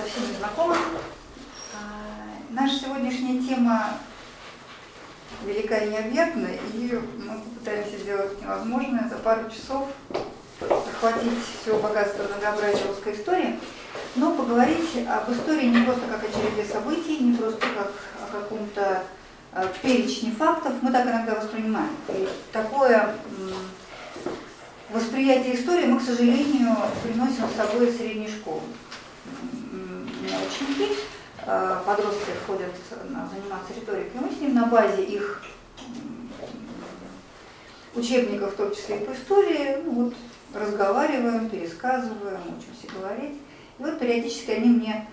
совсем не знакома. А, наша сегодняшняя тема велика и необъятна, и мы попытаемся сделать невозможное за пару часов охватить все богатство многообразия русской истории, но поговорить об истории не просто как о череде событий, не просто как о каком-то э, перечне фактов, мы так иногда воспринимаем. И такое восприятие истории мы, к сожалению, приносим с собой из средней школы. Ученики, э, подростки ходят заниматься риторикой, мы с ним на базе их учебников, в том числе и по истории, ну, вот, разговариваем, пересказываем, учимся говорить. И вот периодически они мне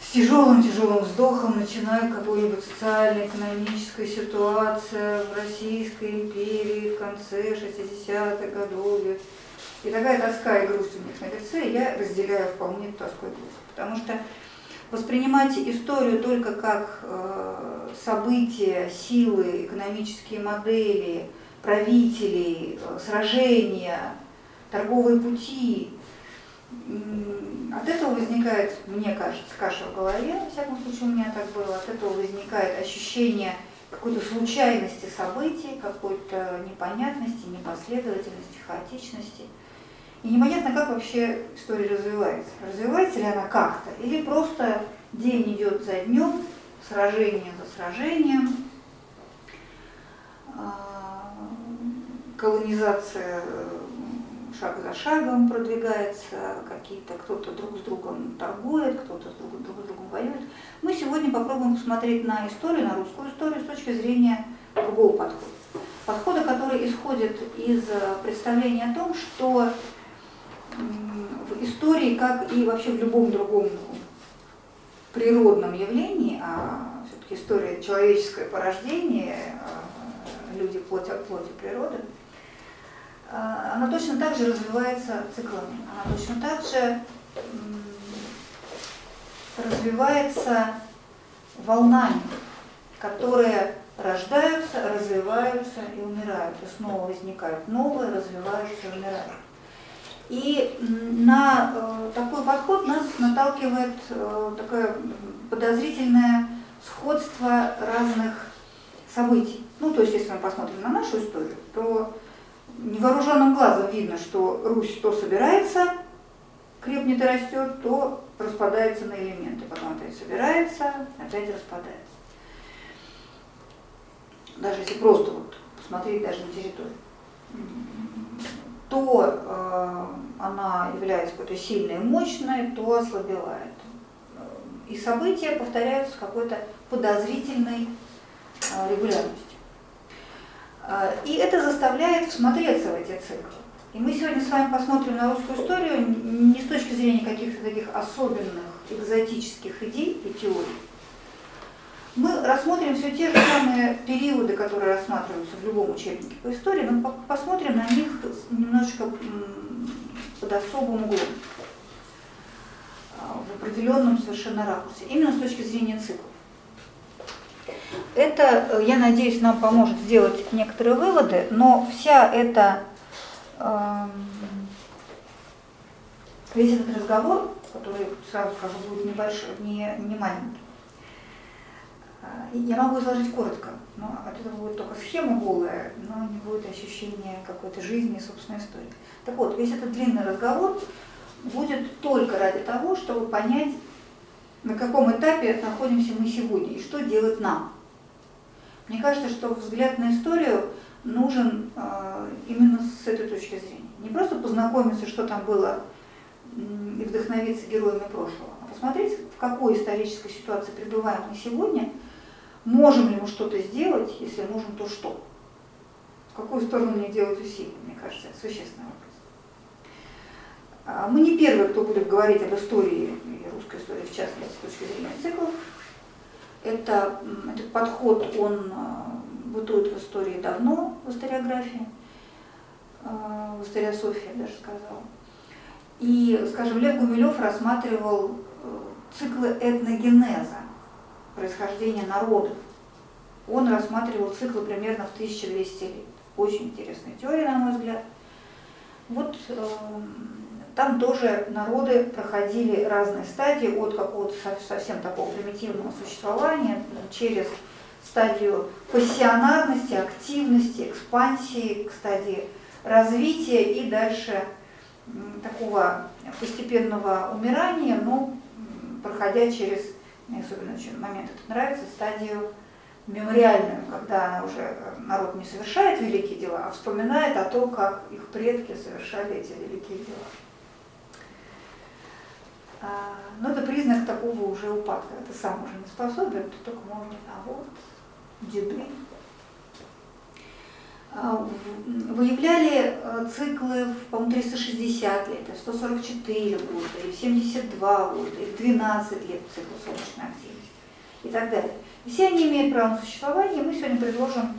с тяжелым-тяжелым вздохом начинают какую-нибудь социально-экономическую ситуацию в Российской империи в конце 60-х годов. И такая тоска и грусть у них на лице, я разделяю вполне тоску и грусть. Потому что воспринимать историю только как э, события, силы, экономические модели, правителей, э, сражения, торговые пути, от этого возникает, мне кажется, каша в голове, во всяком случае у меня так было, от этого возникает ощущение какой-то случайности событий, какой-то непонятности, непоследовательности, хаотичности. И непонятно, как вообще история развивается. Развивается ли она как-то, или просто день идет за днем, сражение за сражением, а, колонизация шаг за шагом продвигается, какие-то кто-то друг с другом торгует, кто-то друг, друг с другом воюет. Мы сегодня попробуем посмотреть на историю, на русскую историю с точки зрения другого подхода. Подхода, который исходит из представления о том, что в истории, как и вообще в любом другом природном явлении, а все-таки история человеческое порождение, а люди плоть от плоти природы – а, она точно так же развивается циклами, она точно так же развивается волнами, которые рождаются, развиваются и умирают, и снова возникают новые, развиваются и умирают. И на э, такой подход нас наталкивает э, такое подозрительное сходство разных событий. Ну, то есть, если мы посмотрим на нашу историю, то невооруженным глазом видно, что Русь то собирается, крепнет и растет, то распадается на элементы, потом опять собирается, опять распадается. Даже если просто вот посмотреть даже на территорию, то э, она является какой-то сильной и мощной, то ослабевает. И события повторяются с какой-то подозрительной э, регулярностью. А, и это заставляет всмотреться в эти циклы. И мы сегодня с вами посмотрим на русскую историю не с точки зрения каких-то таких особенных экзотических идей и теорий. Мы рассмотрим все те же самые периоды, которые рассматриваются в любом учебнике по истории, мы посмотрим на них немножечко под особым углом, а, в определенном совершенно ракурсе, именно с точки зрения циклов. Это, э, я надеюсь, нам поможет сделать некоторые выводы, но вся эта, э, весь этот разговор, который, сразу скажу, будет небольшой, не, не маленький, я могу изложить коротко, но от этого будет только схема голая, но не будет ощущения какой-то жизни и собственной истории. Так вот, весь этот длинный разговор будет только ради того, чтобы понять, на каком этапе находимся мы сегодня и что делать нам. Мне кажется, что взгляд на историю нужен э, именно с этой точки зрения. Не просто познакомиться, что там было, и вдохновиться героями прошлого, а посмотреть, в какой исторической ситуации пребываем мы сегодня, можем ли мы что-то сделать, если можем, то что. В какую сторону мне делать усилия, мне кажется, это существенный вопрос. А мы не первые, кто будет говорить об истории, русской истории в частности, с точки зрения циклов. Это, этот подход, он а, бытует в истории давно, в историографии, а, в историософии, я даже сказала. И, скажем, Лев Гумилев рассматривал э, циклы этногенеза, происхождения народов. Он рассматривал циклы примерно в 1200 лет. Очень интересная теория, на мой взгляд. Вот э, Там тоже народы проходили разные стадии от какого-то совсем такого примитивного существования через стадию пассионарности, активности, экспансии, к стадии развития и дальше такого постепенного умирания, но проходя через, мне особенно очень момент это нравится, стадию мемориальную, когда она уже, э, народ не совершает великие дела, а вспоминает о том, как их предки совершали эти великие дела. А, но это признак такого уже упадка. Ты сам уже не способен, ты только может, а вот деды. А, выявляли э, циклы, по-моему, 360 лет, 144 года, и 72 года, и 12 лет цикл солнечной активности и так далее. И все они имеют право на существование. Мы сегодня предложим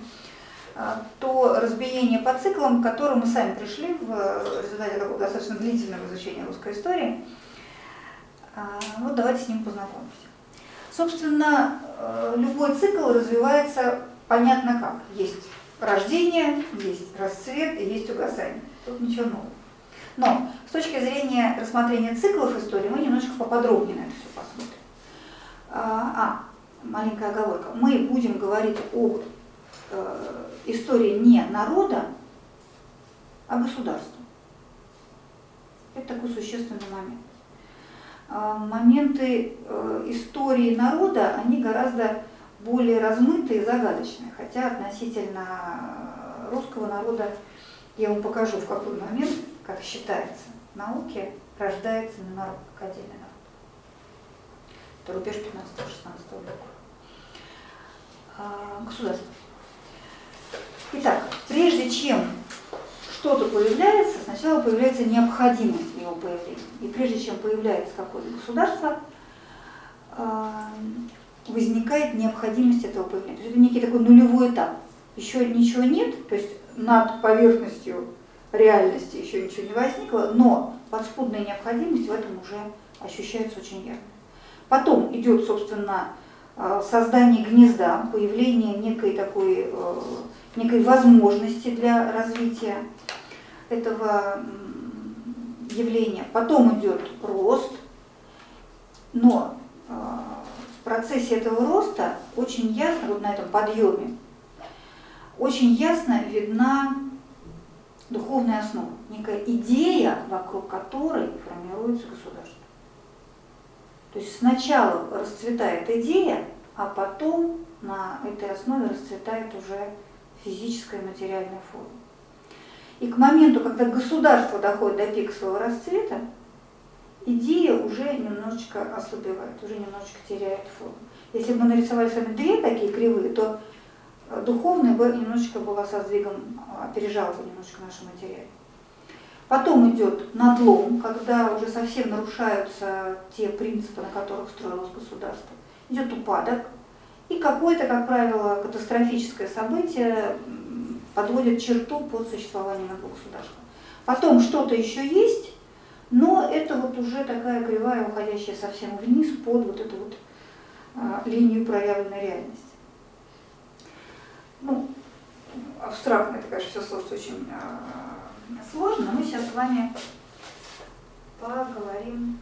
а, то разбиение по циклам, к которому мы сами пришли в результате такого достаточно длительного изучения русской истории. А, вот давайте с ним познакомимся. Собственно, э, любой цикл развивается понятно как. Есть рождение, есть расцвет и есть угасание. Тут ничего нового. Но с точки зрения рассмотрения циклов истории мы немножко поподробнее на это все посмотрим. А, а маленькая оговорка, мы будем говорить о э, истории не народа, а государства. Это такой существенный момент. А, моменты э, истории народа, они гораздо более размытые и загадочные, хотя относительно русского народа я вам покажу, в какой момент, как считается в науке, рождается народ, как отдельный народ. Это рубеж 15-16 века. А, государства. Итак, прежде чем что-то появляется, сначала появляется необходимость его появления. И прежде чем появляется какое-то государство, а, возникает необходимость этого появления. То есть это некий такой нулевой этап. Еще ничего нет, то есть над поверхностью реальности еще ничего не возникло, но подспудная необходимость в этом уже ощущается очень ярко. Потом идет, собственно, Э, создание гнезда, появление некой такой, э, некой возможности для развития этого явления. Потом идет рост, но э, в процессе этого роста очень ясно, вот на этом подъеме, очень ясно видна духовная основа, некая идея, вокруг которой формируется государство. То есть сначала расцветает идея, а потом на этой основе расцветает уже физическая материальная форма. И к моменту, когда государство доходит до пика своего расцвета, идея уже немножечко ослабевает, уже немножечко теряет форму. Если бы мы нарисовали с вами две такие кривые, то э, духовная бы немножечко была со сдвигом, опережала бы немножечко нашу материальную. Потом идет надлом, когда уже совсем нарушаются те принципы, на которых строилось государство. Идет упадок, и какое-то, как правило, катастрофическое событие подводит черту под существованием этого государства. Потом что-то еще есть, но это вот уже такая кривая, уходящая совсем вниз под вот эту вот а, линию проявленной реальности. Ну, абстрактно это, конечно, все слушать очень а, сложно. Мы сейчас с вами поговорим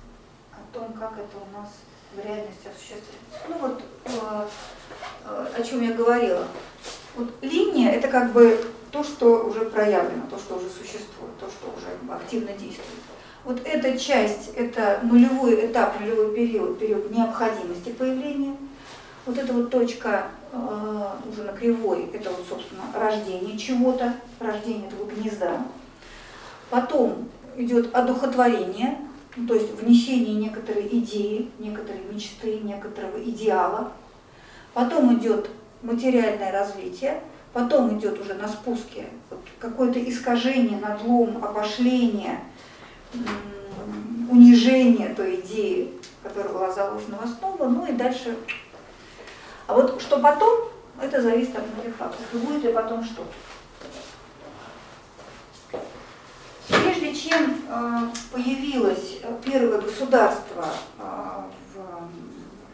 о том, как это у нас в реальности осуществляется. Ну вот э, о чем я говорила. Вот линия это как бы то, что уже проявлено, то, что уже существует, то, что уже активно действует. Вот эта часть, это нулевой этап, нулевой период, период необходимости появления. Вот эта вот точка э, уже на кривой, это вот, собственно, рождение чего-то, рождение этого гнезда. Потом идет одухотворение, ну, то есть внесение некоторой идеи, некоторой мечты, некоторого идеала. Потом идет материальное развитие, потом идет уже на спуске вот какое-то искажение, надлом, обошление, унижение той идеи, которая была заложена в основу, ну и дальше. А вот что потом, это зависит от многих факторов. И будет ли потом что? Прежде чем э, появилось первое государство э,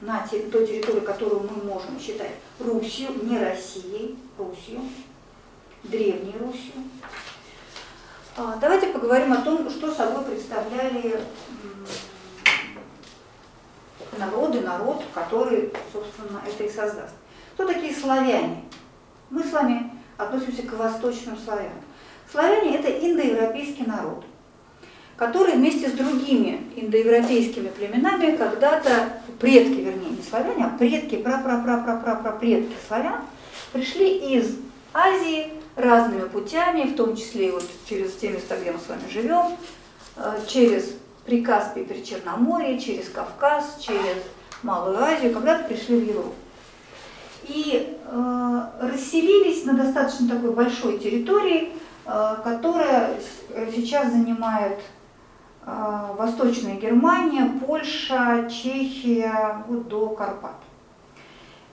на той территории, которую мы можем считать Русью, не Россией, Русью, Древней Русью, давайте поговорим о том, что собой представляли народы, народ, который, собственно, это и создаст. Кто такие славяне? Мы с вами относимся к восточным славянам. Славяне – это индоевропейский народ, который вместе с другими индоевропейскими племенами когда-то, предки, вернее, не славяне, а предки, пра-пра-пра-пра-пра-предки славян, пришли из Азии разными путями, в том числе и вот через те места, где мы с вами живем, э, через Прикаспий, Причерноморье, через Кавказ, через Малую Азию, когда-то пришли в Европу. И э, расселились на достаточно такой большой территории, э, которая сейчас занимает э, Восточная Германия, Польша, Чехия, вот до Карпат.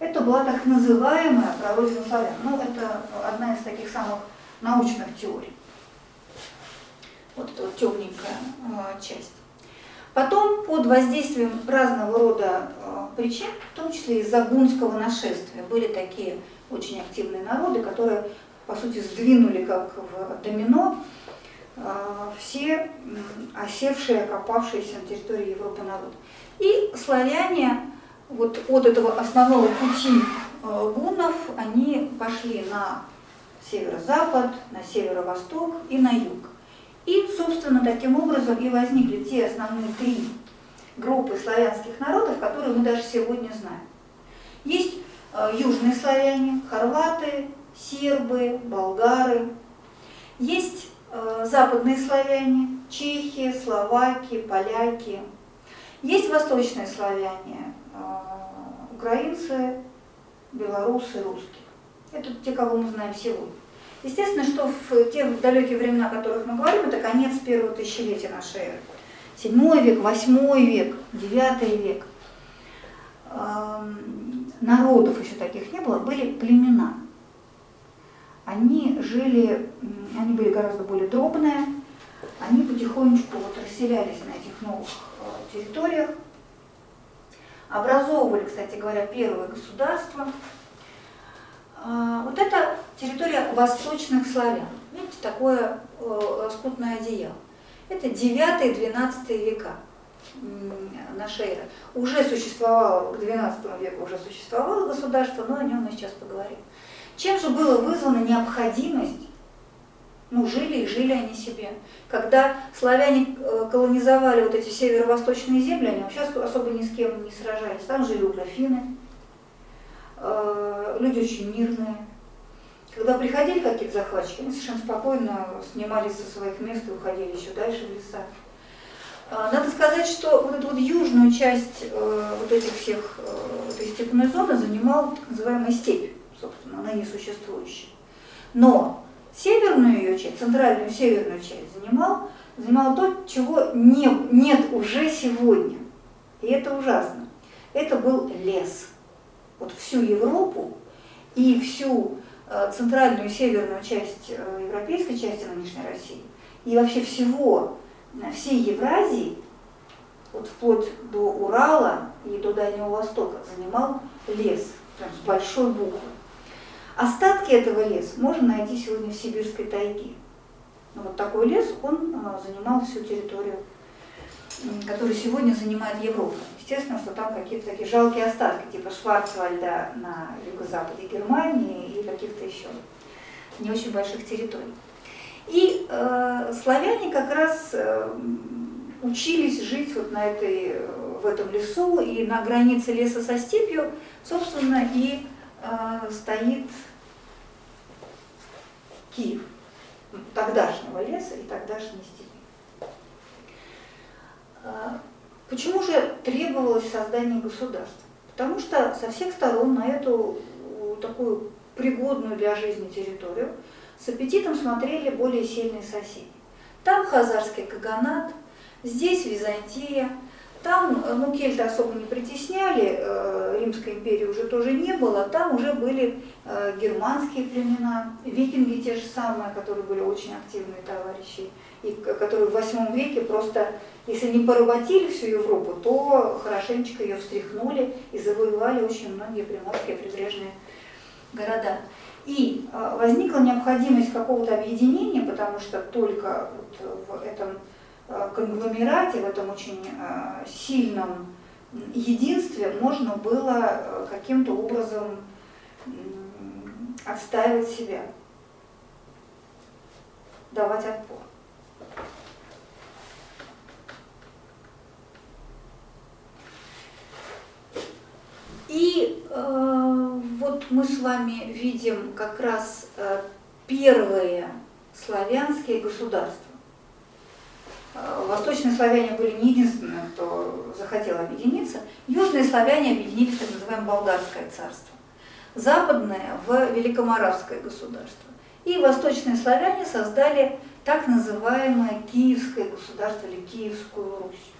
Это была так называемая прародина славян. Ну, это одна из таких самых научных теорий. Вот эта вот темненькая э, часть. Потом под воздействием разного рода э, причин, в том числе из-за гунского нашествия, были такие очень активные народы, которые, по сути, сдвинули как в домино э, все осевшие, окопавшиеся на территории Европы народы. И славяне вот от этого основного пути э, гуннов они пошли на северо-запад, на северо-восток и на юг. И, собственно, таким образом и возникли те основные три группы славянских народов, которые мы даже сегодня знаем. Есть э, южные славяне, хорваты, сербы, болгары. Есть э, западные славяне, чехи, словаки, поляки. Есть восточные славяне, украинцы, белорусы, русские. Это те, кого мы знаем сегодня. Естественно, что в те далекие времена, о которых мы говорим, это конец первого тысячелетия нашей эры. Седьмой век, восьмой век, девятый век. Народов еще таких не было, были племена. Они жили, они были гораздо более дробные, они потихонечку вот расселялись на этих новых э, территориях, образовывали, кстати говоря, первое государство, а, вот это территория восточных славян. Видите, такое э, скутное одеяло. Это 9-12 века нашей эры. Уже существовало, к 12 веку уже существовало государство, но о нем мы сейчас поговорим. Чем же была вызвана необходимость ну, жили и жили они себе. Когда славяне э, колонизовали вот эти северо-восточные земли, они вообще особо ни с кем не сражались. Там жили угрофины, Э, люди очень мирные. Когда приходили какие-то захватчики, они совершенно спокойно снимались со своих мест и уходили еще дальше в леса. А, надо сказать, что вот эту вот южную часть э, вот этих всех э, этой степной зоны занимал так называемая степь, собственно, она не существующая. Но северную ее часть, центральную северную часть занимал, занимал то, чего не, нет уже сегодня. И это ужасно. Это был лес вот всю Европу и всю э, центральную северную часть э, европейской части нынешней России, и вообще всего, всей Евразии, вот вплоть до Урала и до Дальнего Востока, занимал лес, прям с большой буквы. Остатки этого леса можно найти сегодня в сибирской тайге. Но вот такой лес, он занимал всю территорию, которую сегодня занимает Европа. Естественно, что там какие-то такие жалкие остатки, типа Шварцвальда на юго-западе Германии и каких-то еще не очень больших территорий. И э, славяне как раз э, учились жить вот на этой, в этом лесу, и на границе леса со степью, собственно, и э, стоит Киев, тогдашнего леса и тогдашней степи. Э, Почему же требовалось создание государства? Потому что со всех сторон на эту такую пригодную для жизни территорию с аппетитом смотрели более сильные соседи. Там хазарский каганат, здесь Византия, там, ну, кельты особо не притесняли, э, Римской империи уже тоже не было, там уже были э, германские племена, викинги те же самые, которые были очень активные товарищи, и которые в восьмом веке просто если не поработили всю Европу, то хорошенечко ее встряхнули и завоевали очень многие приморские прибрежные города. И э, возникла необходимость какого-то объединения, потому что только вот в этом э, конгломерате, в этом очень э, сильном единстве можно было каким-то образом отстаивать себя, давать отпор. И э, вот мы с вами видим как раз э, первые славянские государства. Э, восточные славяне были не единственные, кто захотел объединиться. Южные славяне объединились в так называемое болгарское царство. Западное в Великоморавское государство. И восточные славяне создали так называемое Киевское государство или Киевскую Русь.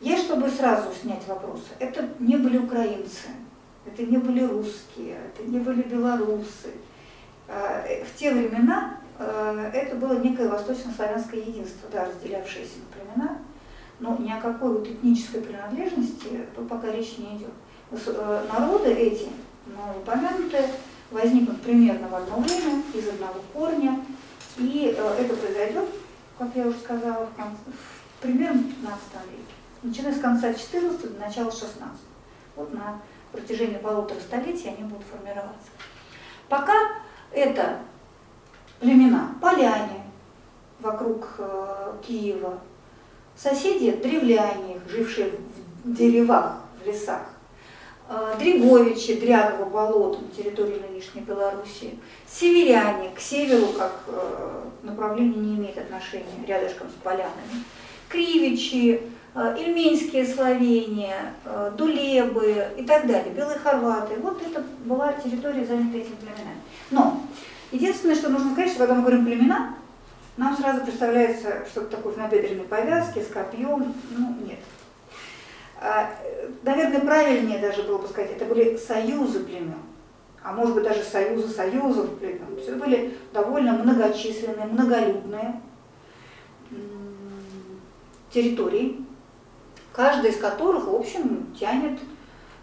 Я, чтобы сразу снять вопросы, это не были украинцы, это не были русские, это не были белорусы. Э, в те времена это было некое восточно-славянское единство, да, разделявшееся на племена, но ни о какой вот этнической принадлежности тут пока речь не идет. Э, народы эти, ну, упомянутые, возникнут примерно в одно время, из одного корня, и это произойдет, как я уже сказала, в, конце, в примерно 15 веке начиная с конца 14 до начала 16. Вот на протяжении полутора столетий они будут формироваться. Пока это племена, поляне вокруг э, Киева, соседи древляне, жившие в деревах, в лесах, э, Дриговичи, Дрягово болото на территории нынешней Белоруссии, северяне, к северу как э, направление не имеет отношения, рядышком с полянами, Кривичи, Э, Ильменские словения, э, Дулебы и так далее, белые хорваты. Вот это была территория, занята этими племенами. Но единственное, что нужно сказать, что когда мы говорим племена, нам сразу представляется что-то такое в набедренной повязке, с копьем. Ну, нет. А, наверное, правильнее даже было бы сказать, это были союзы племен, а может быть даже союзы союзов племен. Это были довольно многочисленные, многолюдные территории, каждый из которых, в общем, тянет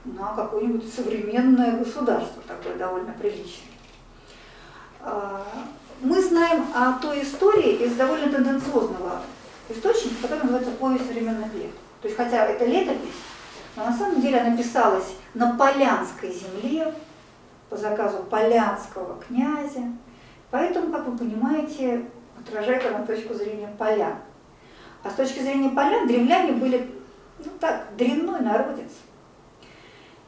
на какое-нибудь современное государство, такое довольно приличное. А, мы знаем о той истории из довольно тенденциозного источника, который называется «Повесть временных лет». То есть, хотя это летопись, но на самом деле она писалась на Полянской земле, по заказу полянского князя. Поэтому, как вы понимаете, отражает она точку зрения полян. А с точки зрения полян древляне были ну так, дрянной народец.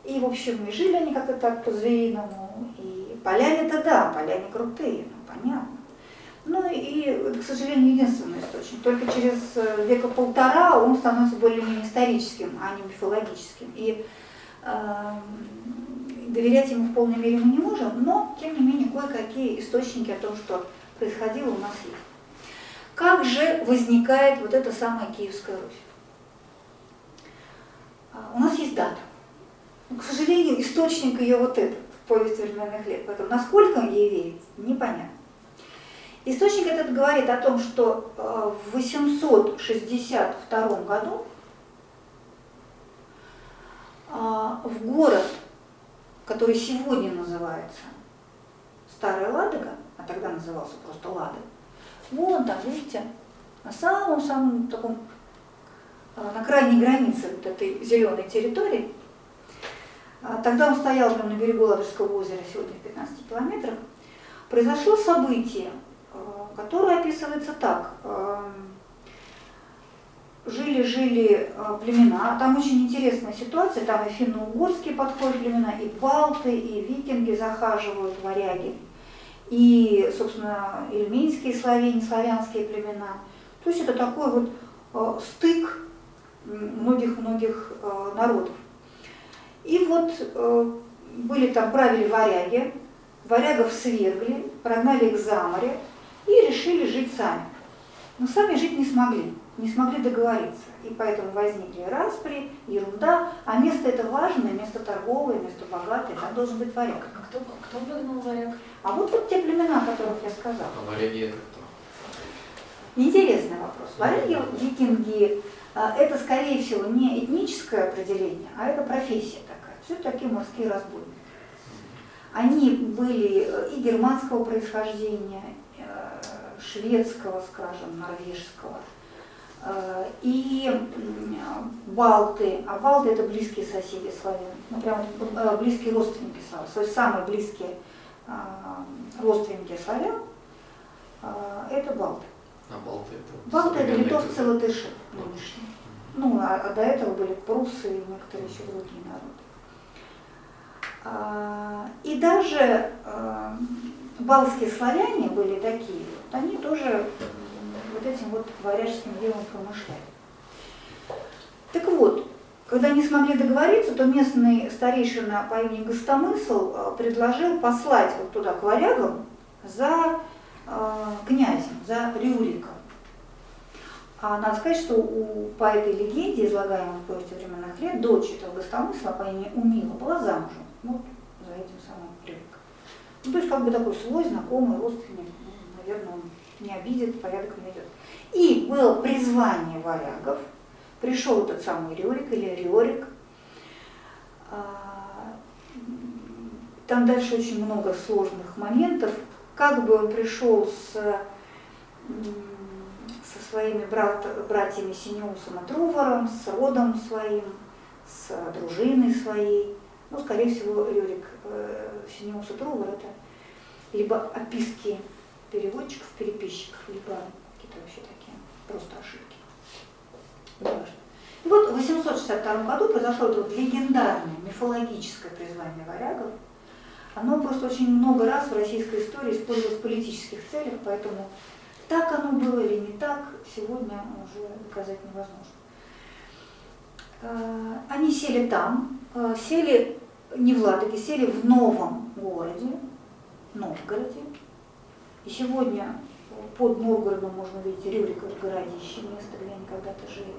И, в общем, и жили они как-то так по-звериному, и поляне-то да, поляне крутые, ну, понятно. Ну и, к сожалению, единственный источник. Только через э, века полтора он становится более-менее историческим, а не мифологическим. И э, доверять ему в полной мере мы не можем, но, тем не менее, кое-какие источники о том, что происходило, у нас есть. Как же возникает вот эта самая Киевская Русь? А, у нас есть дата. Но, к сожалению, источник ее вот этот, повесть временных лет. Поэтому насколько ей верить, непонятно. Источник этот говорит о том, что а, в 862 году а, в город, который сегодня называется Старая Ладога, а тогда назывался просто Ладога, вон там, видите, на самом-самом таком а, на крайней границе вот этой зеленой территории. А, тогда он стоял прямо на берегу Ладожского озера, сегодня в 15 километрах. Произошло событие, а, которое описывается так. Жили-жили племена, там очень интересная ситуация, там и финно-угорские подходят племена, и балты, и викинги захаживают, варяги, и, собственно, ильминские славяне, славянские племена. То есть это такой вот стык многих-многих народов. И вот э, были там, правили варяги, варягов свергли, прогнали их за море и решили жить сами. Но сами жить не смогли, не смогли договориться. И поэтому возникли распри, ерунда, а место это важное, место торговое, место богатое, там должен быть варяг. А кто, кто выгнал варяг? А вот, вот те племена, о которых я сказала. А варяги это кто? Интересный вопрос. Варяги, викинги, а, это, скорее всего, не этническое определение, а это профессия такая. Все такие морские разбойники. Они были э, и германского происхождения, э, шведского, скажем, норвежского, э, и балты, а балты это близкие соседи славян, ну прям близкие родственники славян, то есть самые близкие родственники славян это балты. А балты это? Балты это литовцы, латыши нынешние. Ну, а, а до этого были прусы и некоторые еще другие народы. А, и даже а, балские славяне были такие, вот, они тоже вот этим вот варяжским делом промышляли. Так вот, когда не смогли договориться, то местный старейшина по имени Гостомысл а, предложил послать вот туда к варягам за князем, за Рюриком. А надо сказать, что у, по этой легенде, излагаемой в повести временных лет, дочь этого гостомысла по имени Умила была замужем. Вот за этим самым Рюриком. Ну, то есть как бы такой свой, знакомый, родственник, ну, наверное, он не обидит, порядок найдет. И было призвание варягов, пришел этот самый Рюрик или Риорик. А, там дальше очень много сложных моментов. Как бы он пришел с со своими брат, братьями Синеусом и Трувором, с родом своим, с дружиной своей. Ну, скорее всего, Рюрик э, Синеус и Трувор это либо описки переводчиков, переписчиков, либо какие-то вообще такие просто ошибки. Неважно. И вот в 862 году произошло это вот легендарное мифологическое призвание варягов. Оно просто очень много раз в российской истории использовалось в политических целях, поэтому так оно было или не так, сегодня уже доказать невозможно. Э, они сели там, э, сели не в Ладоге, сели в новом городе, Новгороде. И сегодня под Новгородом можно видеть Рюриково городище, место, где они когда-то жили.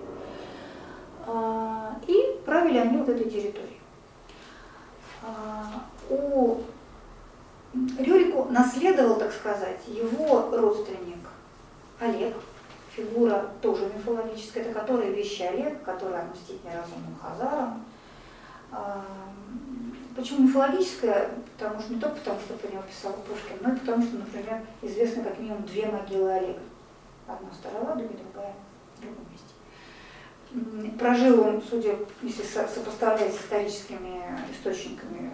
Э, и правили они вот этой территорией. У Рюрику наследовал, так сказать, его родственник Олег, фигура тоже мифологическая, это который вещи Олег, который отмстит неразумным хазарам. А, почему мифологическая? Потому что не только потому, что про него писал Пушкин, но и потому, что, например, известно как минимум две могилы Олега. Одна в Староладоге, другая в другом месте. Прожил он, судя, если сопоставлять с историческими источниками,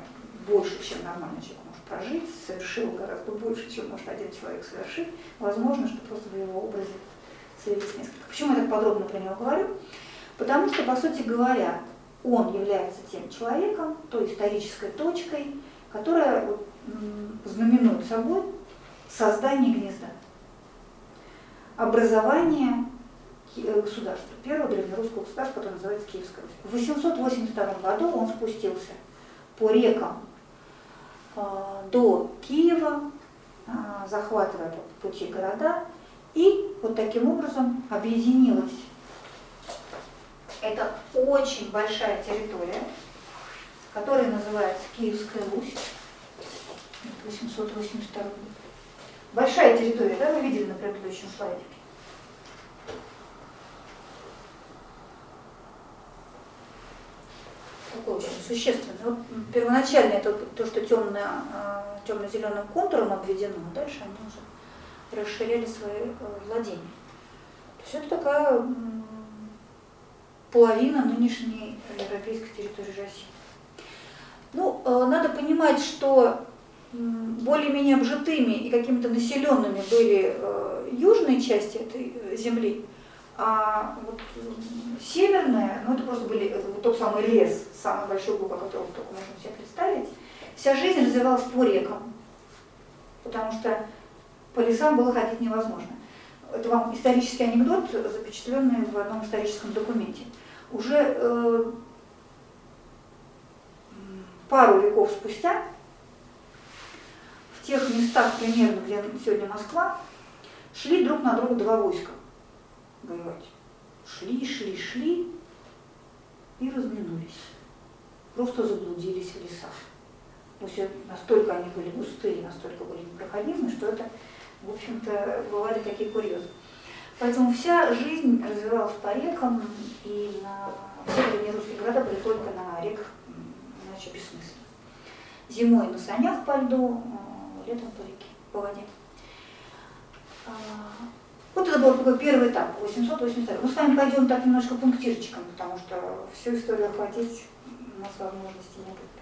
больше, чем нормальный человек прожить, совершил гораздо больше, чем может один человек совершить. Возможно, что просто в его образе слились несколько. Почему я так подробно про него говорю? Потому что, по сути говоря, он является тем человеком, той исторической точкой, которая вот, знаменует собой создание гнезда, образование э, государства, первого древнерусского государства, которое называется Киевская Русь. В 882 году он спустился по рекам до Киева, а, захватывая по пути города, и вот таким образом объединилась. Это очень большая территория, которая называется Киевская Русь, 882 год. Большая территория, да, вы видели на предыдущем слайде? Такой очень существенный. Вот первоначально это то, что темно, а, темно-зеленым контуром обведено, а дальше они уже расширяли свои э, владения. То есть это такая половина нынешней европейской территории России. Ну, э, надо понимать, что более-менее обжитыми и какими-то населенными были э, южные части этой земли, а вот северная, ну это просто были вот тот самый лес, самый большой глубоко, который только можно себе представить, вся жизнь развивалась по рекам, потому что по лесам было ходить невозможно. Это вам исторический анекдот, запечатленный в одном историческом документе. Уже э, пару веков спустя в тех местах примерно, где сегодня Москва, шли друг на друга два войска воевать. Шли, шли, шли и разминулись. Просто заблудились в лесах. То есть настолько они были густые, настолько были непроходимы, что это, в общем-то, бывали такие курьезы. Поэтому вся жизнь развивалась по рекам, и на все древнерусские города были только на реках, иначе бессмысленно. Зимой на санях по льду, летом по реке, по воде. Вот это был такой первый этап, 882. Мы с вами пойдем так немножко пунктирчиком, потому что всю историю охватить у нас возможности не будет.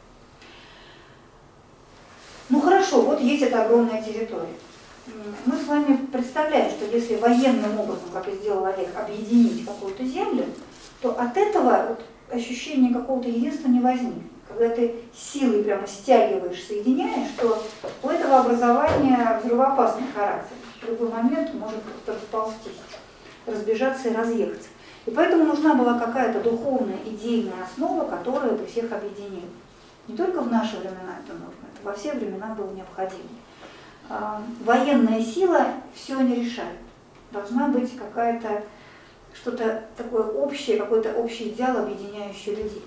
Ну хорошо, вот есть эта огромная территория. Мы с вами представляем, что если военным образом, как и сделал Олег, объединить какую-то землю, то от этого вот ощущение какого-то единства не возникнет. Когда ты силой прямо стягиваешь, соединяешь, то у этого образования взрывоопасный характер. В любой момент может просто расползтись, разбежаться и разъехаться. И поэтому нужна была какая-то духовная, идейная основа, которая бы всех объединила. Не только в наши времена это нужно, это во все времена было необходимо. А, военная сила все не решает. Должна быть какая-то что-то такое общее, какой-то общий идеал, объединяющий людей,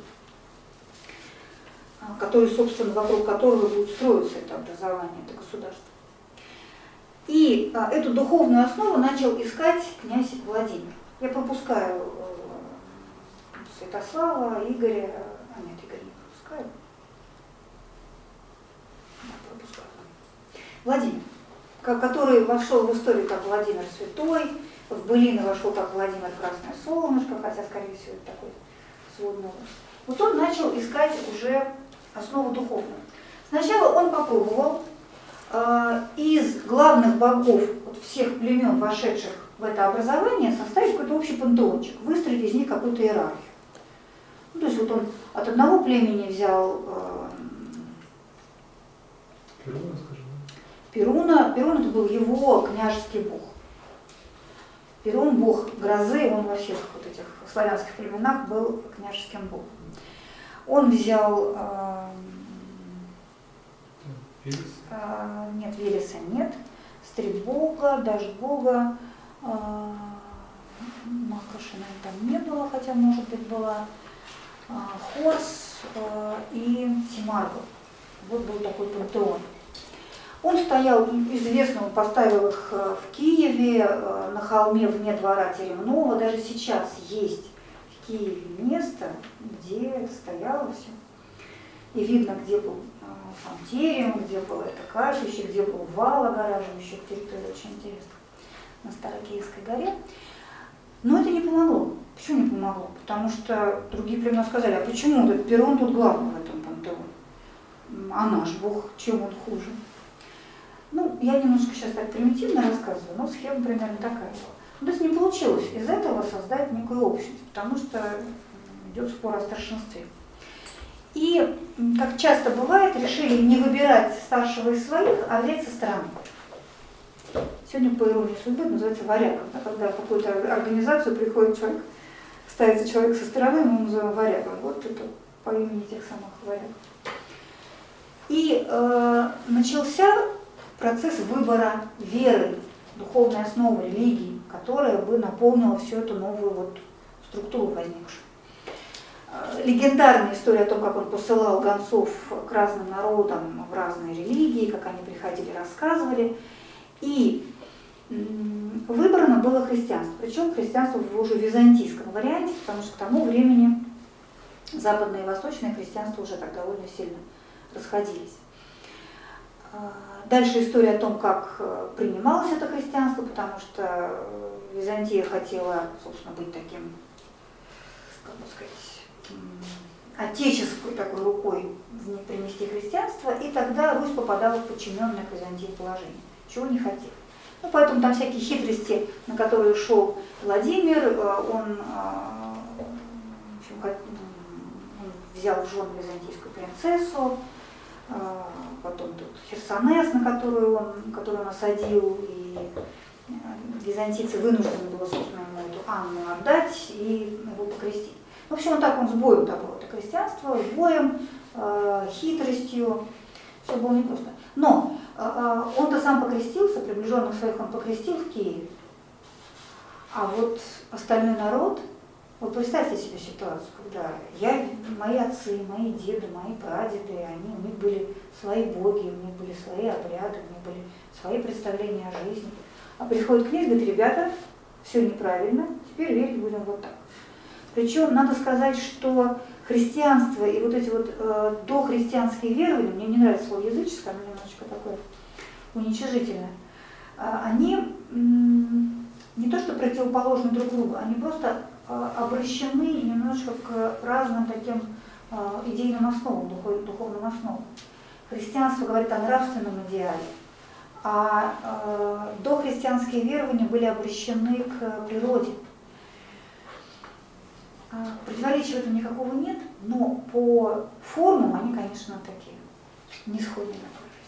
а, который, собственно, вокруг которого будет строиться это образование, это государство. И а, эту духовную основу начал искать князь Владимир. Я пропускаю э, Святослава, Игоря, а нет, Игоря не пропускаю. Да, пропускаю. Владимир, который вошел в историю как Владимир Святой, в былины вошел как Владимир Красное Солнышко, хотя, скорее всего, это такой сводный. Вот он начал искать уже основу духовную. Сначала он попробовал из главных богов всех племен, вошедших в это образование, составить какой-то общий пантеончик, выстроить из них какую-то иерархию. Ну, то есть вот он от одного племени взял э, Перуна, скажем. Перуна, Перун это был его княжеский бог. Перун, бог грозы, он во всех вот этих славянских племенах был княжеским богом. Он взял... Э, э, нет, Велеса нет. Стрельбога, Дождбога, э, Макошина там не было, хотя, может быть, была. Э, Хорс э, и Тимаргл. Вот был такой пантеон. Он стоял, известно, он поставил их э, в Киеве, э, на холме вне двора Теремного. Даже сейчас есть в Киеве место, где стояло все. И видно, где был сам терем, где было это капище, где был вал огораживающий территорию, очень интересно, на Старокиевской горе. Но это не помогло. Почему не помогло? Потому что другие племена сказали, а почему этот Перун тут главный в этом пантеоне? А наш Бог, чем он хуже? Ну, я немножко сейчас так примитивно рассказываю, но схема примерно такая была. Ну, то есть не получилось из этого создать некую общность, потому что идет спор о старшинстве. И, как часто бывает, решили не выбирать старшего из своих, а взять со стороны. Сегодня, по иронии судьбы, называется варягом. Да, когда в какую-то организацию приходит человек, ставится человек со стороны, мы называем варягом. Вот это по имени тех самых варягов. И э, начался процесс выбора веры, духовной основы религии, которая бы наполнила всю эту новую вот структуру возникшую. Легендарная история о том, как он посылал гонцов к разным народам в разные религии, как они приходили, рассказывали. И выбрано было христианство. Причем христианство в уже византийском варианте, потому что к тому времени западное и восточное христианство уже так довольно сильно расходились. А, дальше история о том, как э, принималось это христианство, потому что Византия хотела, собственно, быть таким, как бы сказать, отеческой такой рукой принести христианство, и тогда Русь попадала в подчиненное Византии положение, чего не хотела. Ну, поэтому там всякие хитрости, на которые шел Владимир, э, он, в общем, взял в жену византийскую принцессу, потом тут Херсонес, на которую он, который он осадил, и э, византийцы вынуждены было, собственно, ему эту Анну отдать и его покрестить. В общем, вот так он с боем добыл это крестьянство, с боем, э, хитростью, все было непросто. Но э, э, он-то сам покрестился, приближенных своих он покрестил в Киеве, а вот остальной народ вот представьте себе ситуацию, когда я, мои отцы, мои деды, мои прадеды, они, у них были свои боги, у них были свои обряды, у них были свои представления о жизни. А приходит князь, говорит, ребята, все неправильно, теперь верить будем вот так. Причем надо сказать, что христианство и вот эти вот э, дохристианские верования, мне не нравится слово языческое, оно немножечко такое уничижительное, э, они м, не то что противоположны друг другу, они просто э, обращены немножечко к разным таким э, идейным основам, духов, духовным основам. Христианство говорит о нравственном идеале, а э, дохристианские верования были обращены к природе. А, Противоречия в этом никакого нет, но по формам они, конечно, такие, не сходны.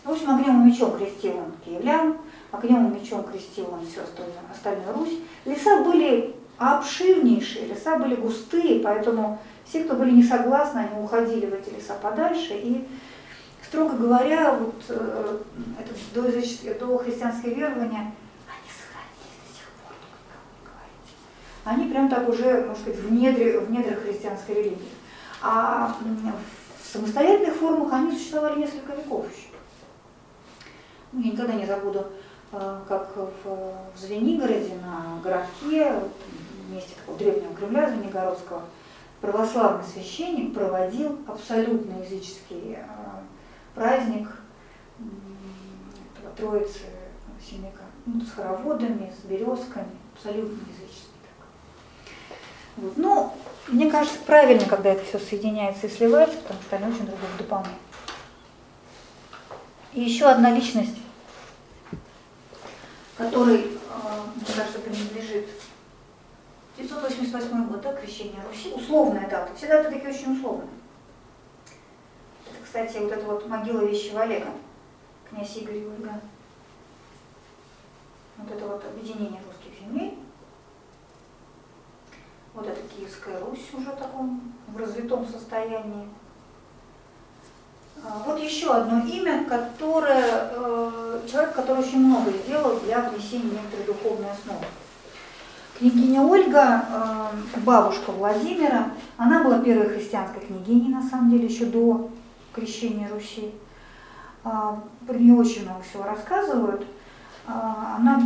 В общем, огнем и мечом крестил он киевлян, огнем и мечом крестил он всю остальную, остальную Русь. Леса были обширнейшие, леса были густые, поэтому все, кто были не согласны, они уходили в эти леса подальше. И, строго говоря, вот э, это дохристианское верование, они сохранились до сих пор, как вы говорите. Они прям так уже, можно сказать, в, недре, в недрах христианской религии. А в самостоятельных формах они существовали несколько веков еще. Ну, Я никогда не забуду, э, как в, Звенигороде на городке, месте такого древнего Кремля Звенигородского, православный священник проводил абсолютно языческий э, праздник Троицы Семика, ну, с хороводами, с березками, абсолютно языческий. Вот. Ну, мне кажется, правильно, когда это все соединяется и сливается, потому что они очень друг друга дополняют. И еще одна личность, которой, э, мне кажется, принадлежит 988 год, да, крещение Руси, условная дата. Все даты такие очень условные. Это, кстати, вот эта вот могила вещего Олега, князь Игорь и. Вот это вот объединение русских земель. Вот это Киевская Русь уже в таком в развитом состоянии. А, Вот еще одно имя, которое, э, человек, который очень много сделал для внесения некоторой духовной основы. Княгиня Ольга, э, бабушка Владимира, она была первой христианской княгиней, на самом деле, еще до крещения Руси. А, Про нее очень много всего рассказывают. А, Она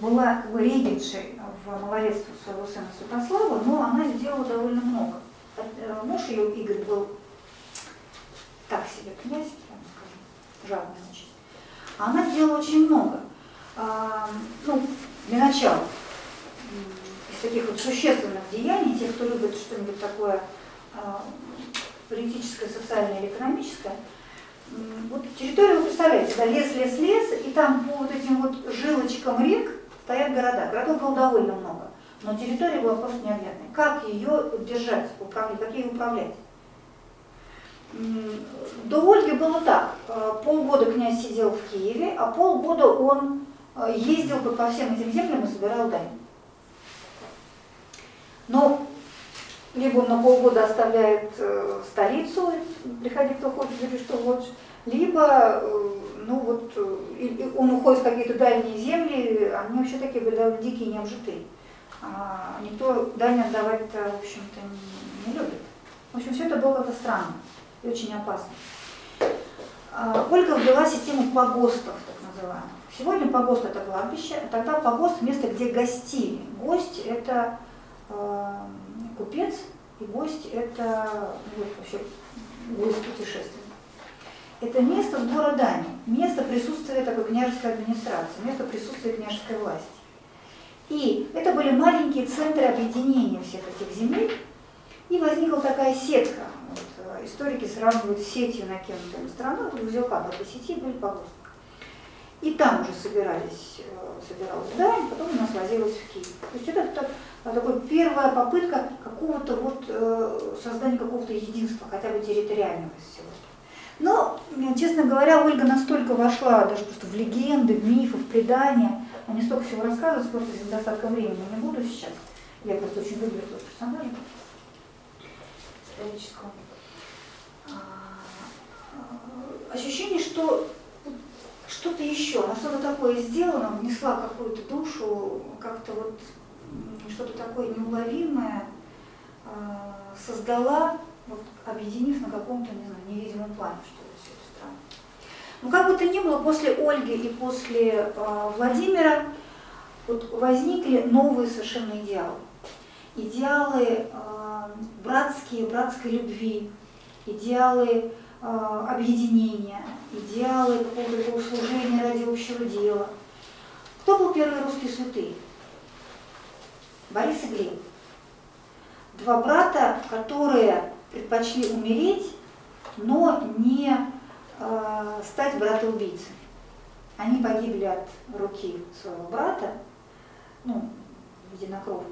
была регеншей в малолетстве своего сына Святослава, но она сделала довольно много. Э, Муж ее, Игорь, был так себе князь, прямо скажем, жадный очень. А она сделала очень много. А, ну, для начала, из таких вот существенных деяний, те, кто любит что-нибудь такое а, политическое, социальное или экономическое, вот территория, вы представляете, да, лес, лес, лес, и там по вот этим вот жилочкам рек стоят города. Городов было довольно много, но территория была просто необъятной. Как ее держать, управлять, как ей управлять? До Ольги было так. Э, Полгода князь сидел в Киеве, а полгода он э, ездил по по всем этим землям и собирал дань. Но либо он на полгода оставляет э, столицу, приходи кто хочет, бери что хочешь, либо ну вот, э, он уходит в какие-то дальние земли, они вообще такие были довольно дикие, необжитые. А никто дань отдавать-то, в общем-то, не, не любит. В общем, все это было как-то странно и очень опасно. А, Ольга ввела систему погостов, так называемых. Сегодня погост это кладбище, а тогда погост место, где гостили. Гость это э, купец, и гость это ну, вообще гость путешественник. Это место сбора дани, место присутствия такой княжеской администрации, место присутствия княжеской власти. И это были маленькие центры объединения всех этих земель, и возникла такая сетка. Вот, э, историки сравнивают с сетью на страну, в узелках этой сети были погосты. И там уже собирались, э, собиралась дань, потом она свозилась в Киев. То есть это так, э, такой первая попытка какого-то вот э, создания какого-то единства, хотя бы территориального всего. Но, м, честно говоря, Ольга настолько вошла даже просто в легенды, в мифы, в предания, они столько всего рассказывают, просто из недостатка времени не буду сейчас. Я просто очень люблю этого персонажа исторического. А, Ощущение, что что-то еще, она что-то такое сделала, внесла какую-то душу, как-то вот что-то такое неуловимое, а, создала, вот, объединив на каком-то, не знаю, невидимом плане, что ли, всю эту страну. Ну, как бы то ни было, после Ольги и после а, Владимира вот возникли новые совершенно идеалы. Идеалы а, братские, братской любви, идеалы э, объединения, идеалы какого-то служения ради общего дела. Кто был первый русский святый? Борис и Глеб. Два брата, которые предпочли умереть, но не э, стать братоубийцами. Они погибли от руки своего брата, ну, единокровного,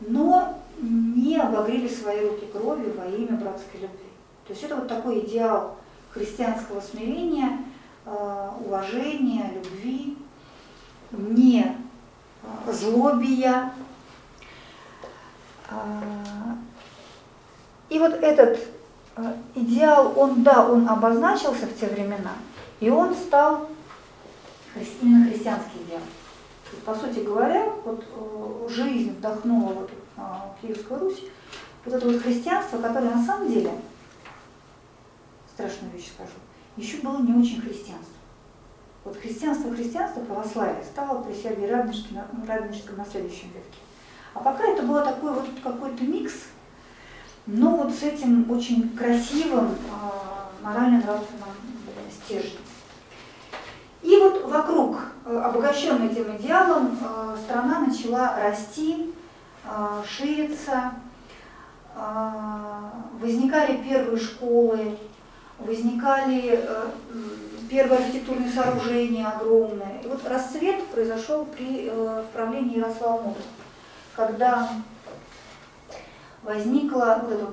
но не обогрели свои руки кровью во имя братской любви. То есть это вот такой идеал христианского смирения, э, уважения, любви, не э, злобия. А, и вот этот э, идеал, он, да, он обозначился в те времена, и он стал именно христианский идеал. По сути говоря, вот жизнь вдохнула вот а, Киевскую Русь, вот это вот христианство, которое на самом деле, страшную вещь скажу, еще было не очень христианство. Вот христианство, христианство, православие стало при Сергии Радонежском, на следующем веке. А пока это было такой вот какой-то микс, но вот с этим очень красивым э, морально-нравственным стержнем. И вот вокруг, э, обогащенной этим идеалом, э, страна начала расти, а, ширится, а, возникали первые школы, возникали э, первые архитектурные сооружения огромные. И вот расцвет произошел при э, правлении Ярослава Мудрого, когда возникла вот это,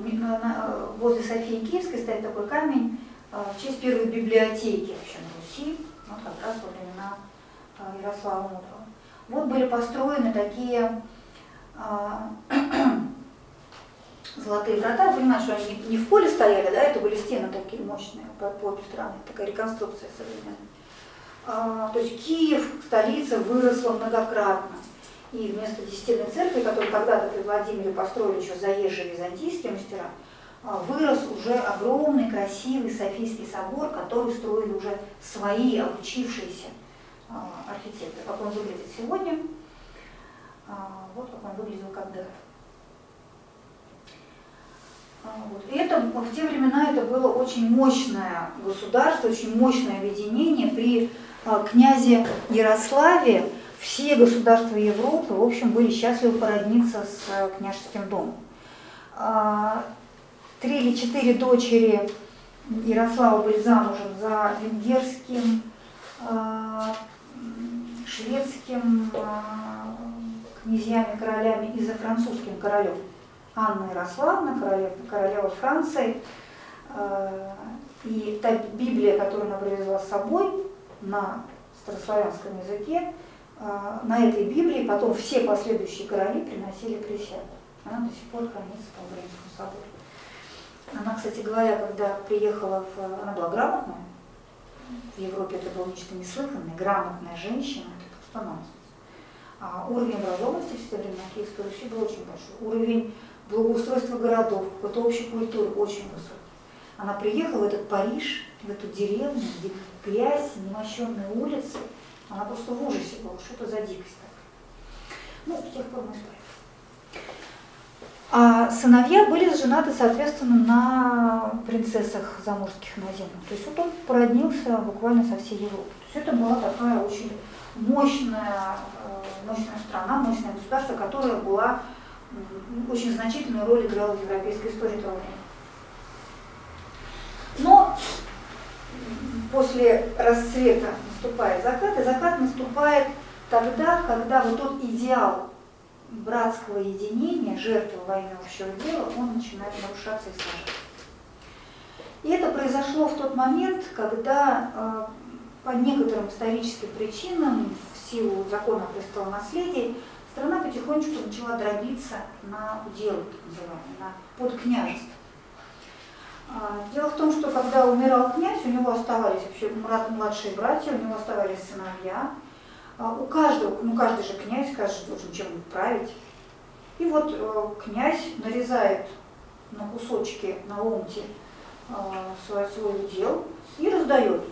возле Софии Киевской стоит такой камень а, в честь первой библиотеки вообще на Руси, вот как раз во времена Ярослава Мудрого. Вот были построены такие золотые врата, понимаешь, что они не в поле стояли, да, это были стены такие мощные по, по обе стороны, такая реконструкция современная. А, то есть Киев, столица, выросла многократно. И вместо десятильной церкви, которую когда-то при Владимире построили еще заезжие византийские мастера, а, вырос уже огромный, красивый Софийский собор, который строили уже свои обучившиеся а, архитекторы. Как он выглядит сегодня, а, вот как он выглядел когда. А, вот. И это в те времена это было очень мощное государство, очень мощное объединение. При князе Ярославе все государства Европы, в общем, были счастливы породниться с княжеским домом. Три или четыре дочери Ярослава были замужем за венгерским, шведским, князьями, королями и за французским королем. Анна Ярославна, королева, королева Франции. Э, и та Библия, которую она привезла с собой на старославянском языке, э, на этой Библии потом все последующие короли приносили присягу. Она до сих пор хранится по Украинскому собору. Она, кстати говоря, когда приехала, в, она была грамотная, в Европе это было нечто неслыханное, грамотная женщина, это просто нонсенс. А уровень образованности в те времена Киевской Руси был очень большой. Уровень благоустройства городов, какой-то общей культуры очень высокий. Она приехала в этот Париж, в эту деревню, где грязь, немощенные улицы. Она просто в ужасе была, что это за дикость такая. Ну, с тех пор мы исправили. А сыновья были женаты, соответственно, на принцессах заморских наземных. То есть вот он породнился буквально со всей Европы. То есть это была такая очень мощная, э, мощная страна, мощное государство, которое была очень значительную роль играло в европейской истории того времени. Но после расцвета наступает закат, и закат наступает тогда, когда вот тот идеал братского единения, жертвы во имя общего дела, он начинает нарушаться и сложиться. И это произошло в тот момент, когда э, по некоторым историческим причинам, в силу закона престолонаследия, страна потихонечку начала дробиться на удел, так называемый, на подкняжество. А, дело в том, что когда умирал князь, у него оставались вообще младшие братья, у него оставались сыновья. А, у каждого, ну каждый же князь, каждый должен чем-нибудь править. И вот э, князь нарезает на кусочки, на ломти э, свой, свой удел и раздает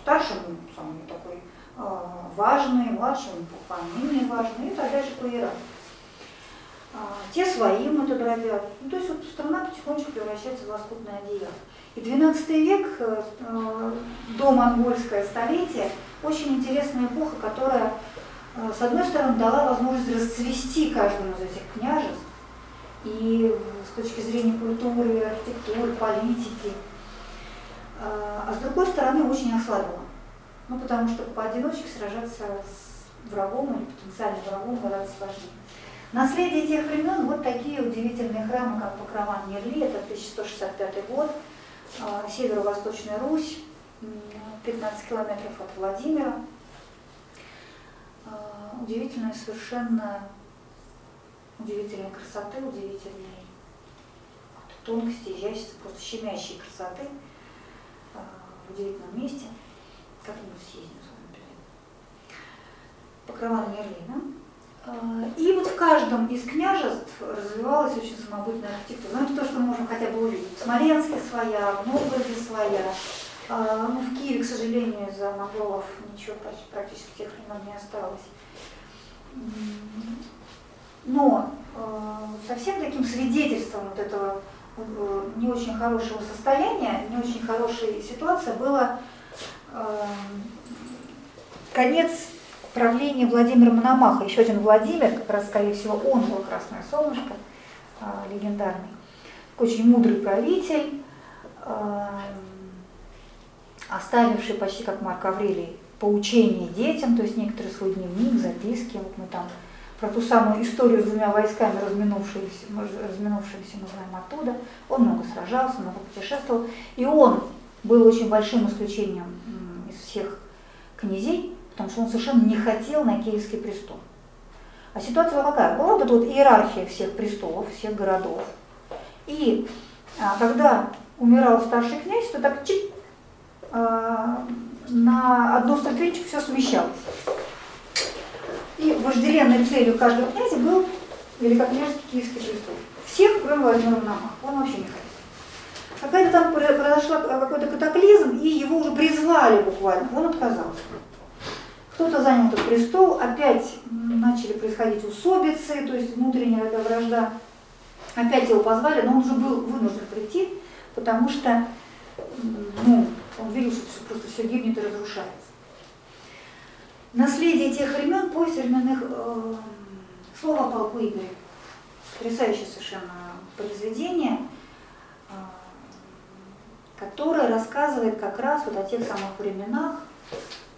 старшему самый такой э, важный, младшему фамильный важный и так дальше по иерархии. А, те своим это дробят. Ну, то есть вот страна потихонечку превращается в лоскутное одеяло. И 12 век, э, э, до монгольское столетие, очень интересная эпоха, которая, э, с одной стороны, дала возможность расцвести каждому из этих княжеств, и с точки зрения культуры, архитектуры, политики, а с другой стороны, очень ослабила. Ну, потому что поодиночке сражаться с врагом или потенциальным врагом гораздо сложнее. Наследие тех времен, вот такие удивительные храмы, как Покрован Нерли, это 1165 год, а, северо-восточная Русь, 15 километров от Владимира. А, удивительная совершенно, удивительной красоты, удивительной тонкости, изящества, просто щемящей красоты а, в удивительном месте. Как-нибудь съездим с вами, Покрова Мерлина. И вот в каждом из княжеств развивалась очень самобытная архитектура. Ну, это то, что мы можем хотя бы увидеть. В Смоленске своя, в Новгороде своя. А, ну, в Киеве, к сожалению, из-за монголов ничего практически тех времен не осталось. Но э, совсем таким свидетельством вот этого э, не очень хорошего состояния, не очень хорошей ситуации было э, конец правления Владимира Мономаха, еще один Владимир, как раз, скорее всего, он был Красное Солнышко, а, легендарный, очень мудрый правитель, а, оставивший почти как Марк Аврелий поучение детям, то есть некоторые свой дневник, записки, вот мы там про ту самую историю с двумя войсками, разминувшимися, разминувшимися мы знаем оттуда. Он много сражался, много путешествовал. И он был очень большим исключением из всех князей, потому что он совершенно не хотел на Киевский престол. А ситуация какая? Была вот эта вот иерархия всех престолов, всех городов. И а, когда умирал старший князь, то так чик, а, на одну ступенечку все смещалось. И вожделенной целью каждого князя был великокняжеский киевский престол. Всех, кроме Владимира Мономаха. Он вообще не хотел. Какая-то там произошла какой-то катаклизм, и его уже призвали буквально. Он отказался. Кто-то занял этот престол, опять начали происходить усобицы, то есть внутренняя эта вражда. Опять его позвали, но он уже был вынужден прийти, потому что ну, он видел, что все, просто все гибнет и разрушается. Наследие тех времен, поезд временных э, слова полку Игоря. Потрясающее совершенно произведение, э, которое рассказывает как раз вот о тех самых временах,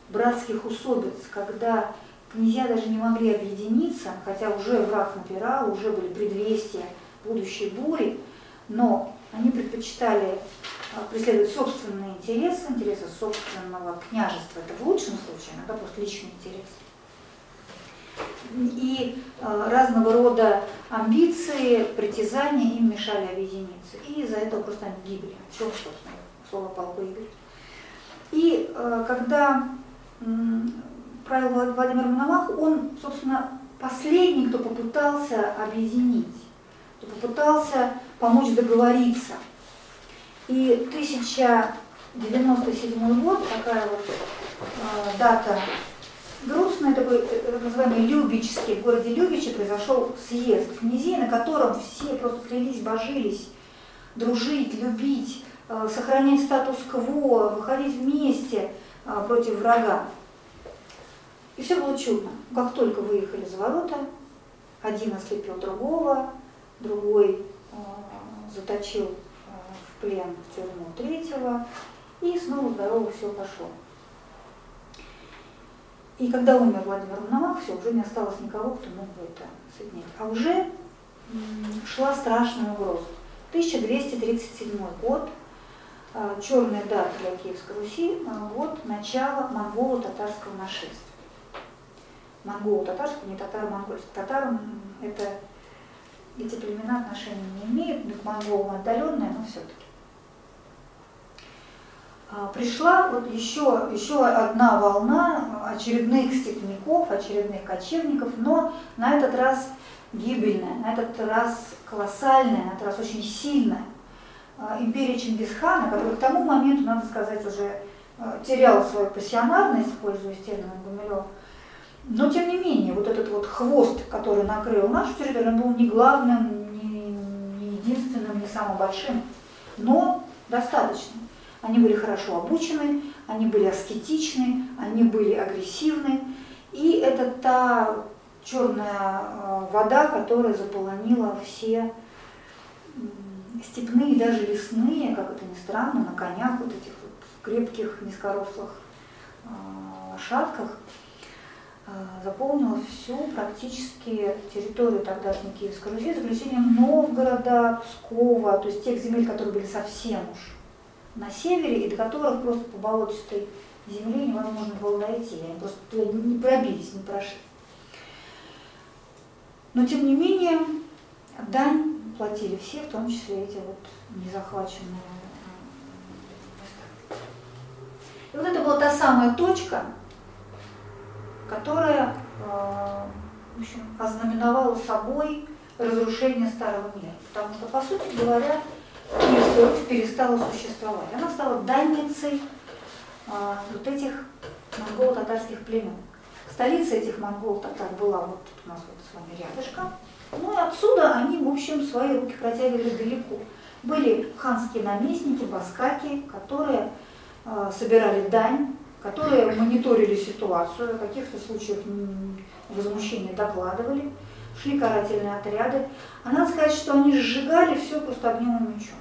братских усобиц, когда князья даже не могли объединиться, хотя уже враг напирал, уже были предвестия будущей бури, но они предпочитали а, преследовать собственные интересы, интересы собственного княжества, это в лучшем случае, иногда просто личный интерес. И э, разного рода амбиции, притязания им мешали объединиться. И из-за этого просто они гибли. Все, собственно, слово полку Игорь. И э, когда правил Владимир Мономах, он, собственно, последний, кто попытался объединить, кто попытался помочь договориться. И 1097 год, такая вот э, дата грустная, такой э, так называемый Любический, в городе Любиче произошел съезд князей, на котором все просто клялись, божились дружить, любить, э, сохранять статус-кво, выходить вместе – против врага. И все было чудно. Как только выехали за ворота, один ослепил другого, другой э, заточил э, в плен в тюрьму третьего, и снова здорово все пошло. И когда умер Владимир Мономах, все, уже не осталось никого, кто мог бы это соединить. А уже шла страшная угроза. 1237 год, а, черная дата для Киевской Руси, а, вот начало монголо-татарского нашествия. Монголо-татарского, не татаро-монгольского. Татарам это эти племена отношения не имеют, к монголам отдаленные, но все-таки. А, пришла вот еще, еще одна волна очередных степняков, очередных кочевников, но на этот раз гибельная, на этот раз колоссальная, на этот раз очень сильная. А, империя Чингисхана, который к тому моменту, надо сказать, уже а, терял свою пассионарность, пользуясь термином Гумилев, Но тем не менее, вот этот вот хвост, который накрыл нашу территорию, он был не главным, не, не единственным, не самым большим, но достаточным. Они были хорошо обучены, они были аскетичны, они были агрессивны. И это та черная э, вода, которая заполонила все степные, даже лесные, как это ни странно, на конях вот этих вот крепких, низкорослых лошадках, э, заполнила всю практически территорию тогдашней Киевской Руси, за исключением Новгорода, Пскова, то есть тех земель, которые были совсем уж на севере и до которых просто по болотистой земле невозможно было дойти. Они просто туда не пробились, не прошли. Но тем не менее, дань платили все, в том числе эти вот незахваченные места. И вот это была та самая точка, которая в общем, ознаменовала собой разрушение старого мира. Потому что, по сути говоря, Киевская Русь перестала существовать. Она стала данницей а, вот этих монголо-татарских племен. Столица этих монгол-татар была вот у нас вот с вами рядышком. Ну и отсюда они, в общем, свои руки протягивали далеко. Были ханские наместники, баскаки, которые э, собирали дань, которые мониторили ситуацию, в каких-то случаях возмущения докладывали, шли карательные отряды. А надо сказать, что они сжигали все просто огнем и мечом.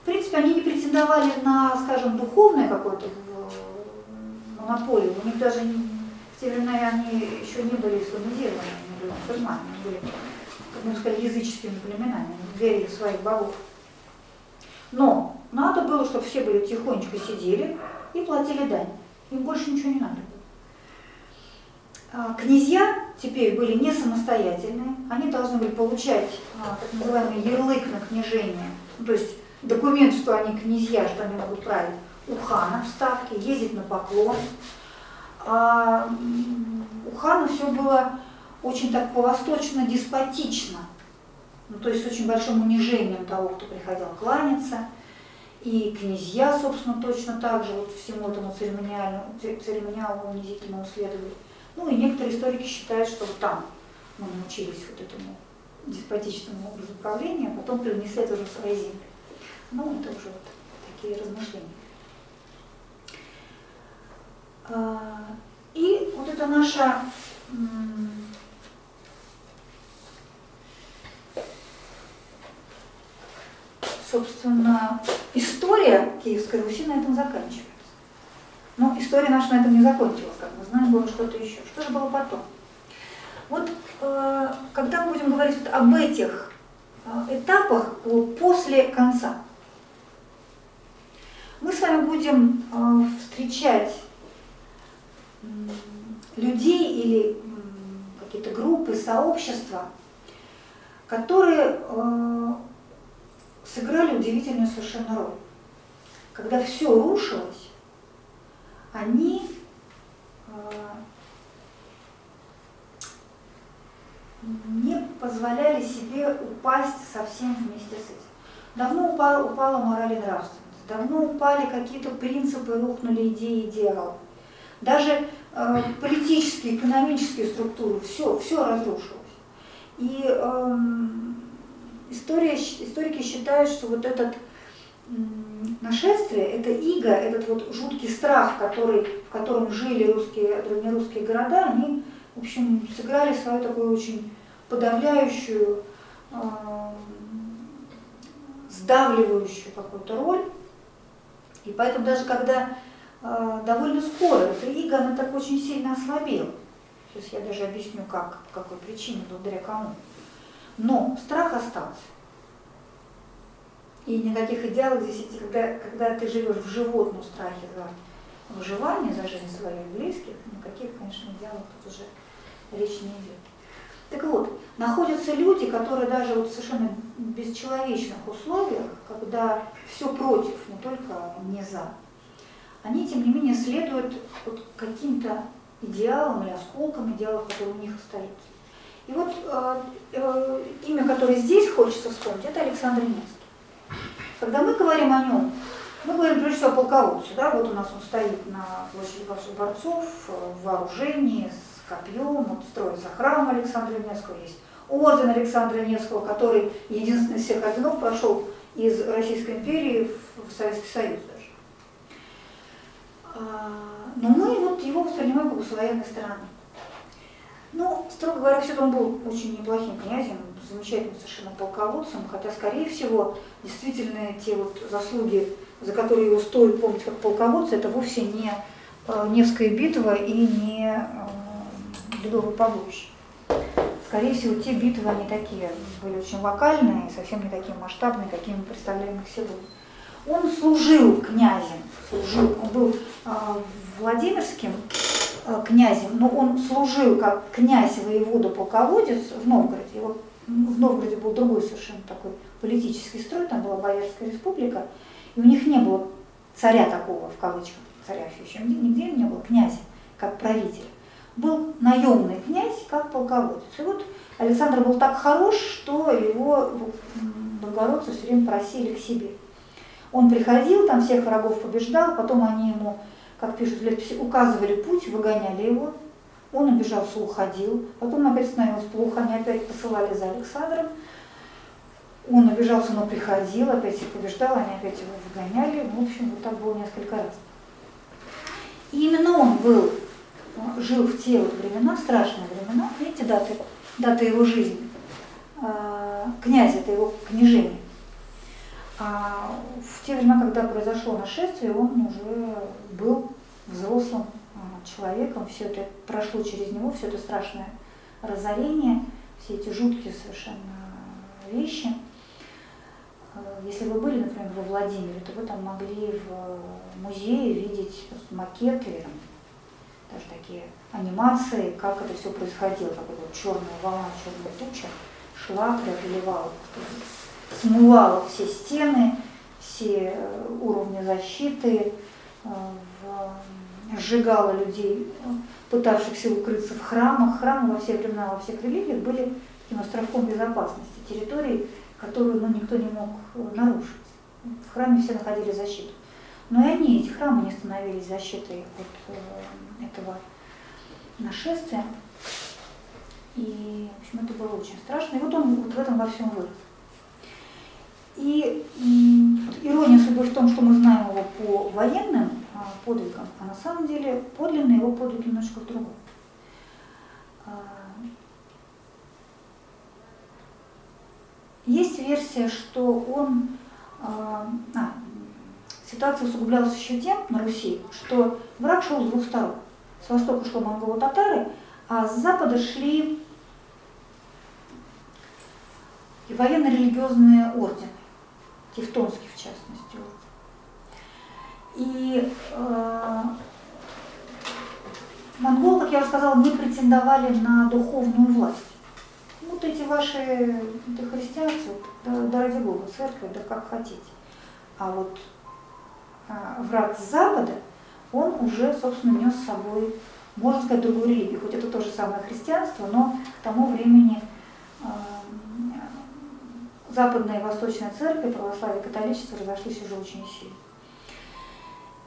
В принципе, они не претендовали на, скажем, духовное какое-то э, монополию. У них даже в те времена они еще не были исламизированы, они были мусульмане, были, как мы сказали, языческими племенами, верили в своих богов. Но надо было, чтобы все были тихонечко сидели и платили дань. Им больше ничего не надо было. А, князья теперь были не самостоятельные, они должны были получать а, так называемый ярлык на княжение, ну, то есть документ, что они князья, что они могут править у хана в ставке, ездить на поклон. А у хана все было очень так по-восточно деспотично, ну, то есть с очень большим унижением того, кто приходил кланяться. И князья, собственно, точно так же вот всему этому церемониальному, церемониалу унизительному следовали. Ну и некоторые историки считают, что вот там мы научились вот этому деспотичному образу правления, а потом принесли это уже в свои земли. Ну, это уже вот такие размышления. А, и вот это наша собственно, история Киевской Руси на этом заканчивается. Но история наша на этом не закончилась, как мы знаем, было что-то еще. Что же было потом? Вот э, когда мы будем говорить вот об этих э, этапах после конца, мы с вами будем э, встречать людей или какие-то группы, сообщества, которые сыграли удивительную совершенно роль. Когда все рушилось, они а, не позволяли себе упасть совсем вместе с этим. Давно упала, упала мораль и нравственность, давно упали какие-то принципы, рухнули идеи, идеалы. Даже э, политические, экономические структуры, все, все разрушилось. И э, история, историки считают, что вот этот нашествие, это иго, этот вот жуткий страх, который, в котором жили русские, древнерусские города, они, в общем, сыграли свою такую очень подавляющую, э, сдавливающую какую-то роль. И поэтому даже когда э, довольно скоро эта иго, она так очень сильно ослабела. Сейчас я даже объясню, как, по какой причине, благодаря кому. Но страх остался. И никаких идеалов здесь, когда, когда ты живешь в животном страхе за выживание, за жизнь своих близких, никаких, конечно, идеалов тут уже речь не идет. Так вот, находятся люди, которые даже вот в совершенно бесчеловечных условиях, когда все против, не только не за, они, тем не менее, следуют вот каким-то идеалам или осколкам идеалов, которые у них остаются. И вот э, э, имя, которое здесь хочется вспомнить, это Александр Невский. Когда мы говорим о нем, мы говорим прежде всего о полководце. Да? Вот у нас он стоит на площади Ваших Борцов в вооружении, с копьем, вот строится храм Александра Невского, есть орден Александра Невского, который единственный из всех орденов прошел из Российской империи в Советский Союз даже. А, но мы вот его воспринимаем как с военной стороны. Ну, строго говоря, все он был очень неплохим князем, замечательным совершенно полководцем, хотя, скорее всего, действительно те вот заслуги, за которые его стоит помнить как полководца, это вовсе не э, Невская битва и не э, Ледовый побоище. Скорее всего, те битвы, они такие были очень локальные, совсем не такие масштабные, какими мы представляем их сегодня. Он служил князем, служил, он был э, Владимирским князем, но он служил как князь воевода полководец в Новгороде. Его, в Новгороде был другой совершенно такой политический строй, там была Боярская республика, и у них не было царя такого, в кавычках, царя еще нигде не было, князя, как правителя. Был наемный князь, как полководец. И вот Александр был так хорош, что его благородцы все время просили к себе. Он приходил, там всех врагов побеждал, потом они ему, как пишут летописи, указывали путь, выгоняли его. Он обижался, уходил. Потом опять становилось плохо, они опять посылали за Александром. Он обижался, но приходил, опять их побеждал, они опять его выгоняли. В общем, вот так было несколько раз. И именно он был, жил в те вот времена, страшные времена, видите, даты, даты его жизни. А, князь это его княжение. А в те времена, когда произошло нашествие, он уже был взрослым а, человеком, все это прошло через него, все это страшное разорение, все эти жуткие совершенно вещи. А, если вы были, например, во Владимире, то вы там могли в музее видеть макеты, даже такие анимации, как это все происходило, как вот черная волна, черная туча шла, преодолевала смывала все стены, все э, уровни защиты, э, сжигала людей, пытавшихся укрыться в храмах. Храмы во все времена, во всех религиях были таким островком безопасности, территории, которую ну, никто не мог э, нарушить. В храме все находили защиту. Но и они, эти храмы, не становились защитой от этого нашествия. И, в общем, это было очень страшно. И вот он вот в этом во всем вырос. И ирония судьбы в том, что мы знаем его по военным а, подвигам, а на самом деле подлинный его подвиг немножко в другом. А, есть версия, что он... А, а, ситуация усугублялась еще тем на Руси, что враг шел с двух сторон. С востока шло монголо-татары, а с запада шли военно-религиозные ордены тевтонский в частности. И э, монголы, как я уже сказала, не претендовали на духовную власть. Вот эти ваши это христианцы, да, да ради Бога, церковь, да как хотите. А вот э, враг с запада, он уже, собственно, нес с собой, можно сказать, другую религию. Хоть это то же самое христианство, но к тому времени э, западная и восточная церковь, православие и католичество разошлись уже очень сильно.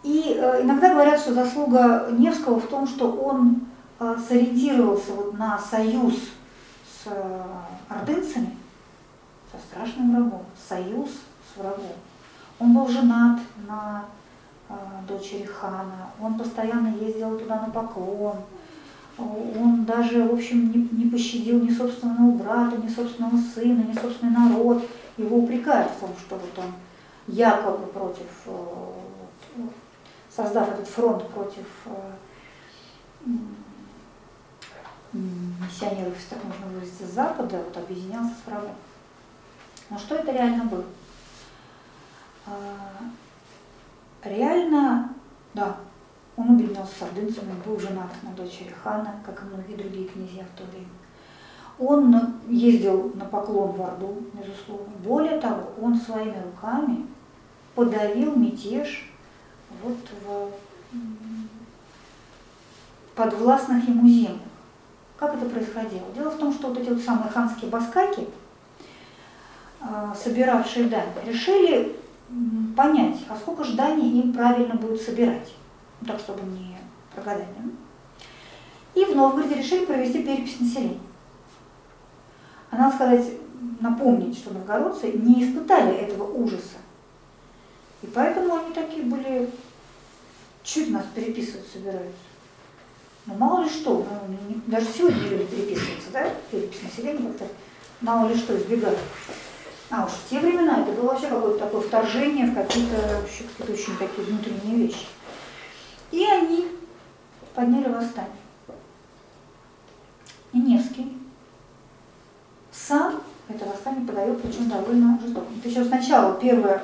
И э, иногда говорят, что заслуга Невского в том, что он э, сориентировался вот на союз с э, ордынцами, со страшным врагом, союз с врагом. Он был женат на дочери хана, он постоянно ездил туда на поклон, он даже, в общем, не, не пощадил ни собственного брата, ни собственного сына, ни собственный народ. Его упрекают в том, что вот он якобы против, э, создав этот фронт против э, миссионеров, если так можно выразиться, Запада, вот объединялся с врагом. Но что это реально было? А, реально, да, он объединялся с ордынцами, был женат на дочери хана, как и многие другие князья в то время. Он ездил на поклон в Орду, безусловно. Более того, он своими руками подавил мятеж вот в подвластных ему землях. Как это происходило? Дело в том, что вот эти вот самые ханские баскаки, а, собиравшие дань, решили понять, а сколько же дани им правильно будет собирать так, чтобы не прогадать. Да? И в Новгороде решили провести перепись населения. А надо сказать, напомнить, что новгородцы не испытали этого ужаса. И поэтому они такие были, чуть нас переписывать собираются. Ну мало ли что, ну, даже сегодня не любят переписываться, да, перепись населения как-то мало ли что избегают. А уж в те времена это было вообще какое-то такое вторжение в какие-то какие-то очень такие внутренние вещи. И они подняли восстание. И Невский сам это восстание подает, причем довольно жестоко. Причем сначала первый, э,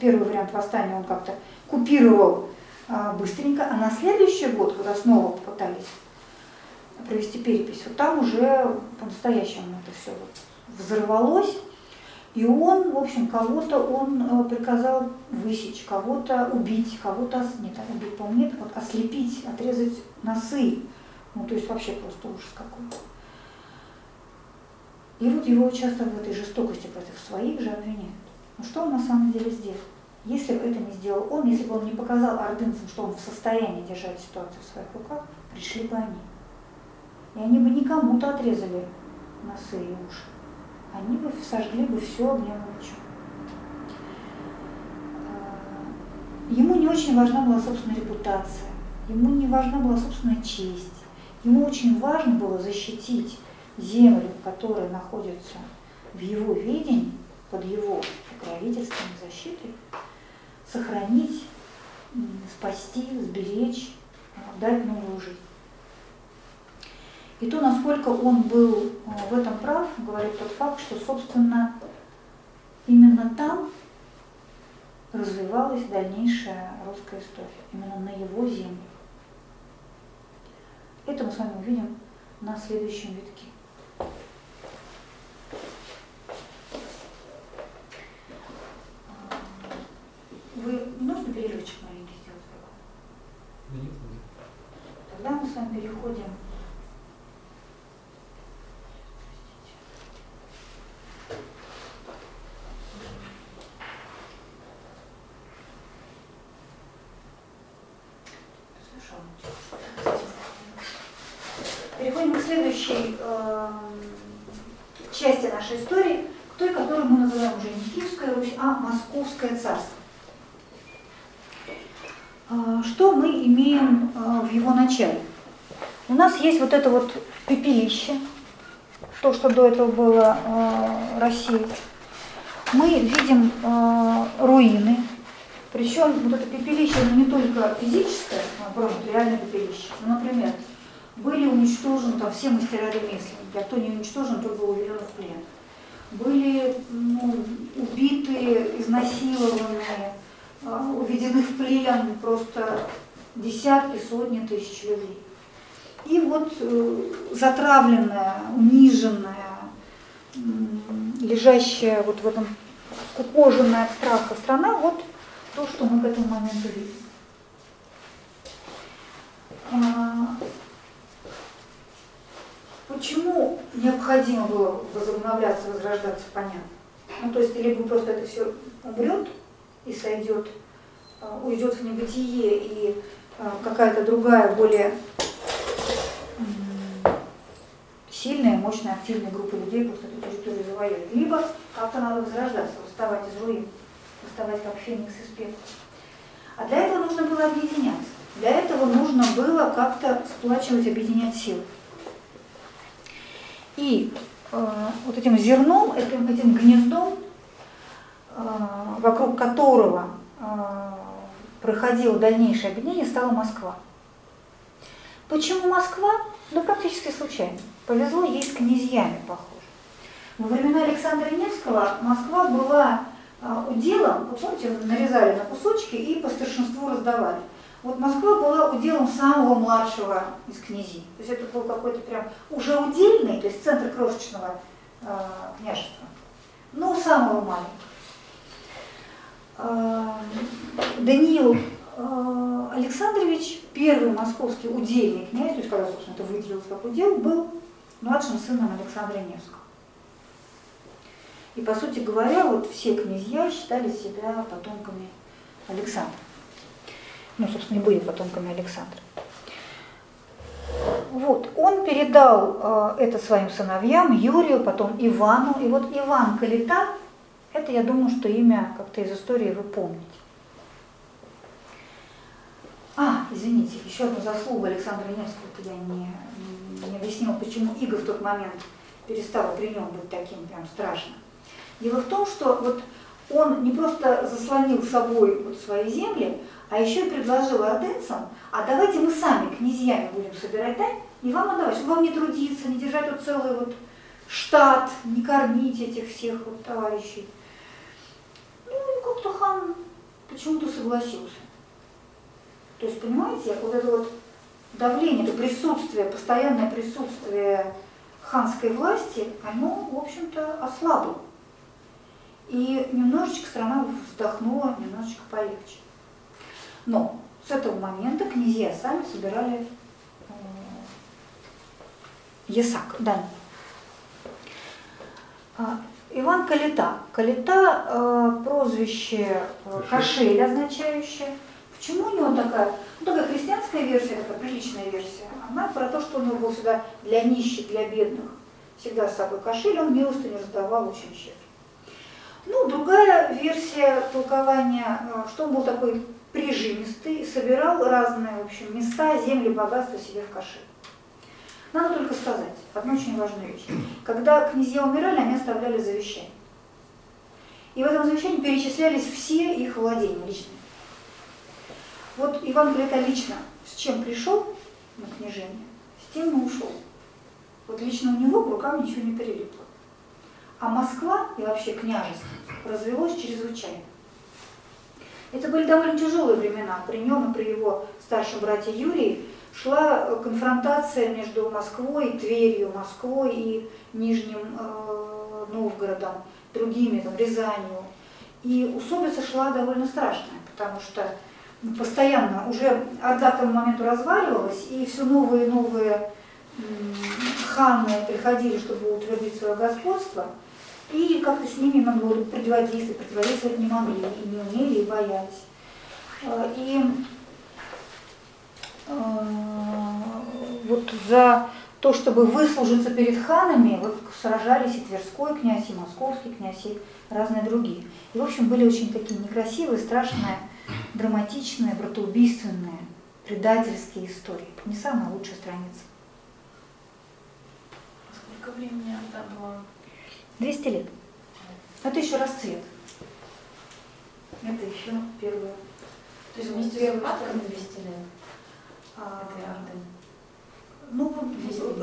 первый вариант восстания он как-то купировал а, быстренько, а на следующий год, когда снова попытались провести перепись, вот там уже по-настоящему это все вот взорвалось, и он, в общем, кого-то он э, приказал высечь, кого-то убить, кого-то, нет, убить, по-моему, нет, вот ослепить, отрезать носы. Ну, то есть вообще просто ужас какой. И вот его часто в этой жестокости против своих же обвиняют. Но что он на самом деле сделал? Если бы это не сделал он, если бы он не показал ордынцам, что он в состоянии держать ситуацию в своих руках, пришли бы они. И они бы никому-то отрезали носы и уши они бы сожгли бы все огнем. А, ему не очень важна была собственная репутация, ему не важна была собственная честь. Ему очень важно было защитить землю, которая находится в его видении, под его покровительством и защитой, сохранить, спасти, сберечь, дать новую жизнь. И то, насколько он был э, в этом прав, говорит тот факт, что, собственно, именно там развивалась дальнейшая русская история, именно на его земле. Это мы с вами увидим на следующем витке. Вы нужно перерывчик маленький сделать? Тогда мы с вами переходим Переходим к следующей э, части нашей истории, к той, которую мы называем уже не Киевская Русь, а Московское царство. Э, что мы имеем э, в его начале? У нас есть вот это вот пепелище, то, что до этого было э, Россией. Мы видим э, руины, причем вот это пепелище оно не только физическое, наоборот, реальное пепелище. Ну, например, были уничтожены там все мастера ремесленники, а кто не уничтожен, тот был уведен в плен. Были ну, убиты, изнасилованы, а, уведены в плен просто десятки, сотни тысяч людей. И вот э, затравленная, униженная, лежащая вот в этом скукоженная от страха страна, вот то, что мы к этому моменту видим. Почему необходимо было возобновляться, возрождаться, понятно. Ну, то есть, либо просто это все умрет и сойдет, а, уйдет в небытие, и а, какая-то другая, более сильная, мощная, активная группа людей просто эту территорию завоюет. Либо как-то надо возрождаться, восставать из руин вставать как феникс из пепла. А для этого нужно было объединяться. Для этого нужно было как-то сплачивать, объединять силы. И э, вот этим зерном, этим, этим гнездом, э, вокруг которого э, проходило дальнейшее объединение, стала Москва. Почему Москва? Да практически случайно. Повезло ей с князьями, похоже. Во времена Александра Невского Москва была а, уделом, вы помните, нарезали на кусочки и по старшинству раздавали. Вот Москва была уделом самого младшего из князей. То есть это был какой-то прям уже удельный, то есть центр крошечного э, княжества, но самого маленького. Э, Даниил э, Александрович, первый московский удельный князь, то есть когда, собственно, это выделилось как удел, был младшим сыном Александра Невского. И, по сути говоря, вот все князья считали себя потомками Александра. Ну, собственно, и были потомками Александра. вот, он передал э, это своим сыновьям, Юрию, потом Ивану. И вот Иван Калита, это, я думаю, что имя как-то из истории вы помните. А, извините, еще одну заслугу Александра Невского, я не, не объяснила, почему Иго в тот момент перестала при нем быть таким прям страшным. Дело в том, что вот он не просто заслонил собой вот свои земли, а еще и предложил ордынцам, а давайте мы сами князьями будем собирать дань, и вам отдавать, чтобы вам не трудиться, не держать вот целый вот штат, не кормить этих всех вот товарищей. Ну и как-то хан почему-то согласился. То есть, понимаете, вот это вот давление, это присутствие, постоянное присутствие ханской власти, оно, в общем-то, ослабло. И немножечко страна вздохнула, немножечко полегче. Но с этого момента князья сами собирали э, ясак, дань. А, Иван Калита. Калита э, прозвище э, Кошель означающее. Почему у него такая, ну, такая христианская версия, такая приличная версия? Она про то, что у него был всегда для нищих, для бедных, всегда с собой кошель, он милостыню раздавал очень щедро. Ну, другая версия толкования, э, что он был такой прижимистый, собирал разные, в общем, места, земли, богатства себе в кошель. Надо только сказать одну очень важную вещь. Когда князья умирали, они оставляли завещание. И в этом завещании перечислялись все их владения личные. Вот Иван Глета лично с чем пришел на княжение, с тем и ушел. Вот лично у него к рукам ничего не прилипло. А Москва и вообще княжество развелось чрезвычайно. Это были довольно тяжелые времена. При нем и при его старшем брате Юрии шла конфронтация между Москвой, Тверью, Москвой и Нижним э, Новгородом, другими, там, Рязанью. И усобица шла довольно страшная, потому что постоянно уже Орда к тому моменту разваливалась, и все новые и новые ханы приходили, чтобы утвердить свое господство, и как-то с ними надо было противодействовать, противодействовать не могли, и не умели, и боялись. А, и а, вот за то, чтобы выслужиться перед ханами, вот сражались и Тверской князь, и Московский князь, и разные другие. И, в общем, были очень такие некрасивые, страшные, драматичные, братоубийственные, предательские истории. Не самая лучшая страница. Сколько времени была 200 лет. Это еще расцвет. Это еще первое. То есть вместе с упадком 200 лет А, этой Орды? Ну,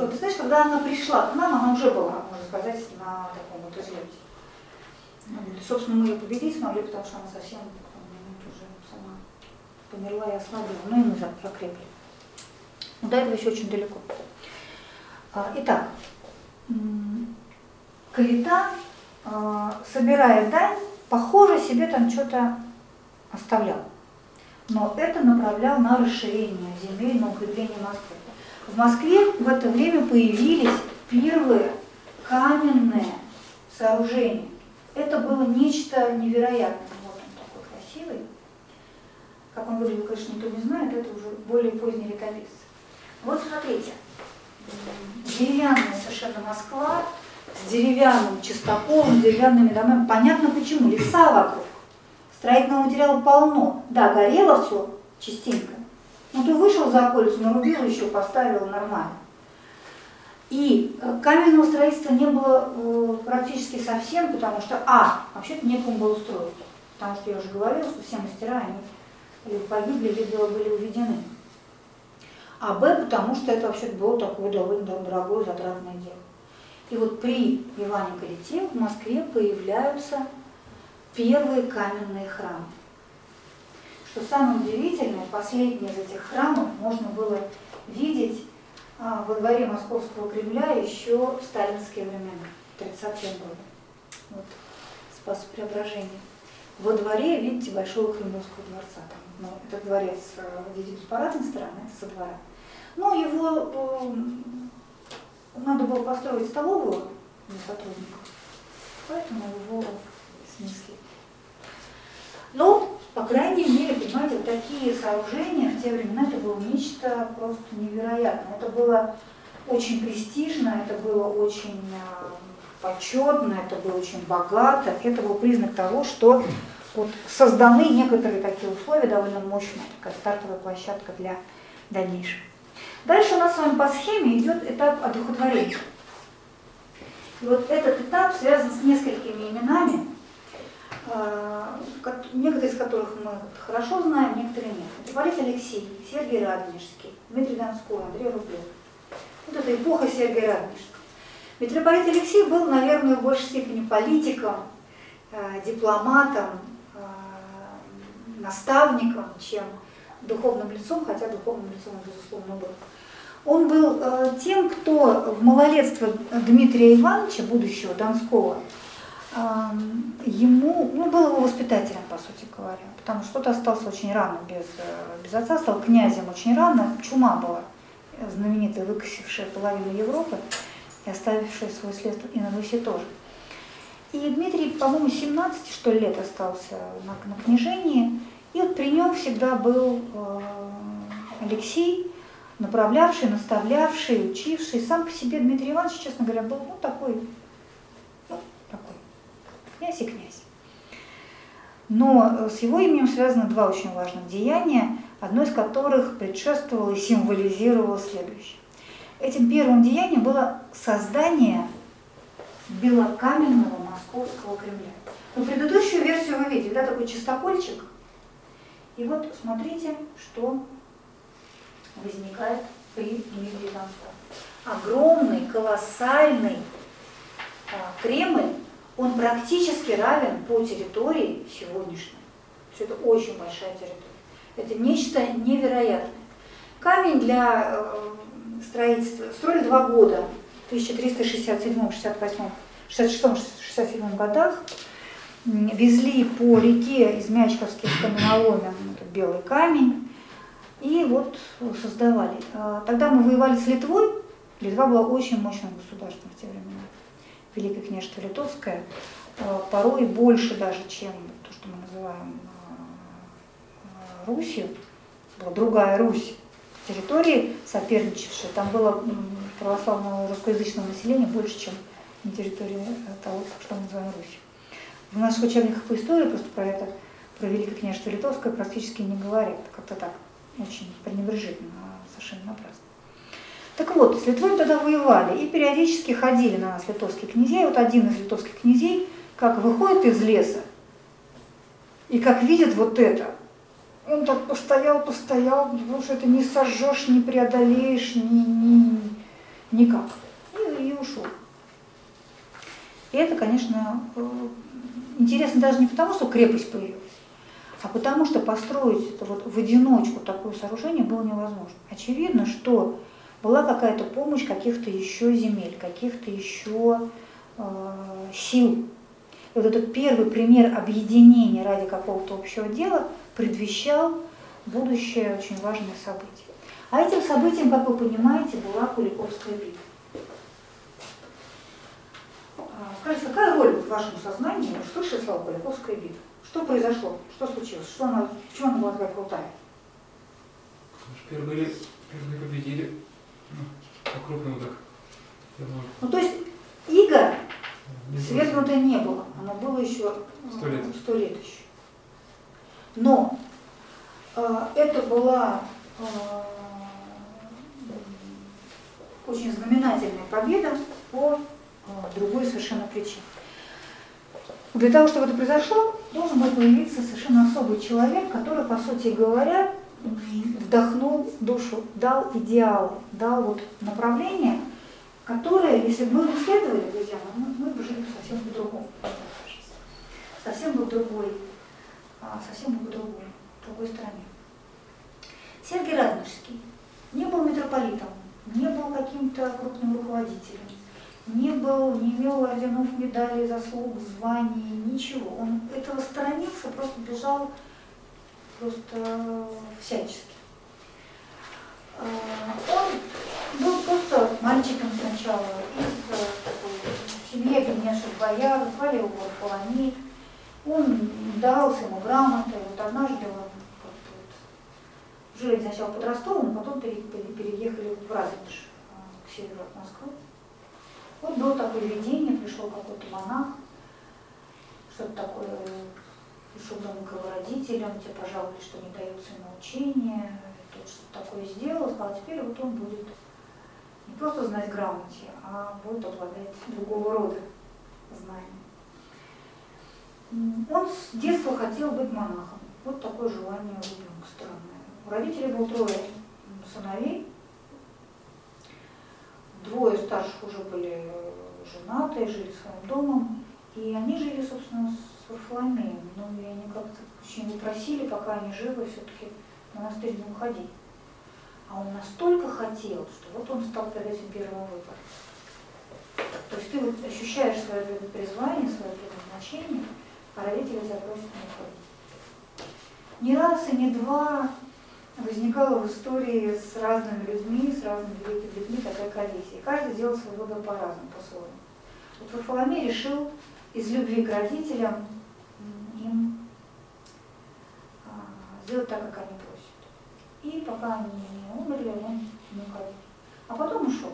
ты знаешь, когда она пришла к нам, она уже была, можно сказать, на таком вот излете. И, собственно, мы ее победить смогли, потому что она совсем ну, уже сама померла и ослабила. Ну и мы закрепли. Но до этого еще очень далеко. А, итак, Калита, э, собирая дань, похоже, себе там что-то оставлял. Но это направлял на расширение земель, на укрепление Москвы. В Москве в это время появились первые каменные сооружения. Это было нечто невероятное. Вот он такой красивый. Как он выглядел, конечно, никто не знает, это уже более поздний летописцы. Вот смотрите, деревянная совершенно Москва, с деревянным чистоколом, с деревянными домами. Понятно почему. Леса вокруг. Строительного материала полно. Да, горело все частенько. Но ты вышел за околицу, нарубил еще, поставил нормально. И э, каменного строительства не было э, практически совсем, потому что, а, вообще-то некому было строить. Потому что я уже говорила, что все мастера, они либо погибли, либо были уведены. А б, потому что это вообще было такое довольно дорогое затратное дело. И вот при Иване Калите в Москве появляются первые каменные храмы. Что самое удивительное, последний из этих храмов можно было видеть а, во дворе Московского Кремля еще в сталинские времена, 30-е годы. Вот, Спас Преображение. Во дворе, видите, Большого Кремлевского дворца. Там, ну, этот дворец э, видите, с парадной стороны, со двора. Но его э, надо было построить столовую для сотрудников, поэтому его снесли. Но, по крайней мере, понимаете, вот такие сооружения в те времена это было нечто просто невероятное. Это было очень престижно, это было очень а, почетно, это было очень богато. Это был признак того, что вот созданы некоторые такие условия довольно мощные, такая стартовая площадка для дальнейшего. Дальше у нас с вами по схеме идет этап одухотворения. И вот этот этап связан с несколькими именами, а, некоторые из которых мы хорошо знаем, некоторые нет. Митрополит Алексей, Сергий Радонежский, Дмитрий Донской, Андрей Рублев. Вот это эпоха Сергия Радонежского. Митрополит Алексей был, наверное, в большей степени политиком, а, дипломатом, а, наставником, чем духовным лицом, хотя духовным лицом он, безусловно, был. Он был э, тем, кто в малолетство Дмитрия Ивановича, будущего Донского, ему, ну, был его воспитателем, по сути говоря, потому что тот остался очень рано без, э, без отца, стал князем очень рано, чума была знаменитая, выкосившая половину Европы и оставившая свой след и на Руси тоже. И Дмитрий, по-моему, 17 что ли, лет остался на, на княжении, и вот при нем всегда был э, Алексей, направлявший, наставлявший, учивший. Сам по себе Дмитрий Иванович, честно говоря, был ну, такой, ну, такой, князь и князь. Но э, с его именем связаны два очень важных деяния, одно из которых предшествовало и символизировало следующее. Этим первым деянием было создание белокаменного московского Кремля. Но предыдущую версию вы видели, да, такой чистокольчик, и вот смотрите, что возникает при Дмитрии Донском. Огромный, колоссальный а, Кремль, он практически равен по территории сегодняшней. Все это очень большая территория. Это нечто невероятное. Камень для э, строительства строили два года, в 1367, 68, 66, 67 годах везли по реке из Мячковских каменоломен белый камень и вот создавали. А, тогда мы воевали с Литвой. Литва была очень мощным государством в те времена. Великое княжество Литовское. А, порой больше даже, чем то, что мы называем а, Русью. Была другая Русь. Территории соперничавшие. Там было православного русскоязычного населения больше, чем на территории того, что мы называем Русью. В наших учебниках по истории просто про это, про Великое княжество Литовское практически не говорят. Как-то так, очень пренебрежительно, совершенно напрасно. Так вот, с Литвой тогда воевали и периодически ходили на нас литовские князья. И вот один из литовских князей, как выходит из леса, и как видит вот это, он так постоял, постоял, потому что это не сожжешь, не преодолеешь, ни, ни, никак. И, и ушел. И это, конечно, э, интересно даже не потому, что крепость появилась, а потому что построить это вот в одиночку такое сооружение было невозможно. Очевидно, что была какая-то помощь каких-то еще земель, каких-то еще э, сил. И вот этот первый пример объединения ради какого-то общего дела предвещал будущее очень важное событие. А этим событием, как вы понимаете, была Куликовская битва. Скажите, какая роль в вашем сознании слышали слово Куликовская битва? Что произошло? Что случилось? Что она, почему она была такая крутая? Первые, первые победили. Ну, по-крупному так. Ну, то есть иго свергнутое не было. Оно было еще сто лет. Сто лет еще. Но э, это была э, очень знаменательная победа по другой совершенно причин. Для того, чтобы это произошло, должен был появиться совершенно особый человек, который, по сути говоря, вдохнул душу, дал идеал, дал вот направление, которое, если бы мы исследовали, друзья, мы, мы бы жили совсем по-другому. Совсем бы другой, а, совсем бы другой, в другой стране. Сергий Радонежский не был митрополитом, не был каким-то крупным руководителем, не был, не имел орденов, медалей, заслуг, званий, ничего. Он этого сторонился, просто бежал просто всячески. А, он был просто мальчиком сначала из э, семьи обедневших бояр, звали его Варфоломей. Он давался ему грамотой, вот однажды он жили сначала под Ростовом, потом пере- пере- переехали в э, к северу от Москвы. Вот было такое видение, пришел какой-то монах, что-то такое, пришел домой к его родителям, те пожаловали, что не дается ему учение, тот что-то такое сделал, сказал, теперь вот он будет не просто знать грамоте, а будет обладать другого рода знанием. Он с детства хотел быть монахом. Вот такое желание у ребенка странное. У родителей было трое сыновей. Двое старших уже были э, женаты, жили своим домом. И они жили, собственно, с Варфоломеем. Но и они как-то очень его просили, пока они живы, все-таки монастырь не уходить. А он настолько хотел, что вот он стал перед этим первым выбором. То есть ты вот ощущаешь свое призвание, свое предназначение, а родители тебя просят не уходить. Ни раз и не два возникала в истории с разными людьми, с разными великими людьми такая коллизия. И каждый делал свой выбор по-разному, по-своему. Вот Варфоломей решил из любви к родителям им а, сделать так, как они просят. И пока они не умерли, он не уходил. А потом ушел.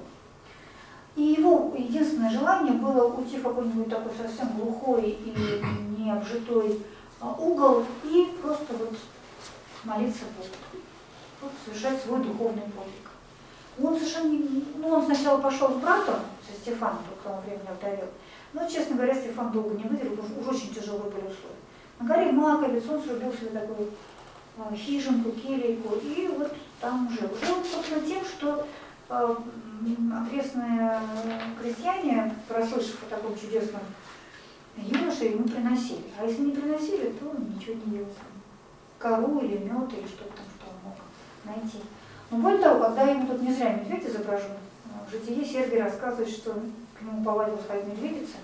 И его единственное желание было уйти в какой-нибудь такой совсем глухой и необжитой а, угол и просто вот молиться Богу. Вот совершать свой духовный подвиг. Он совершенно не, ну, он сначала пошел с братом, со Стефаном, тот, к тому времени обдавил. Но, честно говоря, Стефан долго не выдержал, потому что уж очень тяжелые были условия. На горе Маковец он срубил себе такую а, хижинку, келейку, и вот там жил. Жил, собственно, тем, что м, окрестные крестьяне, прослышав о таком чудесном юноше, ему приносили. А если не приносили, то ничего не делал. Кору или мед, или что-то там, найти. Но более того, когда ему тут не зря медведь изображен, в житии Сергий рассказывает, что к нему повадилась ходить медведица,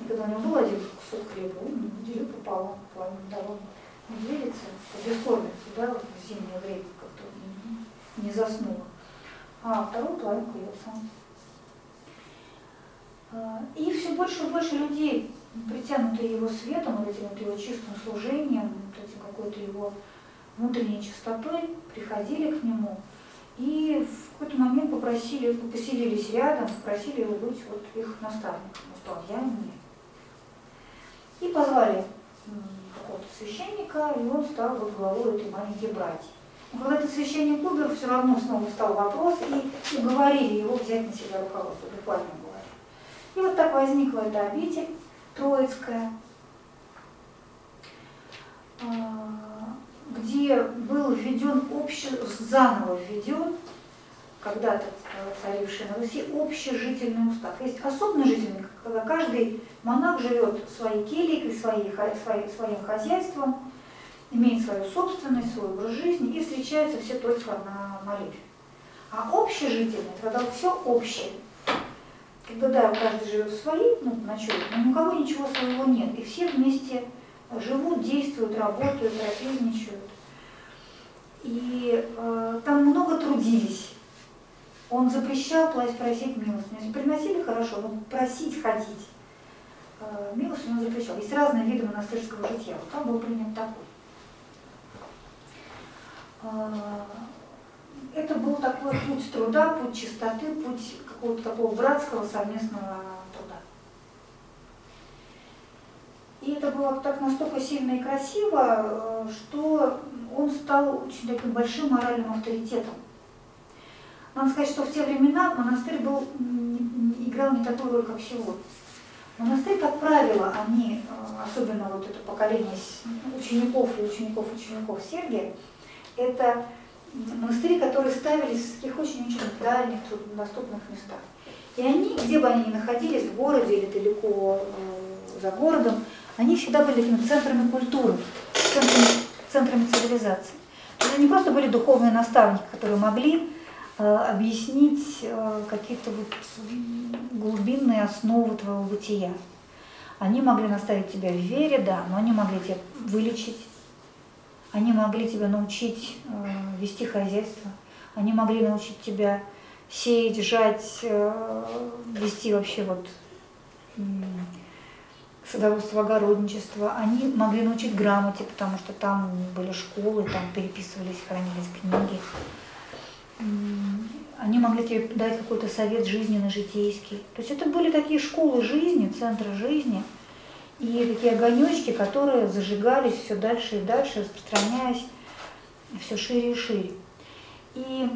и когда у него был один кусок хлеба, он делил пополам, пополам давал медведице, бескормицу, да, вот в зимнее время как-то не- не заснула. А вторую половинку ел сам. А, И все больше и больше людей, притянутые его светом, вот этим вот его чистым служением, вот этим какой-то его внутренней чистотой, приходили к нему и в какой-то момент попросили, поселились рядом, попросили его быть вот их наставником. Сказал, я нет. И позвали какого-то священника, и он стал вот главой этой маленькой братьи. Но когда этот священник умер, все равно снова встал вопрос, и уговорили его взять на себя руководство, буквально говоря. И вот так возникла эта обитель Троицкая, а, где был введен общий, заново введен, когда-то царивший на Руси, общежительный устав. Есть особенно жительный, когда каждый монах живет своей келейкой, своей, своей- своим хозяйством, имеет свою собственность, свой образ жизни и встречаются все только на молитве. А общежительный, когда все общее, когда да, каждый живет в своей, ну, ночует, но у кого ничего своего нет, и все вместе живут, действуют, работают, трапезничают. И э, там много трудились. Он запрещал просить милостыню. Если приносили, хорошо, но просить, ходить. Э, милостыню он запрещал. Есть разные виды монастырского жития. Вот там был принят такой. Э, это был такой путь труда, путь чистоты, путь какого-то такого братского совместного труда. Это было так настолько сильно и красиво, э, что он стал очень таким большим моральным авторитетом. Надо сказать, что в те времена монастырь был, играл не такую роль, как сегодня. Монастырь, как правило, они, э, особенно вот это поколение с- учеников и учеников учеников Сергия, это монастыри, которые ставились в таких очень-очень дальних, труднодоступных местах. И они, где бы они ни находились, в городе или далеко э, за городом, они всегда были такими центрами культуры, центрами, центрами цивилизации. То есть они просто были духовные наставники, которые могли э, объяснить э, какие-то вот глубинные основы твоего бытия. Они могли наставить тебя в вере, да, но они могли тебя вылечить, они могли тебя научить э, вести хозяйство, они могли научить тебя сеять, жать, э, вести вообще вот садоводство, огородничество. Они могли научить грамоте, потому что там были школы, там переписывались, хранились книги. Они могли тебе дать какой-то совет жизненный, житейский. То есть это были такие школы жизни, центры жизни, и такие огонечки, которые зажигались все дальше и дальше, распространяясь все шире и шире. И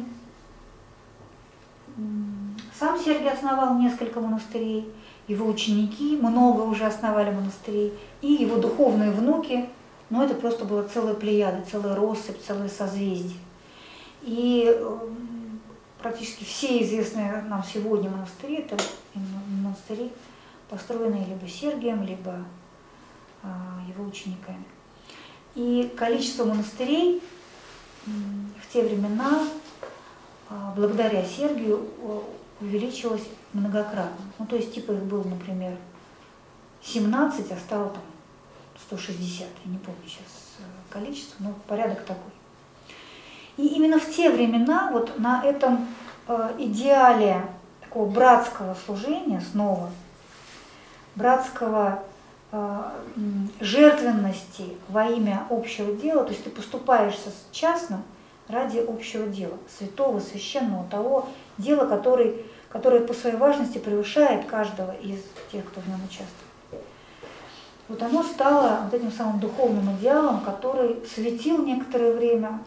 сам Сергий основал несколько монастырей, его ученики много уже основали монастырей, и его духовные внуки, ну это просто была целая плеяда, целая россыпь, целое созвездие. И м, практически все известные нам сегодня монастыри, это монастыри, построенные либо Сергием, либо а, его учениками. И количество монастырей в те времена а, благодаря Сергию увеличилось многократно. Ну, то есть, типа их было, например, 17, а стало там 160, я не помню сейчас э, количество, но порядок такой. И именно в те времена вот на этом э, идеале такого братского служения снова, братского э, жертвенности во имя общего дела, то есть ты поступаешься с частным ради общего дела, святого, священного, того дела, который, которое по своей важности превышает каждого из тех, кто в нем участвует. Вот оно стало вот этим самым духовным идеалом, который светил некоторое время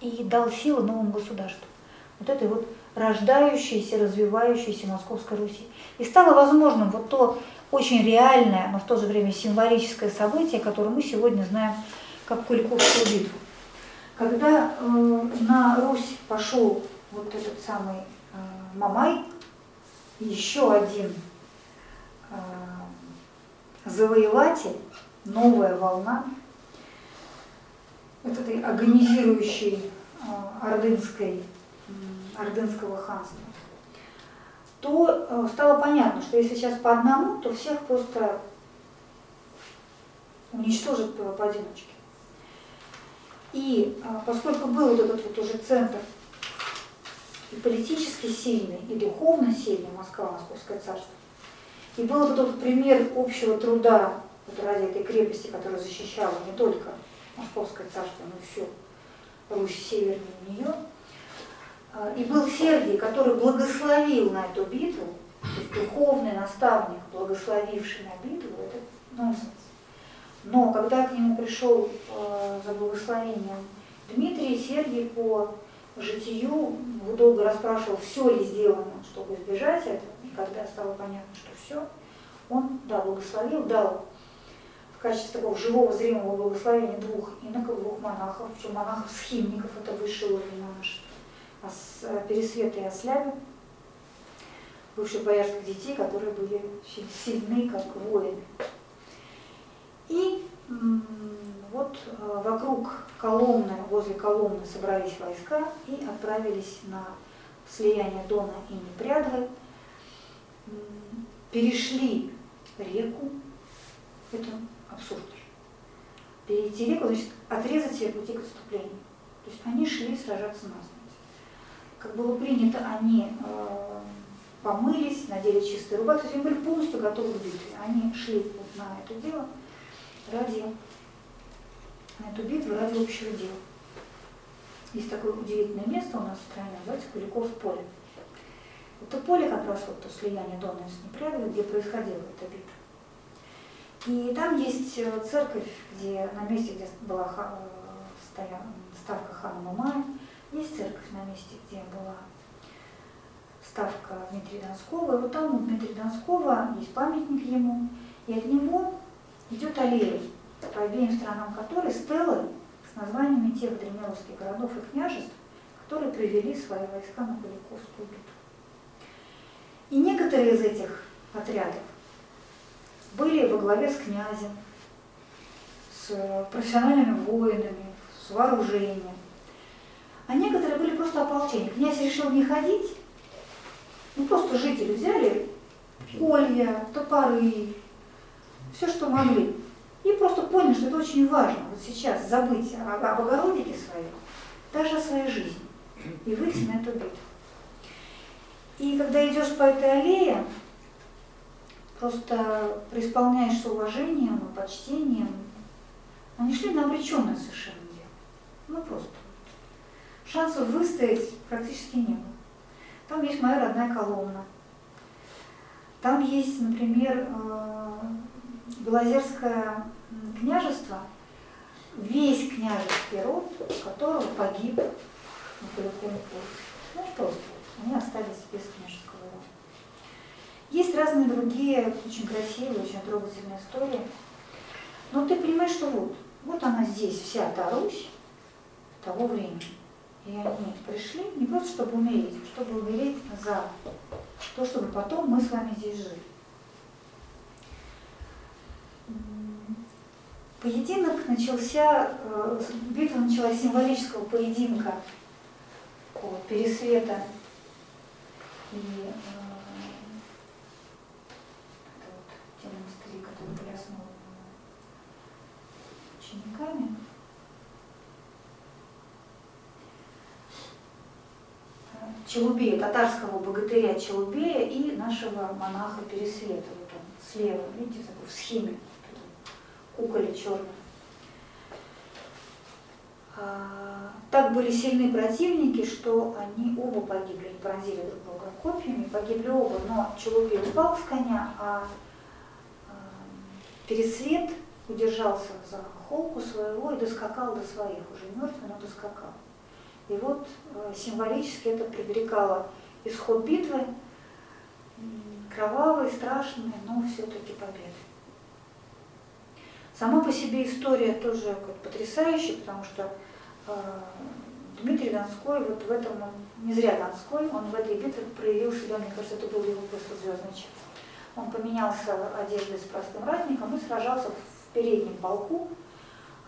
и дал силу новому государству. Вот этой вот рождающейся, развивающейся Московской Руси. И стало возможным вот то очень реальное, но в то же время символическое событие, которое мы сегодня знаем как Куликовскую битву. Когда э, на Русь пошел вот этот самый э, Мамай, еще один э, завоеватель, новая волна, вот этой агонизирующей э, ордынской, м, ордынского ханства, то э, стало понятно, что если сейчас по одному, то всех просто уничтожат по- поодиночке. И а, поскольку был вот этот вот уже центр и политически сильный, и духовно сильный Москва, Московское царство, и был вот этот пример общего труда вот ради этой крепости, которая защищала не только Московское царство, но и всю Русь севернее нее, а, и был Сергий, который благословил на эту битву, то есть духовный наставник, благословивший на битву, это нонсенс. Но когда к нему пришел э, за благословением Дмитрий, Сергий по житию долго расспрашивал, все ли сделано, чтобы избежать этого. И когда стало понятно, что все, он, да, благословил, дал в качестве такого живого зримого благословения двух иноков, двух монахов, причем монахов-схимников, это высший уровень монашества, а с э, Пересвета и Ослябе, бывших боярских детей, которые были сильны, как воины. И вот э, вокруг Коломны, возле Коломны собрались войска и отправились на слияние Дона и Непрядвы, перешли реку, это абсурд. Перейти реку, значит, отрезать себе пути к отступлению. То есть они шли сражаться насмерть. Как было принято, они э, помылись, надели чистые рубахи, то есть они были полностью готовы к битве. Они шли вот на это дело ради эту битву ради общего дела. Есть такое удивительное место у нас в стране, называется Куликов поле. Это поле как раз вот то слияние Дона с Непрядовой, где происходила эта битва. И там есть э, церковь, где на месте, где была э, стоя- ставка хана Мамая, есть церковь на месте, где была ставка Дмитрия Донского. И вот там у Дмитрия Донского есть памятник ему, и от него идет аллея, по обеим сторонам которой стелы с названиями тех древнерусских городов и княжеств, которые привели свои войска на Куликовскую битву. И некоторые из этих отрядов были во главе с князем, с профессиональными воинами, с вооружением. А некоторые были просто ополчение. Князь решил не ходить, ну просто жители взяли колья, топоры, все, что могли. И просто поняли, что это очень важно вот сейчас забыть об огородике своем, даже о своей жизни, и выйти на эту битву. И когда идешь по этой аллее, просто преисполняешь с уважением и почтением. Они шли на обреченное совершенно дело. Ну просто. Шансов выстоять практически не было. Там есть моя родная колонна. Там есть, например, э, Белозерское княжество, весь княжеский род, которого погиб на Куликовом Ну просто, они остались без княжеского рода. Есть разные другие очень красивые, очень трогательные истории. Но ты понимаешь, что вот, вот она здесь, вся та Русь того времени. И они пришли не просто чтобы умереть, а чтобы умереть за то, чтобы потом мы с вами здесь жили. Поединок начался, э, битва началась с символического поединка Пересвета и э, это вот те монастыри, которые были основаны учениками. Челубея, татарского богатыря Челубея и нашего монаха Пересвета. Вот он слева, видите, такой в схеме, куколе черной. А, так были сильные противники, что они оба погибли, они пронзили друг друга копьями, погибли оба, но Челубей упал с коня, а, а Пересвет удержался за холку своего и доскакал до своих, уже мертвый, но доскакал. И вот э, символически это предрекало исход битвы, кровавый, страшный, но все-таки победы. Сама по себе история тоже потрясающая, потому что э, Дмитрий Донской, вот в этом он, не зря Донской, он в этой битве проявил себя, мне кажется, это был его просто звездный час. Он поменялся одеждой с простым ратником и сражался в переднем полку,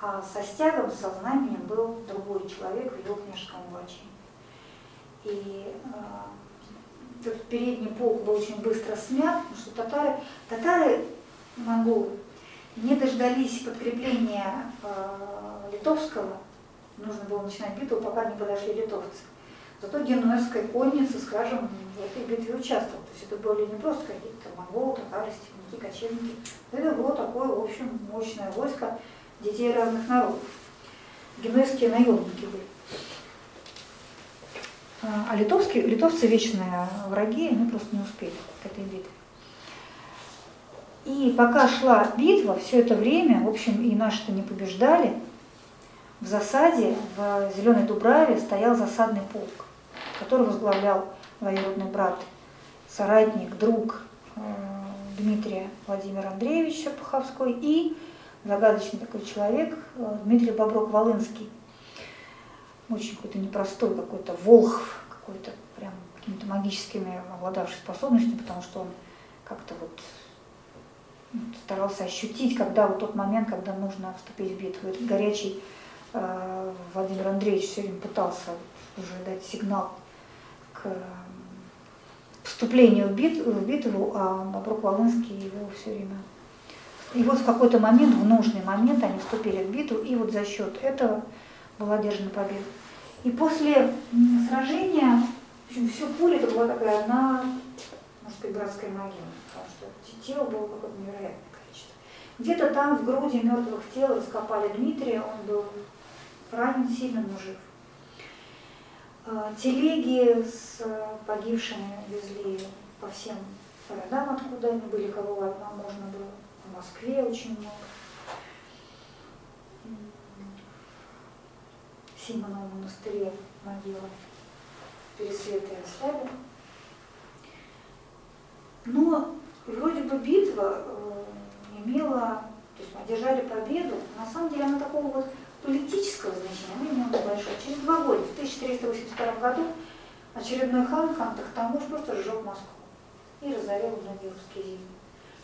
а со стягом, со знаменем был другой человек в его княжеском облачении. И э, передний полк был очень быстро смят, потому что татары, татары монголы не дождались подкрепления э, литовского, нужно было начинать битву, пока не подошли литовцы. Зато генуэзская конница, скажем, в этой битве участвовала. То есть это были не просто какие-то монголы, татары, степники, кочевники. Это было такое, в общем, мощное войско, детей разных народов. Генуэзские наемники были. А, а литовские, литовцы вечные враги, они просто не успели к этой битве. И пока шла битва, все это время, в общем, и наши-то не побеждали, в засаде в Зеленой Дубраве стоял засадный полк, который возглавлял двоюродный брат, соратник, друг э, Дмитрия Владимир Андреевич Серпуховской и загадочный такой человек э, Дмитрий Боброк-Волынский. Очень какой-то непростой, какой-то волхв, какой-то прям какими-то магическими обладавший способностями, потому что он как-то вот старался ощутить, когда вот тот момент, когда нужно вступить в битву. Этот горячий э, Владимир Андреевич все время пытался уже дать сигнал к вступлению в битву, в битву а Боброк Волынский его все время и вот в какой-то момент, в нужный момент, они вступили в битву, и вот за счет этого была одержана победа. И после сражения, в общем, все поле это была такая одна, может быть, братская могила, потому что тело было какое-то невероятное количество. Где-то там в груди мертвых тел раскопали Дмитрия, он был ранен сильно, но жив. А, телеги с погибшими везли по всем городам, откуда они были, кого можно было. В Москве очень много. В Симоновом монастыре могила Пересвета и оставили. Но вроде бы битва э, имела, то есть мы одержали победу, на самом деле она такого вот политического значения, она имела небольшое. Через два года, в 1382 году, очередной хан, хан Тахтамуш, просто сжег Москву и разорил многие русские земли.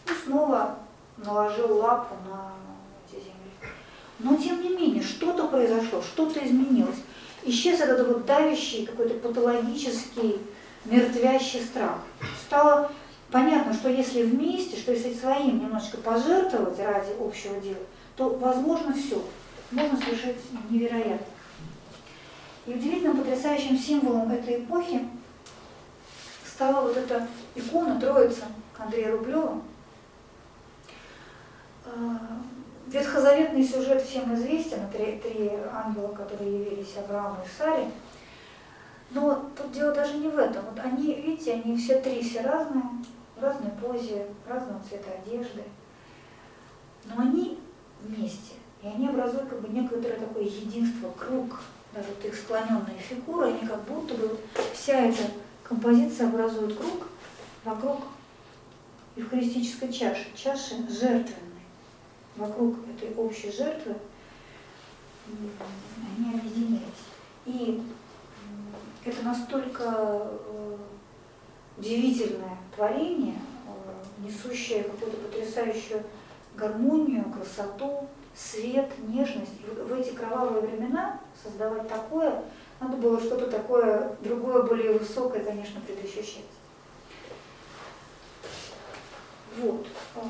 И снова наложил лапу на эти земли. Но тем не менее, что-то произошло, что-то изменилось. Исчез этот вот давящий, какой-то патологический, мертвящий страх. Стало понятно, что если вместе, что если своим немножечко пожертвовать ради общего дела, то возможно все. Можно совершить невероятно. И удивительным, потрясающим символом этой эпохи стала вот эта икона Троица Андрея Рублева, А, Ветхозаветный сюжет всем известен, три, три ангела, которые явились Аврааму и Саре. Но тут дело даже не в этом. Вот они, видите, они все три все разные, в разной позе, разного цвета одежды. Но они вместе. И они образуют как бы некоторое такое единство, круг, даже вот их склоненные фигуры, они как будто бы вся эта композиция образует круг вокруг евхаристической чаши, чаши жертвенной. Вокруг этой общей жертвы они объединились. И это настолько э, удивительное творение, э, несущее какую-то потрясающую гармонию, красоту, свет, нежность. В эти кровавые времена создавать такое, надо было что-то такое, другое, более высокое, конечно, предощущать. Вот. Э,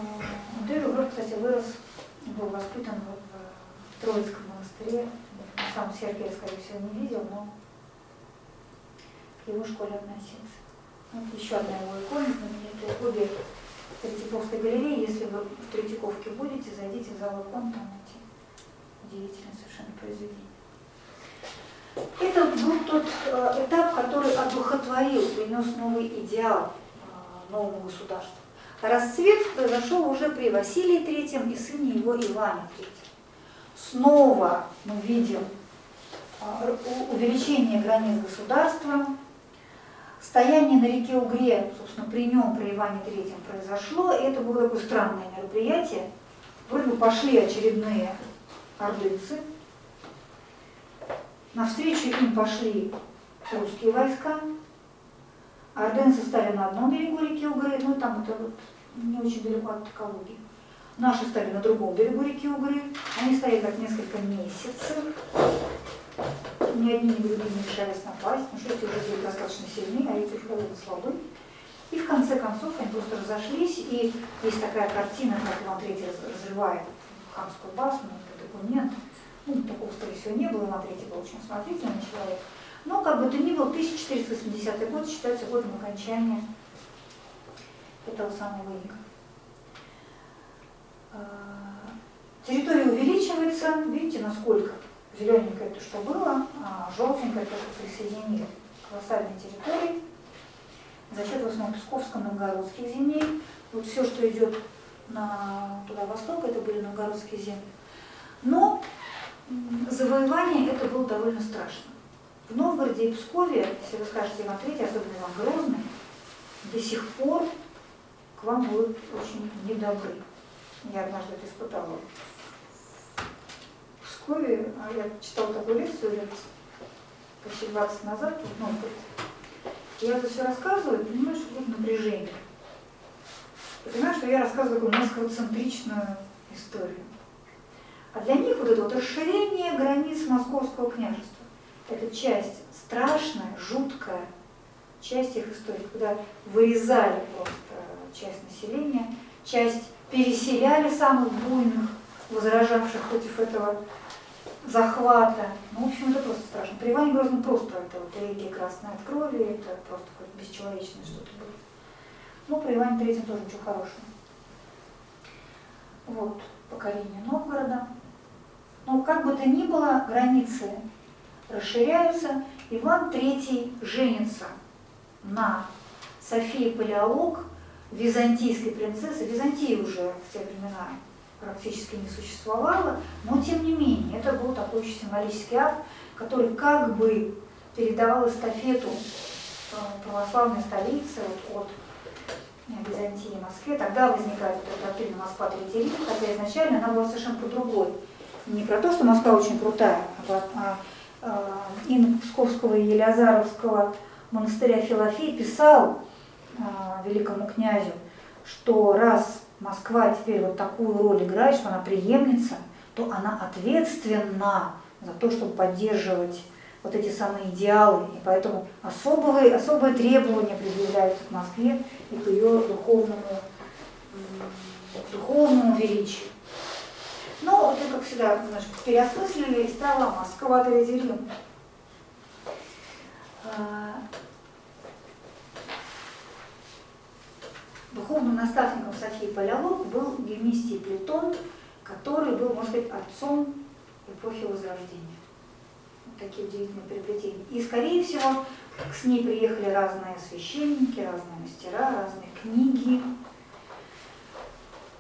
Андрей Рублев, кстати, вырос, был воспитан в, Троицком монастыре. Сам Сергей, скорее всего, не видел, но его школе относился. Вот еще одна его икона, знаменитая обе Третьяковской галереи. Если вы в Третьяковке будете, зайдите в зал икон, там эти удивительные совершенно произведения. Это был тот э, этап, который одухотворил, принес новый идеал э, новому государству. Расцвет произошел уже при Василии III и сыне его Иване III. Снова мы видим э, увеличение границ государства, Стояние на реке Угре, собственно, при нем, при Иване III произошло, и это было такое странное мероприятие. Вроде бы пошли очередные ордынцы, навстречу им пошли русские войска, ордынцы стали на одном берегу реки Угры, ну там это вот не очень далеко от Калуги. Наши стали на другом берегу реки Угры, они стояли так несколько месяцев, ни одни, ни другие не решались потому что эти уже были достаточно сильны, а эти уже довольно слабы. И в конце концов они просто разошлись, и есть такая картина, как Иван III раз- разрывает хамскую басню, это документ. Ну, такого, скорее всего, не было, Иван III был очень осмотрительный человек. Но, как бы то ни было, 1480 год считается годом окончания этого самого ига. А, Территория увеличивается, видите, насколько зелененькое то, что было, а желтенькое то, что присоединили. Колоссальные территории за счет в основном Псковско-Новгородских земель. Вот все, что идет на туда восток, это были новгородские земли. Но завоевание это было довольно страшно. В Новгороде и Пскове, если вы скажете Иван III, особенно Иван Грозный, до сих пор к вам будут очень недобры. Я однажды это испытала в Пскове, а я читала такую лекцию лет почти 20 назад, Новгороде. Я это все рассказываю, понимаешь, вот напряжение. Понимаешь, что я рассказываю такую москвоцентричную историю. А для них вот это вот расширение границ Московского княжества, это часть страшная, жуткая, часть их истории, когда вырезали просто часть населения, часть переселяли самых буйных, возражавших против этого захвата. Ну, в общем, это просто страшно. При Иване просто это вот реки красной от крови, это просто какое-то бесчеловечное что-то было. Ну, при Иване тоже ничего хорошего. Вот, покорение Новгорода. Но как бы то ни было, границы расширяются. Иван Третий женится на Софии Палеолог, византийской принцессы. Византия уже в те времена практически не существовало, но тем не менее, это был такой очень символический акт, который как бы передавал эстафету э, православной столицы вот, от э, Византии и Москве. Тогда возникает вот доктрина Москва Третий Рим, хотя изначально она была совершенно по другой. Не про то, что Москва очень крутая, а, а, э, инок Псковского и Елеазаровского монастыря Филофей писал э, великому князю, что раз Москва теперь вот такую роль играет, что она преемница, то она ответственна за то, чтобы поддерживать вот эти самые идеалы. И поэтому особые, особые требования предъявляются к Москве и к ее духовному, духовному величию. Но это, как всегда, немножко переосмыслили, и стала Москва Третий Рим. Духовным наставником Софии палеолог был Гемистий Плетон, который был, может быть, отцом эпохи Возрождения. Вот такие удивительные переплетения. И, скорее всего, с ней приехали разные священники, разные мастера, разные книги.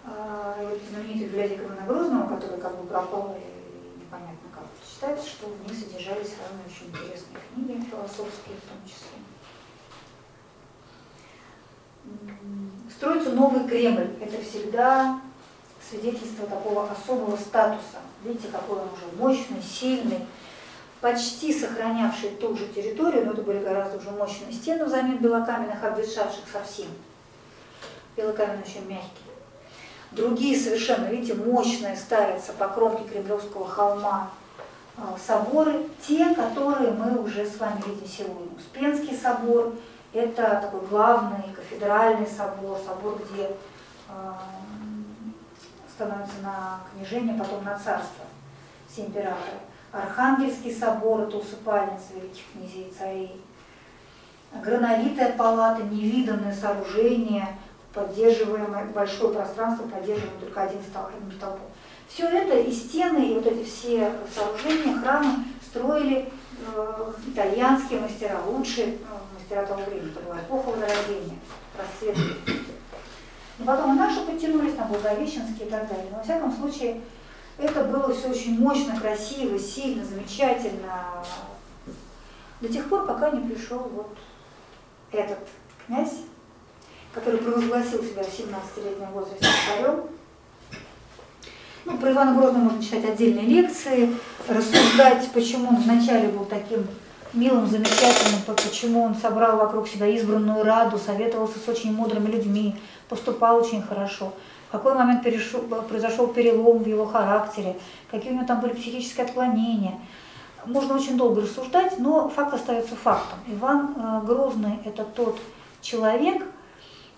А, вот знаменитая библиотека Ивана Грозного, которая как бы пропала и непонятно как. Считается, что в ней содержались разные очень интересные книги, философские в том числе. Строится новый Кремль. Это всегда свидетельство такого особого статуса. Видите, какой он уже мощный, сильный, почти сохранявший ту же территорию, но это были гораздо уже мощные стены взамен белокаменных, обветшавших совсем. Белокаменные очень мягкие. Другие совершенно, видите, мощные ставятся по кромке Кремлевского холма э, соборы, те, которые мы уже с вами видим сегодня. Успенский собор – это такой главный кафедральный собор, собор, где э, становится на княжение, потом на царство все императоры. Архангельский собор – это усыпальница великих князей и царей. Грановитая палата – невиданное сооружение, поддерживаемое, большое пространство, поддерживаемое только один стол, одним столбом. Все это и стены, и вот эти все сооружения, храмы строили э, итальянские мастера, лучшие э, мастера того времени, это была эпоха Возрождения, расцвет. И потом и наши подтянулись, на Благовещенские и так далее. Но во всяком случае, это было все очень мощно, красиво, сильно, замечательно. До тех пор, пока не пришел вот этот князь, который провозгласил себя в 17-летнем возрасте царем. Ну, про Ивана Грозного можно читать отдельные лекции, рассуждать, почему он вначале был таким милым, замечательным, почему он собрал вокруг себя избранную раду, советовался с очень мудрыми людьми, поступал очень хорошо. В какой момент перешел, произошел перелом в его характере, какие у него там были психические отклонения. Можно очень долго рассуждать, но факт остается фактом. Иван э, Грозный – это тот человек,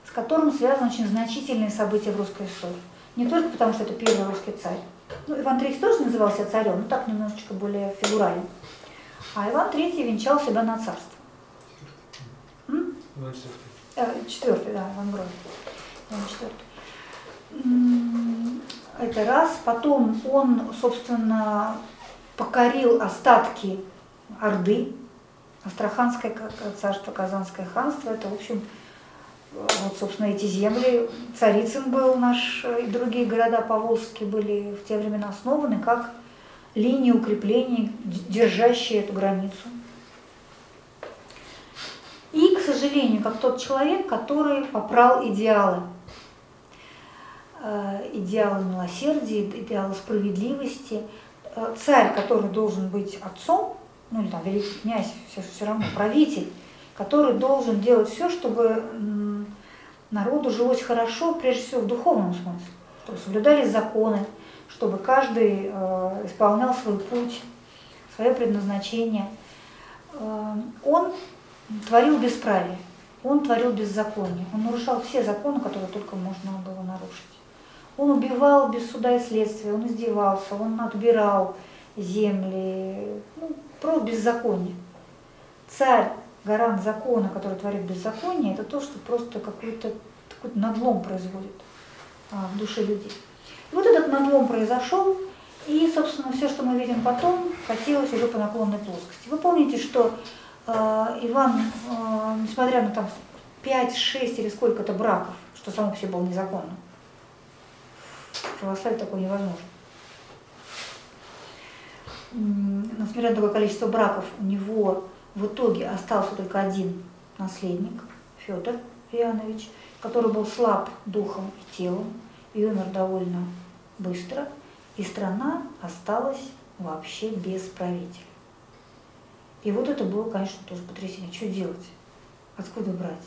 с которым связаны очень значительные события в русской истории. Не только потому, что это первый русский царь. Ну, Иван III тоже назывался царем, но так немножечко более фигурально. А Иван III венчал себя на царство. М? Иван Четвертый. Э, Четвертый, да, Иван Грозный. Иван четвертый. М, Это раз. Потом он, собственно, покорил остатки Орды, Астраханское царство, Казанское ханство. Это, в общем, вот, собственно, эти земли. Царицын был наш, э, и другие города поволжские были в те времена основаны как линии укреплений, д- держащие эту границу. И, к сожалению, как тот человек, который попрал идеалы. Э, Идеалы милосердия, идеалы справедливости. Э, Царь, который должен быть отцом, ну или там великий князь, все, все равно правитель, который должен делать все, чтобы народу жилось хорошо, прежде всего в духовном смысле, чтобы соблюдались законы, чтобы каждый э, исполнял свой путь, свое предназначение. Э, он творил бесправие, он творил беззаконие, он нарушал все законы, которые только можно было нарушить. Он убивал без суда и следствия, он издевался, он отбирал земли, ну, про беззаконие. Царь, гарант закона, который творит беззаконие, это то, что просто какой-то такой надлом производит а, в душе людей. И вот этот надлом произошел, и, собственно, все, что мы видим потом, катилось уже по наклонной плоскости. Вы помните, что э, Иван, э, несмотря на там 5, 6 или сколько-то браков, что само по себе было незаконно, в православии такое невозможно. Несмотря на такое количество браков, у него в итоге остался только один наследник, Федор Иоаннович, который был слаб духом и телом, и умер довольно быстро, и страна осталась вообще без правителя. И вот это было, конечно, тоже потрясение. Что делать? Откуда брать?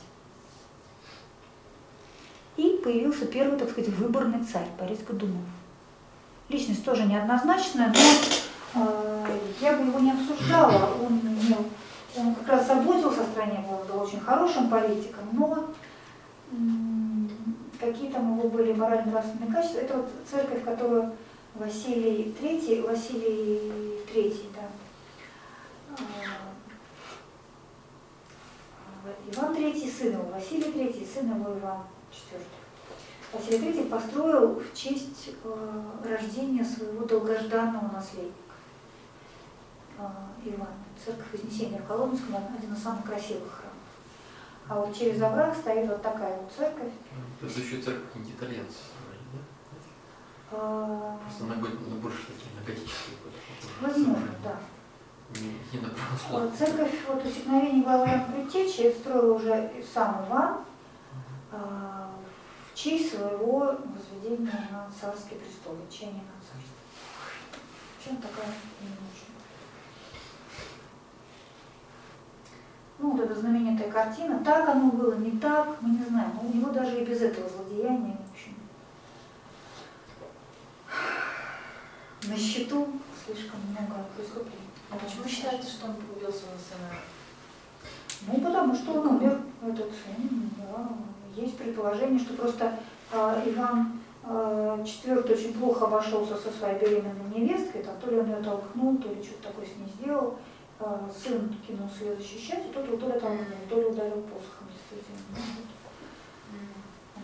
И появился первый, так сказать, выборный царь Борис Годунов. Личность тоже неоднозначная, но э, я бы его не обсуждала. Он, имел- он как раз заботился о стране, он был очень хорошим политиком, но какие там у него были морально-нравственные качества. Это вот церковь, которую Василий III, Василий III, да, а, Иван III, сын его, Василий III, сын его Иван IV. Василий III построил в честь э, рождения своего долгожданного наследника э, Ивана. Церковь Вознесения в Коломенском один из самых красивых храмов. А вот через овраг стоит вот такая вот церковь. Это еще церковь какие-нибудь итальянцы строили, да? Э, Просто на, го- на больше такие, на готические. Возможно, да. Не, не на православные. Церковь вот усекновения Главаря Предтечи строил уже сам Иван э, в честь своего возведения на царский престол, чаяния на царство. Чем такая немножко. Ну, вот эта знаменитая картина, так оно было, не так, мы не знаем. Но у него даже и без этого злодеяния, в общем, на счету слишком много преступлений. А почему считаете, что он убил своего сына? Ну, потому что он умер, этот сын, да. Есть предположение, что просто а, Иван а, IV очень плохо обошелся со своей беременной невесткой, там, то ли он ее толкнул, то ли что-то такое с ней сделал. А, сын кинулся ее защищать, и тот ли толкнул, то ударил посохом, действительно. Ну, вот.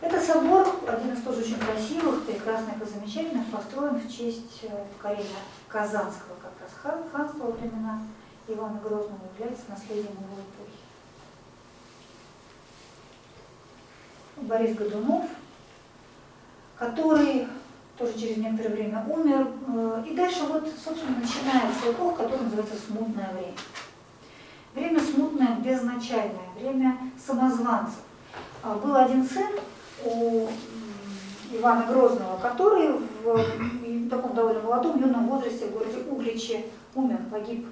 Это собор, один из тоже очень красивых, прекрасных и замечательных, построен в честь э, покорения Казанского как раз хан- ханства времена Ивана Грозного, является наследием его эпохи. Борис Годунов, который тоже через некоторое время умер. э, И дальше вот, собственно, начинается эпоха, которая называется смутное время. Время смутное, безначальное, время самозванцев. А, Был один сын у Ивана Грозного, который в таком довольно молодом, юном возрасте в городе Угличе умер, погиб.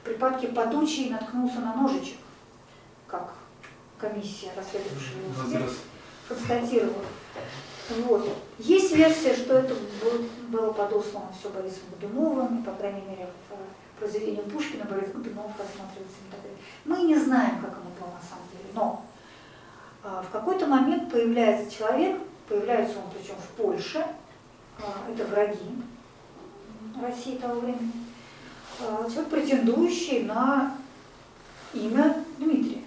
В припадке подучий наткнулся на ножичек, как комиссия, расследовавшая его смерть, констатировала. Вот. Есть версия, что это был- было подослано все Борисом Годуновым, по крайней мере, в э, произведении Пушкина Борис Годунов рассматривается и так далее. Мы не знаем, как оно было на самом деле, но а, в какой-то момент появляется человек, появляется он причем в Польше, а, это враги России того времени, а, человек, претендующий на имя Дмитрия.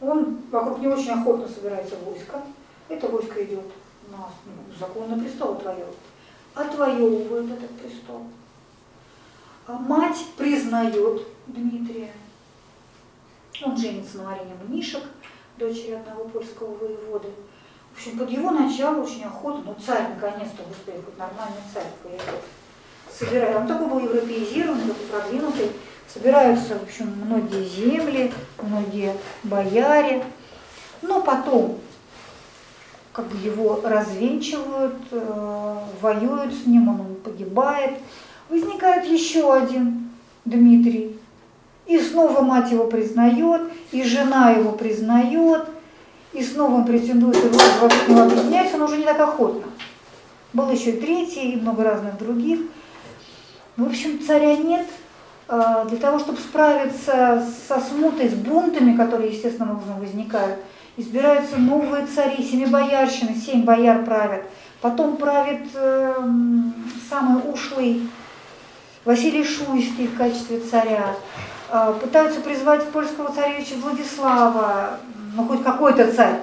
Он вокруг него очень охотно собирается войско. Это войско идет на ну, законный престол отвоевывает. Отвоевывает этот престол. А мать признает Дмитрия. Он женится на Марине Мнишек, дочери одного польского воеводы. В общем, под его начало очень охотно, ну царь наконец-то, господи, хоть нормальный царь появился. Собирает, он такой был европеизированный, такой продвинутый. Собираются, в общем, многие земли, многие бояре. Но потом как бы его развенчивают, э, воюют с ним, он погибает. Возникает еще один Дмитрий. И снова мать его признает, и жена его признает, и снова он претендует, и власть вокруг него объединяется, уже не так охотно. Был еще и третий, и много разных других. В общем, царя нет. А, Для того, чтобы справиться со смутой, с бунтами, которые, естественно, образом возникают, избираются новые цари, семибоярщины, семь бояр правят. Потом правит эм, самый ушлый Василий Шуйский в качестве царя. А, Пытаются призвать польского царевича Владислава, ну хоть какой-то царь,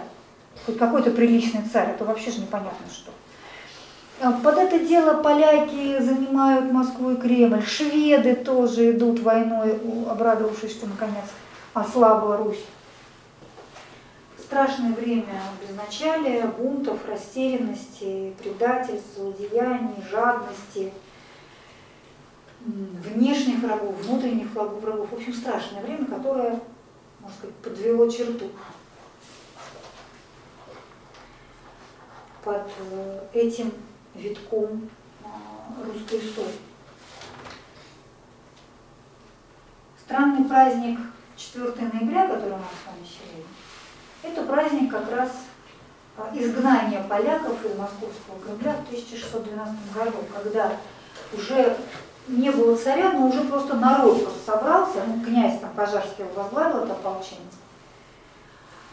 хоть какой-то приличный царь, это вообще же непонятно что. А, Под это дело поляки занимают Москву и Кремль, шведы тоже идут войной, обрадовавшись, что наконец ослабла Русь. Страшное время безначалия, бунтов, растерянности, предательств, злодеяний, жадности, внешних врагов, внутренних врагов. В общем, страшное время, которое, можно сказать, подвело черту под э, этим витком а, русской истории. Странный праздник 4 ноября, который у нас с вами сегодня, это праздник как раз а, изгнания поляков из московского Кремля в 1612 году, когда уже не было царя, но уже просто народ просто собрался, ну, князь там Пожарский возглавил это ополчение.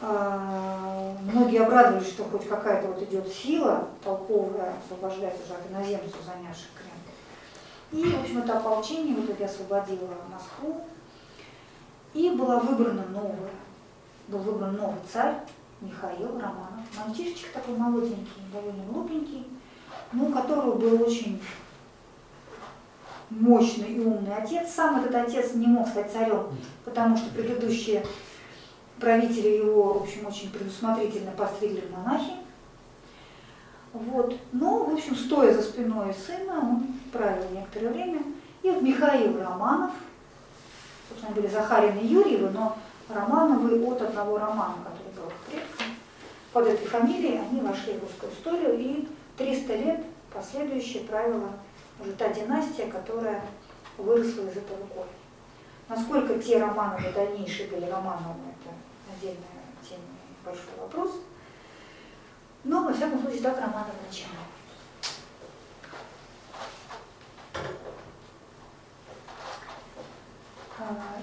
А, Многие обрадовались, что хоть какая-то вот идет сила толковая освобождать уже от иноземцев, занявших Кремль. И, в общем, это ополчение в итоге освободило Москву. И была выбрана новая, был выбран новый царь, Михаил Романов. Мальчишечка такой молоденький, довольно глупенький, но у которого был очень мощный и умный отец. Сам этот отец не мог стать царем, потому что предыдущие правители его, в общем, очень предусмотрительно постригли в монахи. Вот. Но, в общем, стоя за спиной сына, он правил некоторое время. И вот Михаил Романов, собственно, были Захарин и Юрьевы, но Романовы от одного Романа, который был их предком. Под этой фамилией они вошли в русскую историю, и 300 лет последующие правила уже та династия, которая выросла из этого корня. Насколько те Романовы дальнейшие были Романовыми, это отдельная тема, большой вопрос. Но, во всяком случае, так Романовы начинают.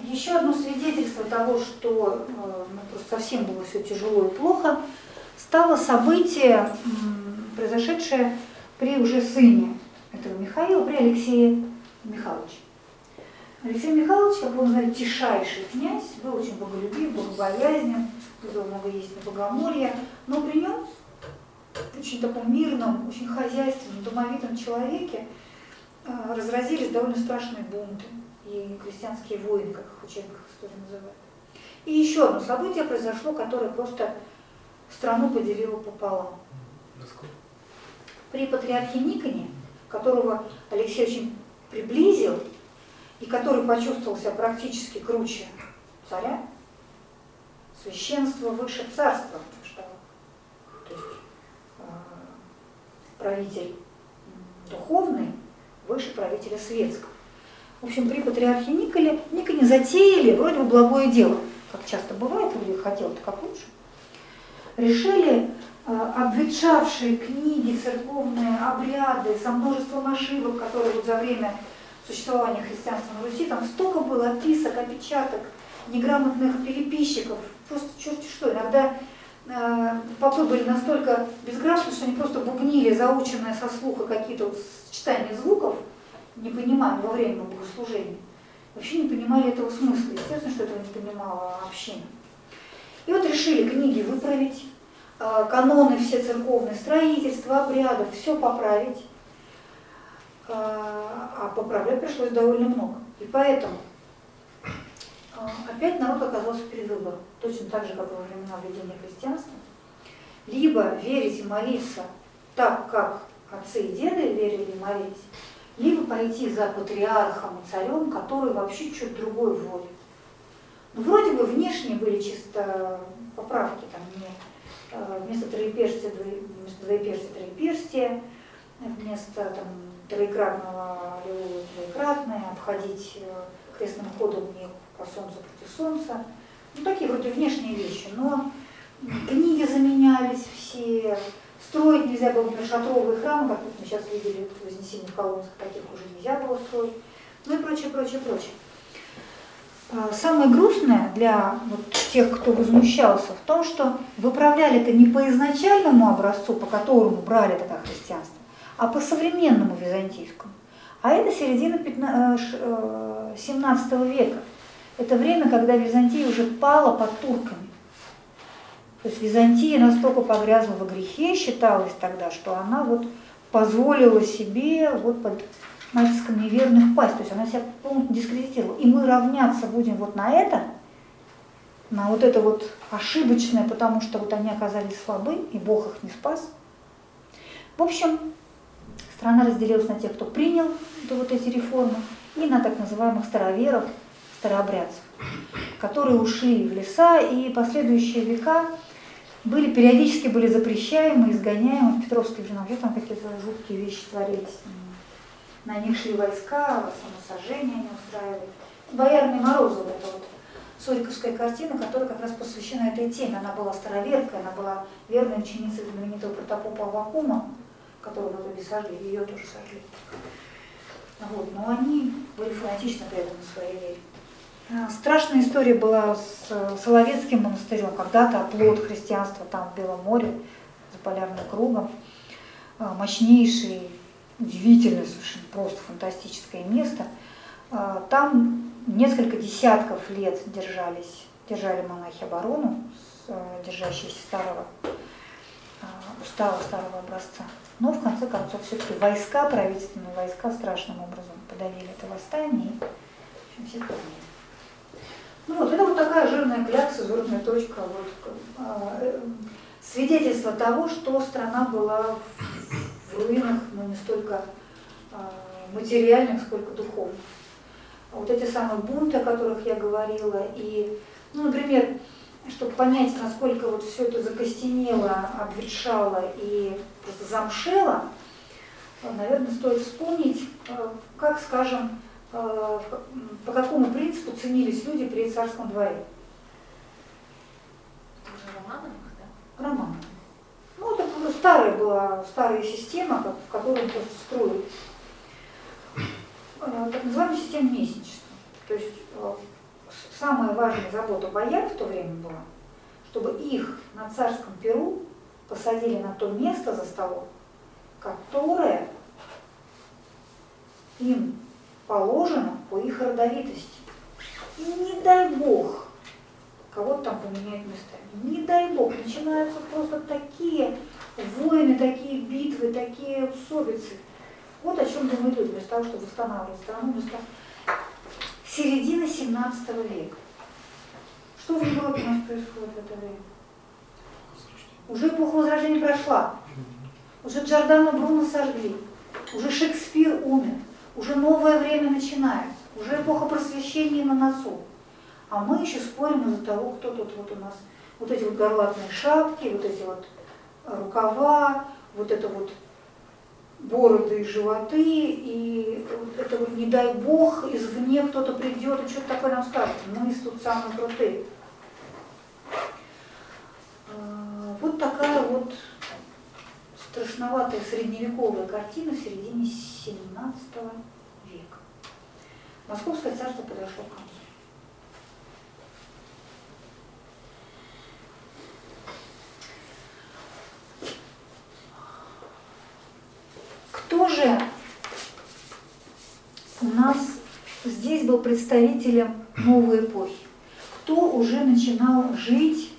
Еще одно свидетельство того, что э, ну, просто совсем было все тяжело и плохо, стало событие, произошедшее при уже сыне этого Михаила, при Алексее Михайловиче. Алексей Михайлович, как вы знаете, тишайший князь, был очень боголюбив, богобоязнен, любил много есть на богомолье, но при нем, очень таком мирном, очень хозяйственном, домовитом человеке, э, разразились довольно страшные бунты и крестьянские войны, как их в учебниках истории называют. И еще одно событие произошло, которое просто страну поделило пополам. При патриархе Никоне, которого Алексей очень приблизил, и который почувствовал себя практически круче царя, священство выше царства, то есть э, правитель духовный выше правителя светского. В общем, при патриархе Николе, Никоне затеяли вроде бы благое дело, как часто бывает, вроде хотел-то как лучше. Решили э, обветшавшие книги, церковные обряды, со множеством ошибок, которые вот за время существования христианства на Руси, там столько было описок, опечаток, неграмотных переписчиков, просто черти что. Иногда э, попы были настолько безграмотны, что они просто бубнили заученные со слуха какие-то вот сочетания звуков, не понимая во время богослужения. Вообще не понимали этого смысла. Естественно, что этого не понимала община. И вот решили книги выправить, э, каноны все церковные, строительство, обрядов, все поправить. Э, А поправлять пришлось довольно много. И поэтому э, опять народ оказался перед выбором. Точно так же, как во времена введения христианства. Либо верить и молиться так, как отцы и деды верили и молились, либо пойти за патриархом и царем, который вообще что-то другое вводит. Ну, вроде бы внешние были чисто поправки, там не, э, вместо троеперстия, вместо двоеперстия троеперстия, вместо там, троекратного аллилуйя троекратное, обходить э, крестным ходом не по солнцу против солнца. Ну, такие вроде внешние вещи, но книги заменялись все, строить нельзя было, например, шатровые храмы, как мы сейчас видели в Вознесении в таких уже нельзя было строить, ну и прочее, прочее, прочее. А, Самое грустное для вот тех, кто возмущался, в том, что выправляли это не по изначальному образцу, по которому брали тогда христианство, а по современному византийскому. А это середина 15 э, ш- э, 17 века. Это время, когда Византия уже пала под турками. То есть Византия настолько погрязла во грехе, считалось тогда, что она вот позволила себе вот под натиском неверных пасть. То есть она себя полностью дискредитировала. И мы равняться будем вот на это, на вот это вот ошибочное, потому что вот они оказались слабы, и Бог их не спас. В общем, страна разделилась на тех, кто принял вот эти реформы, и на так называемых староверов, старообрядцев, которые ушли в леса, и последующие века были периодически были запрещаемы, изгоняемы в времена. Вообще там какие-то жуткие вещи творились. На них шли войска, самосожжение они устраивали. Боярный Морозова, это вот Сориковская картина, которая как раз посвящена этой теме. Она была староверкой, она была верной ученицей знаменитого протопопа Авакума, которого в итоге сожгли, ее тоже сожгли. Вот, но они были фанатично преданы своей вере. А, Страшная история была с Соловецким монастырем, когда-то оплот христианства там в Белом море, за полярным кругом. А, Мощнейший, удивительное совершенно, просто фантастическое место. А, Там несколько десятков лет держались, держали монахи оборону э, держащиеся старого, э, устава старого образца. Но в конце концов все-таки войска, правительственные войска страшным образом подавили это восстание и в общем, всех победили. Ну вот, это вот такая жирная клякса, жирная точка, вот, а, э, свидетельство того, что страна была в, руинах, но не столько а, материальных, сколько духовных. Вот эти самые бунты, о которых я говорила, и, ну, например, чтобы понять, насколько вот все это закостенело, обветшало и просто замшело, наверное, стоит вспомнить, э, как, скажем, по какому принципу ценились люди при царском дворе. Это уже Романовых, да? Роман. Ну, это старая была, старая система, в которой просто строили. Э, Так называемая система местничества. То есть э, самая важная забота бояр в то время была, чтобы их на царском перу посадили на то место за столом, которое им положено по их родовитости. И не дай бог, кого-то там поменяют местами. Не дай бог, начинаются просто такие войны, такие битвы, такие усобицы. Вот о чем думают люди, вместо того, чтобы восстанавливать страну, вместо середины 17 века. Что в Европе у нас происходит в это время? Уже эпоха Возрождения прошла. Уже Джордано Бруно сожгли. Уже Шекспир умер. Уже новое время начинается. Уже эпоха просвещения на носу. А мы еще спорим из-за того, кто тут вот у нас. Вот эти вот горлатные шапки, вот эти вот рукава, вот это вот бороды и животы, и вот это вот, не дай бог, извне кто-то придет и что-то такое нам скажет. Мы тут самые крутые. А, Вот такая вот страшноватая средневековая картина в середине 17 века. Московское царство подошло к концу. Кто же у нас здесь был представителем новой эпохи? Кто уже начинал жить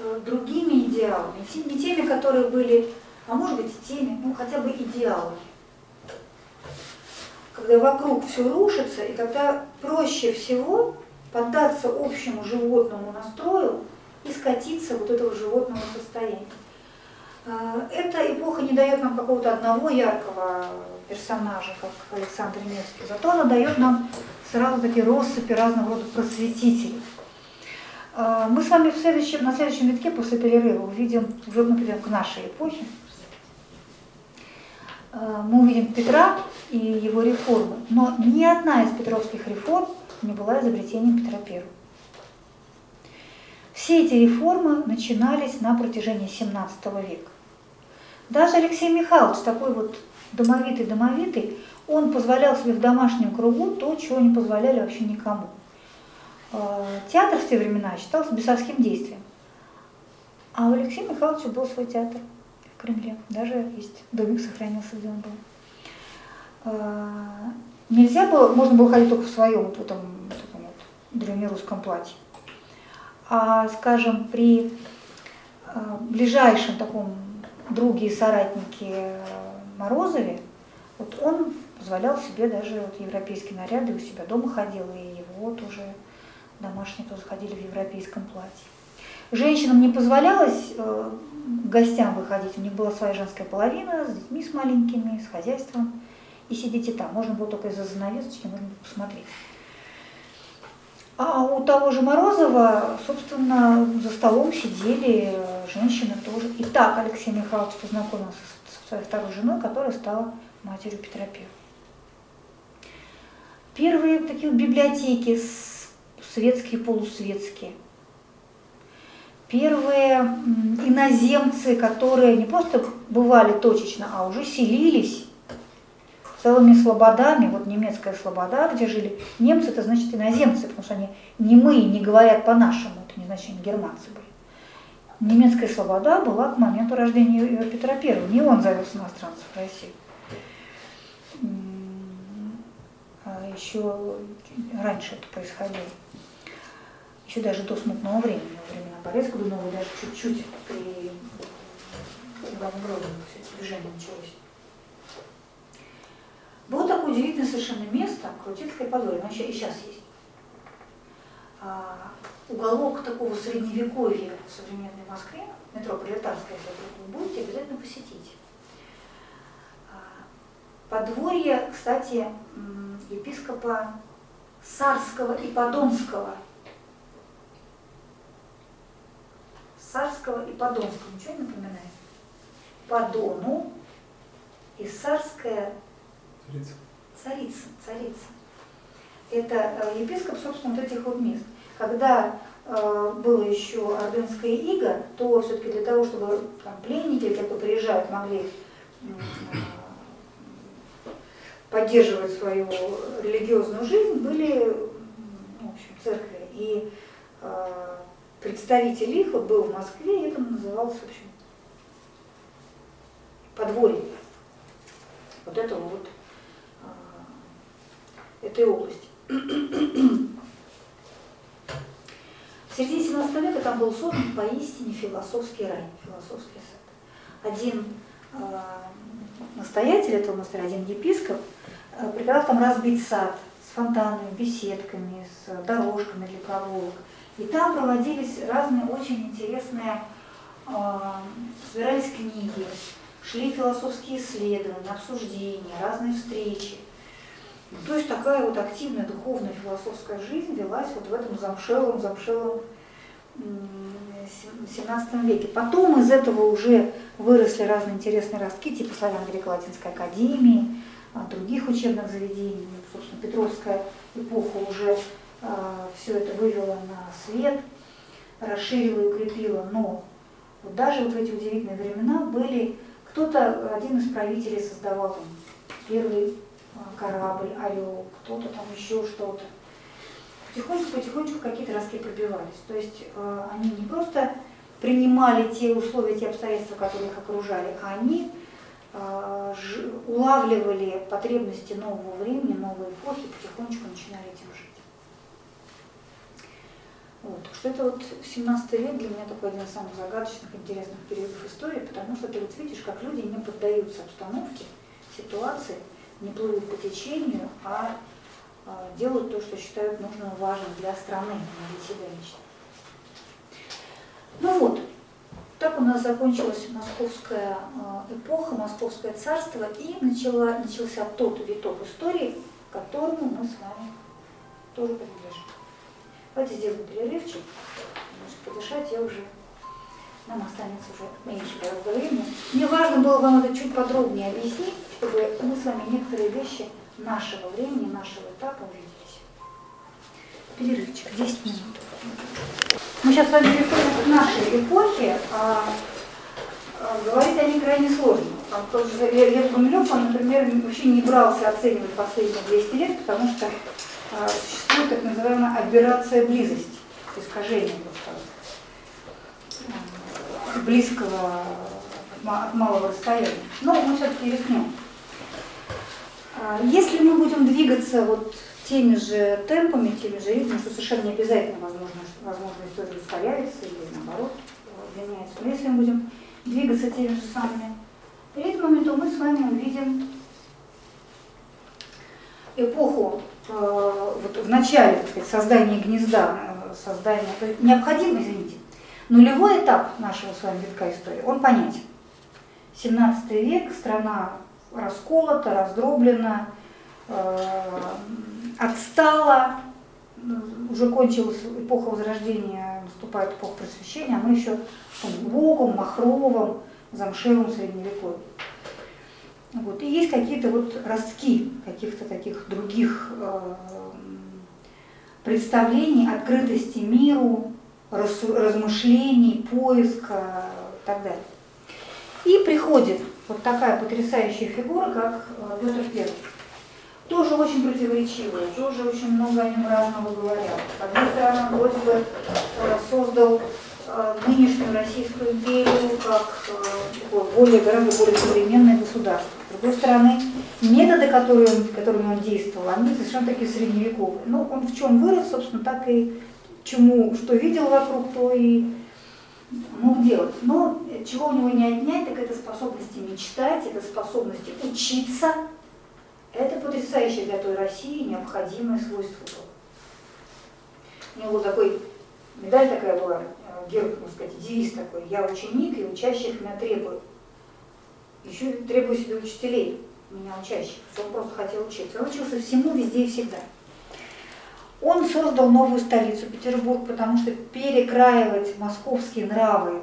э, другими идеалами, не теми, которые были, а может быть и теми, ну хотя бы идеалами. Когда вокруг все рушится, и когда проще всего поддаться общему животному настрою и скатиться вот этого животного состояния. Э, Эта эпоха не дает нам какого-то одного яркого персонажа, как Александр Невский, зато она дает нам сразу такие россыпи разного рода просветителей. Э, Мы с вами в следующем, на следующем витке после перерыва увидим, уже мы придем к нашей эпохе, мы увидим Петра и его реформы, но ни одна из петровских реформ не была изобретением Петра I. Все эти реформы начинались на протяжении 17 века. Даже Алексей Михайлович, такой вот домовитый-домовитый, он позволял себе в домашнем кругу то, чего не позволяли вообще никому. Э, Театр в те времена считался бесовским действием. А у Алексея Михайловича был свой театр в Кремле. Даже есть домик сохранился, где он был. Э, Нельзя было, можно было ходить только в своем вот этом таком вот древнерусском платье. А, скажем, при э, ближайшем таком друге и соратнике э, Морозове, вот он позволял себе даже вот европейские наряды, у себя дома ходил, и его тоже домашние тоже ходили в европейском платье. Женщинам не позволялось э, гостям выходить, у них была своя женская половина с детьми с маленькими, с хозяйством, и сидите там. Можно было только из-за занавесочки, можно было посмотреть. А у того же Морозова, собственно, за столом сидели э, женщины тоже. И так Алексей Михайлович познакомился со своей второй женой, которая стала матерью Петра I. Первые такие библиотеки светские, полусветские. Первые иноземцы, которые не просто бывали точечно, а уже селились целыми слободами, вот немецкая слобода, где жили немцы, это значит иноземцы, потому что они не мы, не говорят по-нашему, это не значит, они германцы были. Немецкая слобода была к моменту рождения Петра I, не он завез иностранцев в Россию. А еще раньше это происходило. Еще даже до смутного времени, во времена Борецкого Годунова, даже чуть-чуть при Иване все движение началось. Было такое удивительное совершенно место, Крутицкое подворье, оно и сейчас есть. А, уголок такого средневековья в современной Москве, метро Пролетарская, если вы будете, обязательно посетите. А, Подворье, кстати, епископа Сарского и Подонского. Сарского и Подонского. Ничего не напоминает? По Дону и Сарская Царица. царица, царица. Это э, епископ, собственно, вот этих вот мест. Когда э, было еще ордынское иго, то все-таки для того, чтобы там, пленники, те, кто приезжают, могли э, поддерживать свою религиозную жизнь, были в общем, церкви. И э, представитель их был в Москве, и это называлось, в общем, подворье. Вот этого вот э, этой области. В середине 17 века там был создан поистине философский рай, философский сад. Один э, настоятель этого монастыря, один епископ, э, приказал там разбить сад с фонтанами, беседками, с дорожками для прогулок. И там проводились разные очень интересные, э, собирались книги, шли философские исследования, обсуждения, разные встречи. То есть такая вот активная духовная философская жизнь велась вот в этом замшелом, замшелом м, сем- 17 веке. Потом из этого уже выросли разные интересные ростки, типа Славяно-Греко-Латинской академии, а, других учебных заведений. Собственно, Петровская эпоха уже все это вывела на свет, расширила и укрепила. Но вот даже вот в эти удивительные времена были, кто-то, один из правителей создавал там первый а, корабль, орел, кто-то там еще что-то. Потихонечку, потихонечку какие-то ростки пробивались. То есть э, они не просто принимали те условия, те обстоятельства, которые их окружали, а они улавливали потребности нового времени, новой эпохи, потихонечку начинали этим. Вот. Что это вот 17 век для меня такой один из самых загадочных, интересных периодов истории, потому что ты вот видишь, как люди не поддаются обстановке, ситуации, не плывут по течению, а а, делают то, что считают нужным важным для страны, а не для себя лично. Ну вот, так у нас закончилась московская а, эпоха, московское царство, и начала, начался тот виток истории, которому мы с вами тоже принадлежим. Давайте сделаем перерывчик, немножко подышать, я уже, нам останется уже меньше гораздо времени. Мне важно было вам это чуть подробнее объяснить, чтобы мы с вами некоторые вещи нашего времени, нашего этапа увиделись. Перерывчик, 10 минут. Мы сейчас с вами переходим к нашей эпохе. А, а, говорить о ней крайне сложно. А тот же Лев Лев Гумилев, он, например, вообще не брался оценивать последние 200 лет, потому что существует так называемая аберрация близости, искажение а, близкого от ма- от малого расстояния. Но мы все-таки рискнем. А, Если мы будем двигаться вот теми же темпами, теми же ритмами, что совершенно не обязательно, возможно, возможно история ускоряется или наоборот удлиняется, но если мы будем двигаться теми же самыми ритмами, то мы с вами увидим эпоху вот в начале так сказать, создания гнезда, э, создания, то есть необходимо, извините, нулевой этап нашего с вами витка истории, он понятен. 17 век, страна расколота, раздроблена, э, отстала, уже кончилась эпоха Возрождения, наступает эпоха Просвещения, а мы еще в глубоком, махровом, замшелом средневековье. Вот. И есть какие-то вот ростки каких-то таких других э, представлений, открытости миру, рассу- размышлений, поиска и так далее. И приходит вот такая потрясающая фигура, как э, Петр Первый. Тоже очень противоречивая, тоже очень много о нем разного говорят. С одной стороны, он вроде бы э, создал э, нынешнюю Российскую империю как э, более, гораздо более современное государство. С другой стороны, методы, которые которыми он действовал, они совершенно такие средневековые. Но он в чем вырос, собственно, так и чему, что видел вокруг, то и мог делать. Но чего у него не отнять, так это способности мечтать, это способности учиться. Это потрясающее для той России необходимое свойство было. У него такой, медаль такая была, э, герб, можно сказать, девиз такой, я ученик и учащих меня требую. Еще требую себе учителей, меня учащих, он просто хотел учиться. Он учился всему, везде и всегда. Он создал новую столицу Петербург, потому что перекраивать московские нравы,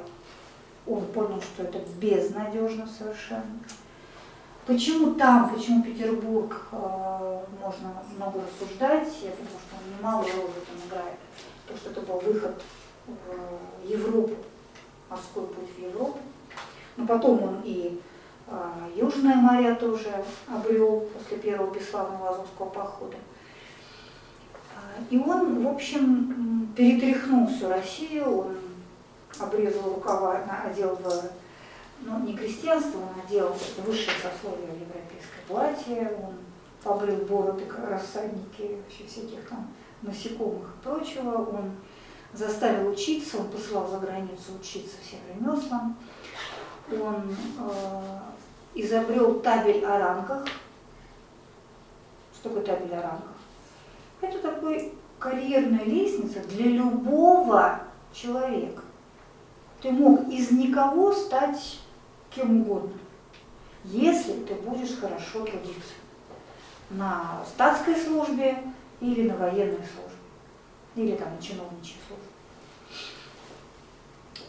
он понял, что это безнадежно совершенно. Почему там, почему Петербург, э, можно много рассуждать, я думаю, что он немалую роль в этом играет. То, что это был выход в Европу, морской путь в Европу. Но потом он и э, Южное моря тоже обрел после первого бесславного Азовского похода. А, И он, в общем, перетряхнул всю Россию, он обрезал рукава, одел в, ну, не крестьянство, он одел высшее сословие европейское платье, он побрил бороды, рассадники, вообще всяких там насекомых и прочего, он заставил учиться, он посылал за границу учиться всем ремеслам, он э, изобрел табель о рангах. Что такое табель о рангах? Это такой карьерная лестница для любого человека. Ты мог из никого стать кем угодно, если ты будешь хорошо трудиться на статской службе или на военной службе, или там на чиновничьей службе.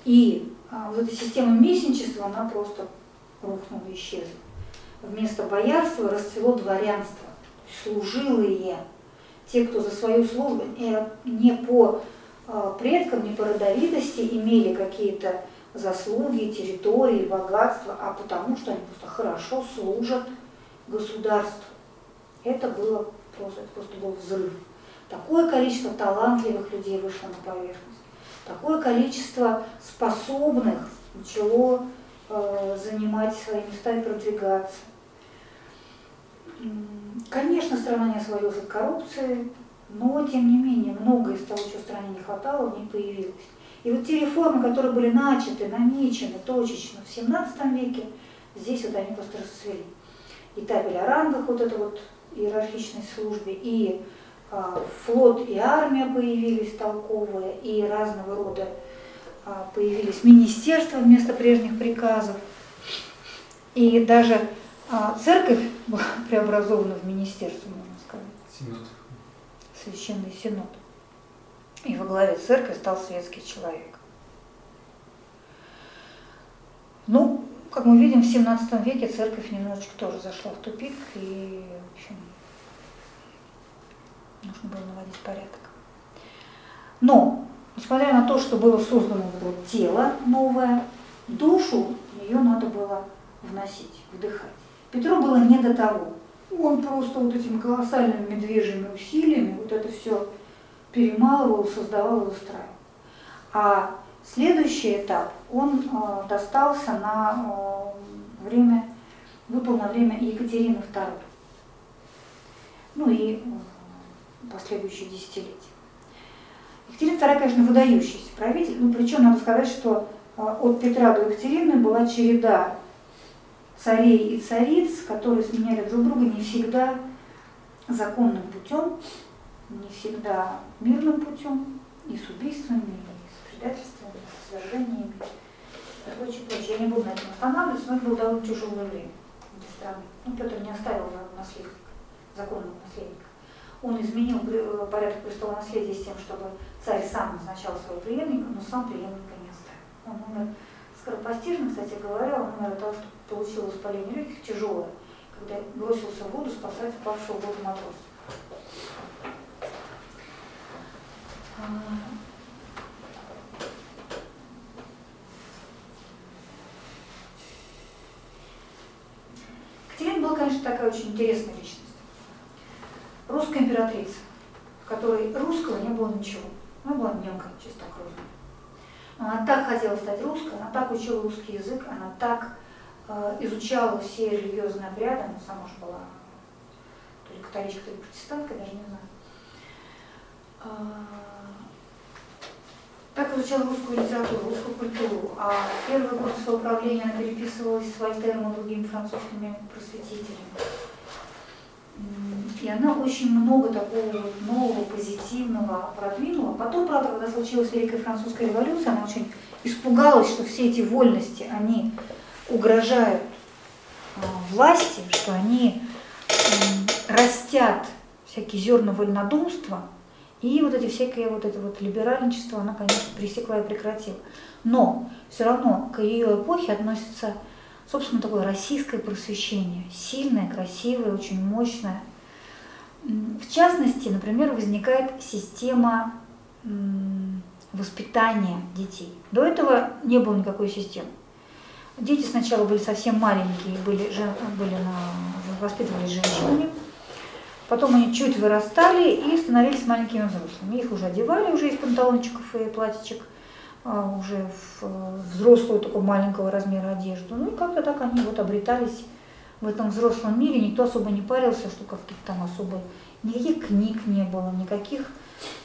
И а, вот эта система местничества, она просто рухнула, исчезла. Вместо боярства расцвело дворянство, служилые, те, кто за свою службу не по э, предкам, не по родовитости имели какие-то заслуги, территории, богатства, а потому что они просто хорошо служат государству. Это было просто, это просто был взрыв. Такое количество талантливых людей вышло на поверхность. Такое количество способных начало занимать свои места и продвигаться. Конечно, страна не освободилась от коррупции, но тем не менее многое из того, чего стране не хватало, в ней появилось. И вот те реформы, которые были начаты, намечены точечно в 17 веке, здесь вот они просто расцвели. И табель о рангах, вот это вот иерархичной службе, и а, флот и армия появились толковые, и разного рода появились министерства вместо прежних приказов. И даже а, церковь была преобразована в министерство, можно сказать, Синод. священный синод. И во главе церкви стал светский человек. Ну, как мы видим, в 17 веке церковь немножечко тоже зашла в тупик, и, в общем, нужно было наводить порядок. Но, несмотря на то, что было создано вот это тело новое, душу ее надо было вносить, вдыхать. Петру было не до того. Он просто вот этими колоссальными медвежьими усилиями вот это все перемалывал, создавал и устраивал. А следующий этап, он э, достался на э, время, выпал на время Екатерины II. Ну и э, последующие десятилетия. Екатерина II, конечно, выдающийся правитель, ну причем надо сказать, что э, от Петра до Екатерины была череда царей и цариц, которые сменяли друг друга не всегда законным путем, не всегда мирным путем, и с убийствами, и с предательствами, и с свержениями, и прочее, прочее. Я не буду на этом останавливаться, но это было довольно тяжелое время для страны. Ну, Петр не оставил наследника, законного наследника. Он изменил э, порядок престола наследия с тем, чтобы царь сам назначал своего преемника, но сам преемника не оставил. Он умер скоропостижно, кстати говоря, он умер от того, что получил воспаление легких тяжелое, когда бросился в воду спасать упавшего в воду матроса. Екатерина была, конечно, такая очень интересная личность. Русская императрица, в которой русского не было ничего. Она была немка чистокровная. Она так хотела стать русской, она так учила русский язык, она так э, изучала все религиозные обряды, она сама же была то ли католичка, то ли протестантка, даже не знаю. А, так изучала русскую литературу, русскую культуру. А первый год своего правления она переписывалась с Вольтером и другими французскими просветителями. И она очень много такого вот нового, позитивного продвинула. Потом, правда, когда случилась Великая Французская революция, она очень испугалась, что все эти вольности, они угрожают а, власти, что они растят всякие зерна вольнодумства, и вот эти всякие вот это вот либеральничество, она, конечно, пресекла и прекратила. Но все равно к ее эпохе относится, собственно, такое российское просвещение. Сильное, красивое, очень мощное. В частности, например, возникает система воспитания детей. До этого не было никакой системы. Дети сначала были совсем маленькие, были, были на, воспитывались женщинами. Потом они чуть вырастали и становились маленькими взрослыми. Их уже одевали уже из панталончиков и платьичек, а, уже в э, взрослую такого маленького размера одежду. Ну и как-то так они вот обретались в этом взрослом мире. Никто особо не парился, что каких-то там особо... Никаких книг не было, никаких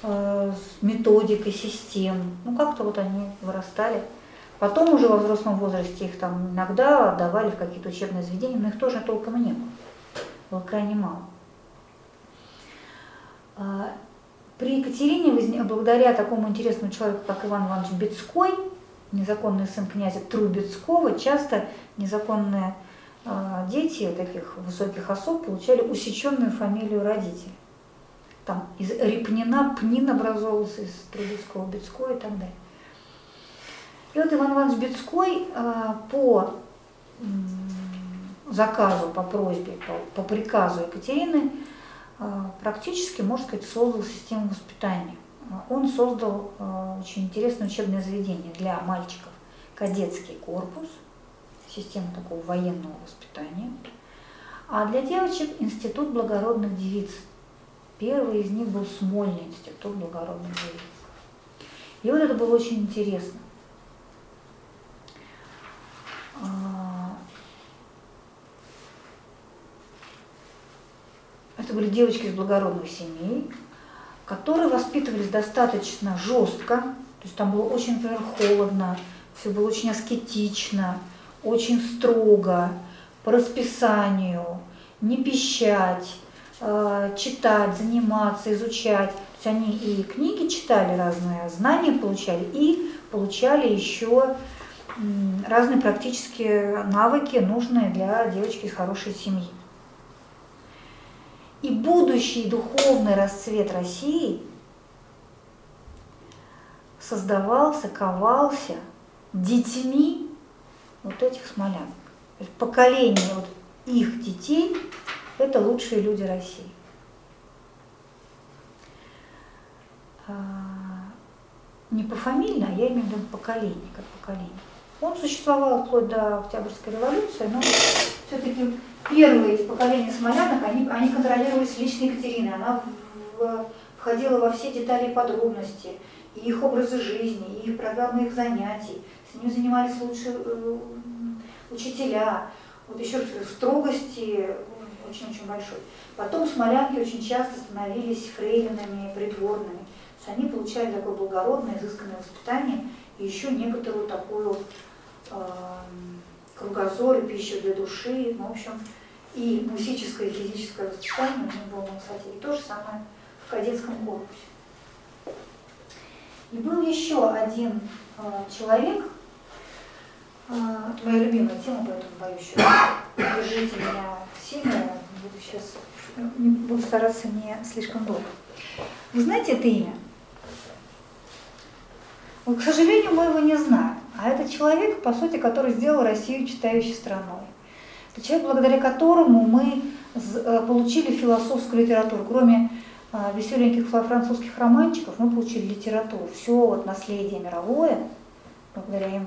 э, методик и систем. Ну как-то вот они вырастали. Потом уже во взрослом возрасте их там иногда отдавали в какие-то учебные заведения, но их тоже толком не было. Было крайне мало. А, При Екатерине, благодаря такому интересному человеку, как Иван Иванович Бецкой, незаконный сын князя Трубецкого, часто незаконные а, дети таких высоких особ получали усеченную фамилию родителей. Там из Репнина Пнин образовался, из Трубецкого Бецкой и так далее. И вот Иван Иванович Бецкой а, по заказу, по просьбе, по, приказу Екатерины а, практически, можно сказать, создал систему воспитания. А, Он создал а, очень интересное учебное заведение для мальчиков, кадетский корпус, систему такого военного воспитания, а для девочек институт благородных девиц. Первый из них был Смольный институт благородных девиц. И вот это было очень интересно. А, Это были девочки из благородных семей, которые воспитывались достаточно жестко, то есть там было очень, например, холодно, все было очень аскетично, очень строго, по расписанию, не пищать, э, читать, заниматься, изучать. То есть они и книги читали разные, знания получали, и получали еще разные практические навыки, нужные для девочки из хорошей семьи. И будущий духовный расцвет России создавался, ковался детьми вот этих смолянок. То есть поколение вот их детей – это лучшие люди России. А, Не пофамильно, а я имею в виду поколение, как поколение. Он существовал вплоть до Октябрьской революции, но все-таки первые эти поколения смолянок, они, они контролировались лично Екатериной. Она в- входила во все детали и подробности, и их образы жизни, и их программы их занятий. С ними занимались лучшие э, учителя. Вот еще раз говорю, строгости очень-очень большой. Потом смолянки очень часто становились фрейлинами, придворными. То есть они получали такое благородное, изысканное воспитание и еще некоторую такую эм, кругозор пищу для души, ну, в общем, и музическое, и физическое воспитание у них было на. И то же самое в кадетском корпусе. И был еще один э, человек, э, моя любимая тема, поэтому боюсь, держите меня сильно, буду сейчас, буду стараться не слишком долго. Вы знаете это имя? Вот, к сожалению, мы его не знаем. А это человек, по сути, который сделал Россию читающей страной. Это человек, благодаря которому мы э, получили философскую литературу. Кроме э, веселеньких французских романчиков, мы получили литературу. Все вот наследие мировое благодаря ему.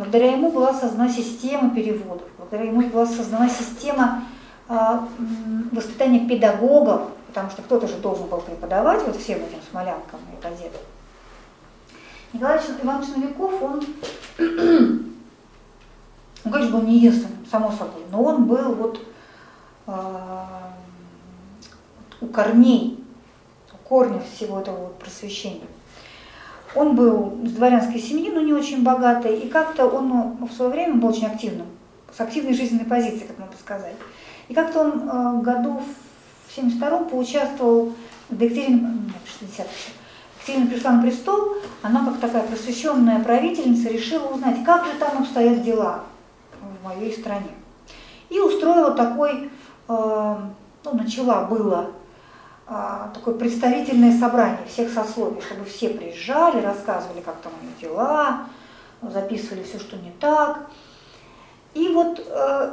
Благодаря ему была создана система переводов, благодаря ему была создана система м, воспитания педагогов, потому что кто-то же должен был преподавать вот всем этим смолянкам и кадетам. Николай Иванович Новиков, он, он, конечно, был не единственным, само собой, но он был вот э, у корней, у корня всего этого вот просвещения. Он был из дворянской семьи, но не очень богатой, и как-то он ну, в свое время был очень активным, с активной жизненной позицией, как можно сказать. И как-то он э, году в 72-м поучаствовал, до Екатерины, нет, 60 Екатерина пришла на престол, она как такая просвещенная правительница решила узнать, как же там обстоят дела в моей стране. И устроила такой, э, ну, начала было такое представительное собрание всех сословий, чтобы все приезжали, рассказывали, как там у них дела, записывали все, что не так. И вот э,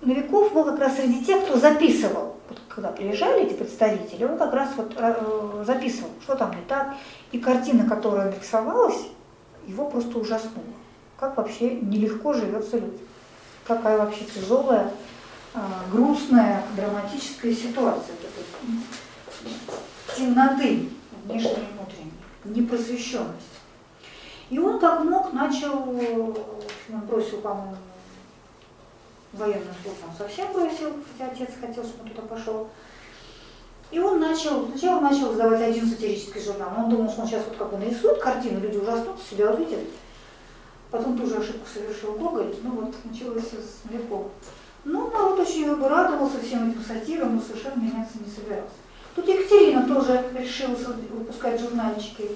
Новиков был как раз среди тех, кто записывал. Вот, когда приезжали эти представители, он как раз вот э, записывал, что там не так. И картина, которая рисовалась, его просто ужаснула. Как вообще нелегко живется людям. Какая вообще тяжелая, э, грустная, драматическая ситуация темноты внешней и внутренней, непросвещенность. И он как мог начал, он бросил, по-моему, военную службу, он совсем бросил, хотя отец хотел, чтобы он туда пошел. И он начал, сначала начал сдавать один сатирический журнал. Он думал, что он сейчас вот как бы нарисует картину, люди ужаснутся, себя увидят. Потом ту же ошибку совершил Гоголь, ну вот началось с Мелякова. Ну, народ очень радовался всем этим сатирам, но совершенно меняться не собирался. Тут Екатерина тоже решила выпускать журнальчики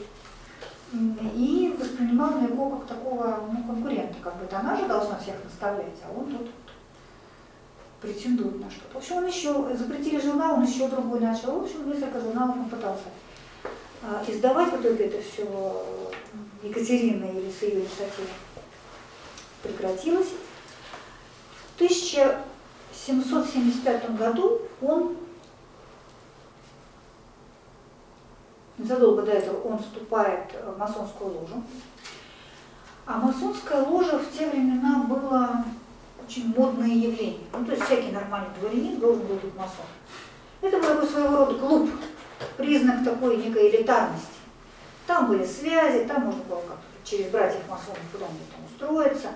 и воспринимала его как такого ну, конкурента, как бы она же должна всех наставлять, а он тут претендует на что-то. В общем, он еще, запретили журнал, он еще другой начал. В общем, несколько журналов он пытался а, издавать. В итоге это все Екатерина или с ее инициативой прекратилось. В 1775 году он Незадолго до этого он вступает в масонскую ложу. А масонская ложа в те времена было очень модное явление. Ну, то есть всякий нормальный дворянин должен был быть масон. Это был такой своего рода клуб, признак такой некой элитарности. Там были связи, там можно было как через братьев масонов куда-нибудь там устроиться.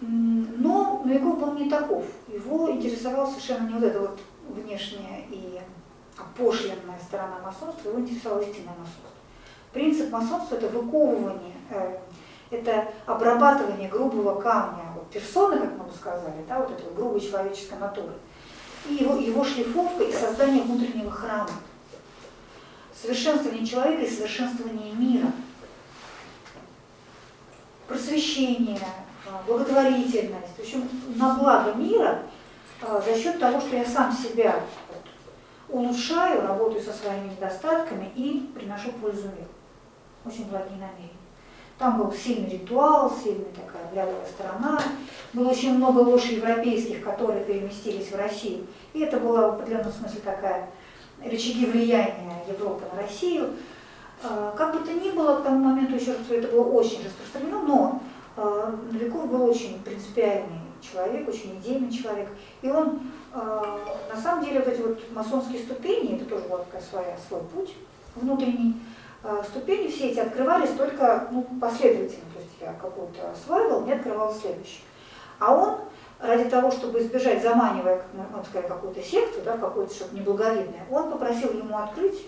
Но Новиков был не таков. Его интересовало совершенно не вот это вот внешнее и опошленная сторона масонства, его интересовало истинное масонство. Принцип масонства – это выковывание, э, это обрабатывание грубого камня вот, персоны, как мы бы сказали, да, вот этой грубой человеческой натуры, и его, его шлифовка и создание внутреннего храма. Совершенствование человека и совершенствование мира. Просвещение, э, благотворительность, в общем, на благо мира э, за счет того, что я сам себя улучшаю, работаю со своими недостатками и приношу пользу миру. Очень благие намерения. Там был сильный ритуал, сильная такая взглядовая сторона. Было очень много лож европейских, которые переместились в Россию. И это была в определенном смысле такая рычаги влияния Европы на Россию. А, как бы то ни было, к тому моменту, еще раз это было очень распространено, но а, Новиков был очень принципиальный человек, очень идейный человек. И он а, на самом деле вот эти вот масонские ступени, это тоже была такая своя, свой путь внутренний, а, ступени все эти открывались только ну, последовательно, то есть я какую-то осваивал, мне открывал следующий. А он ради того, чтобы избежать, заманивая, ну, сказать, какую-то секту, да, какую-то что-то неблаговидное, он попросил ему открыть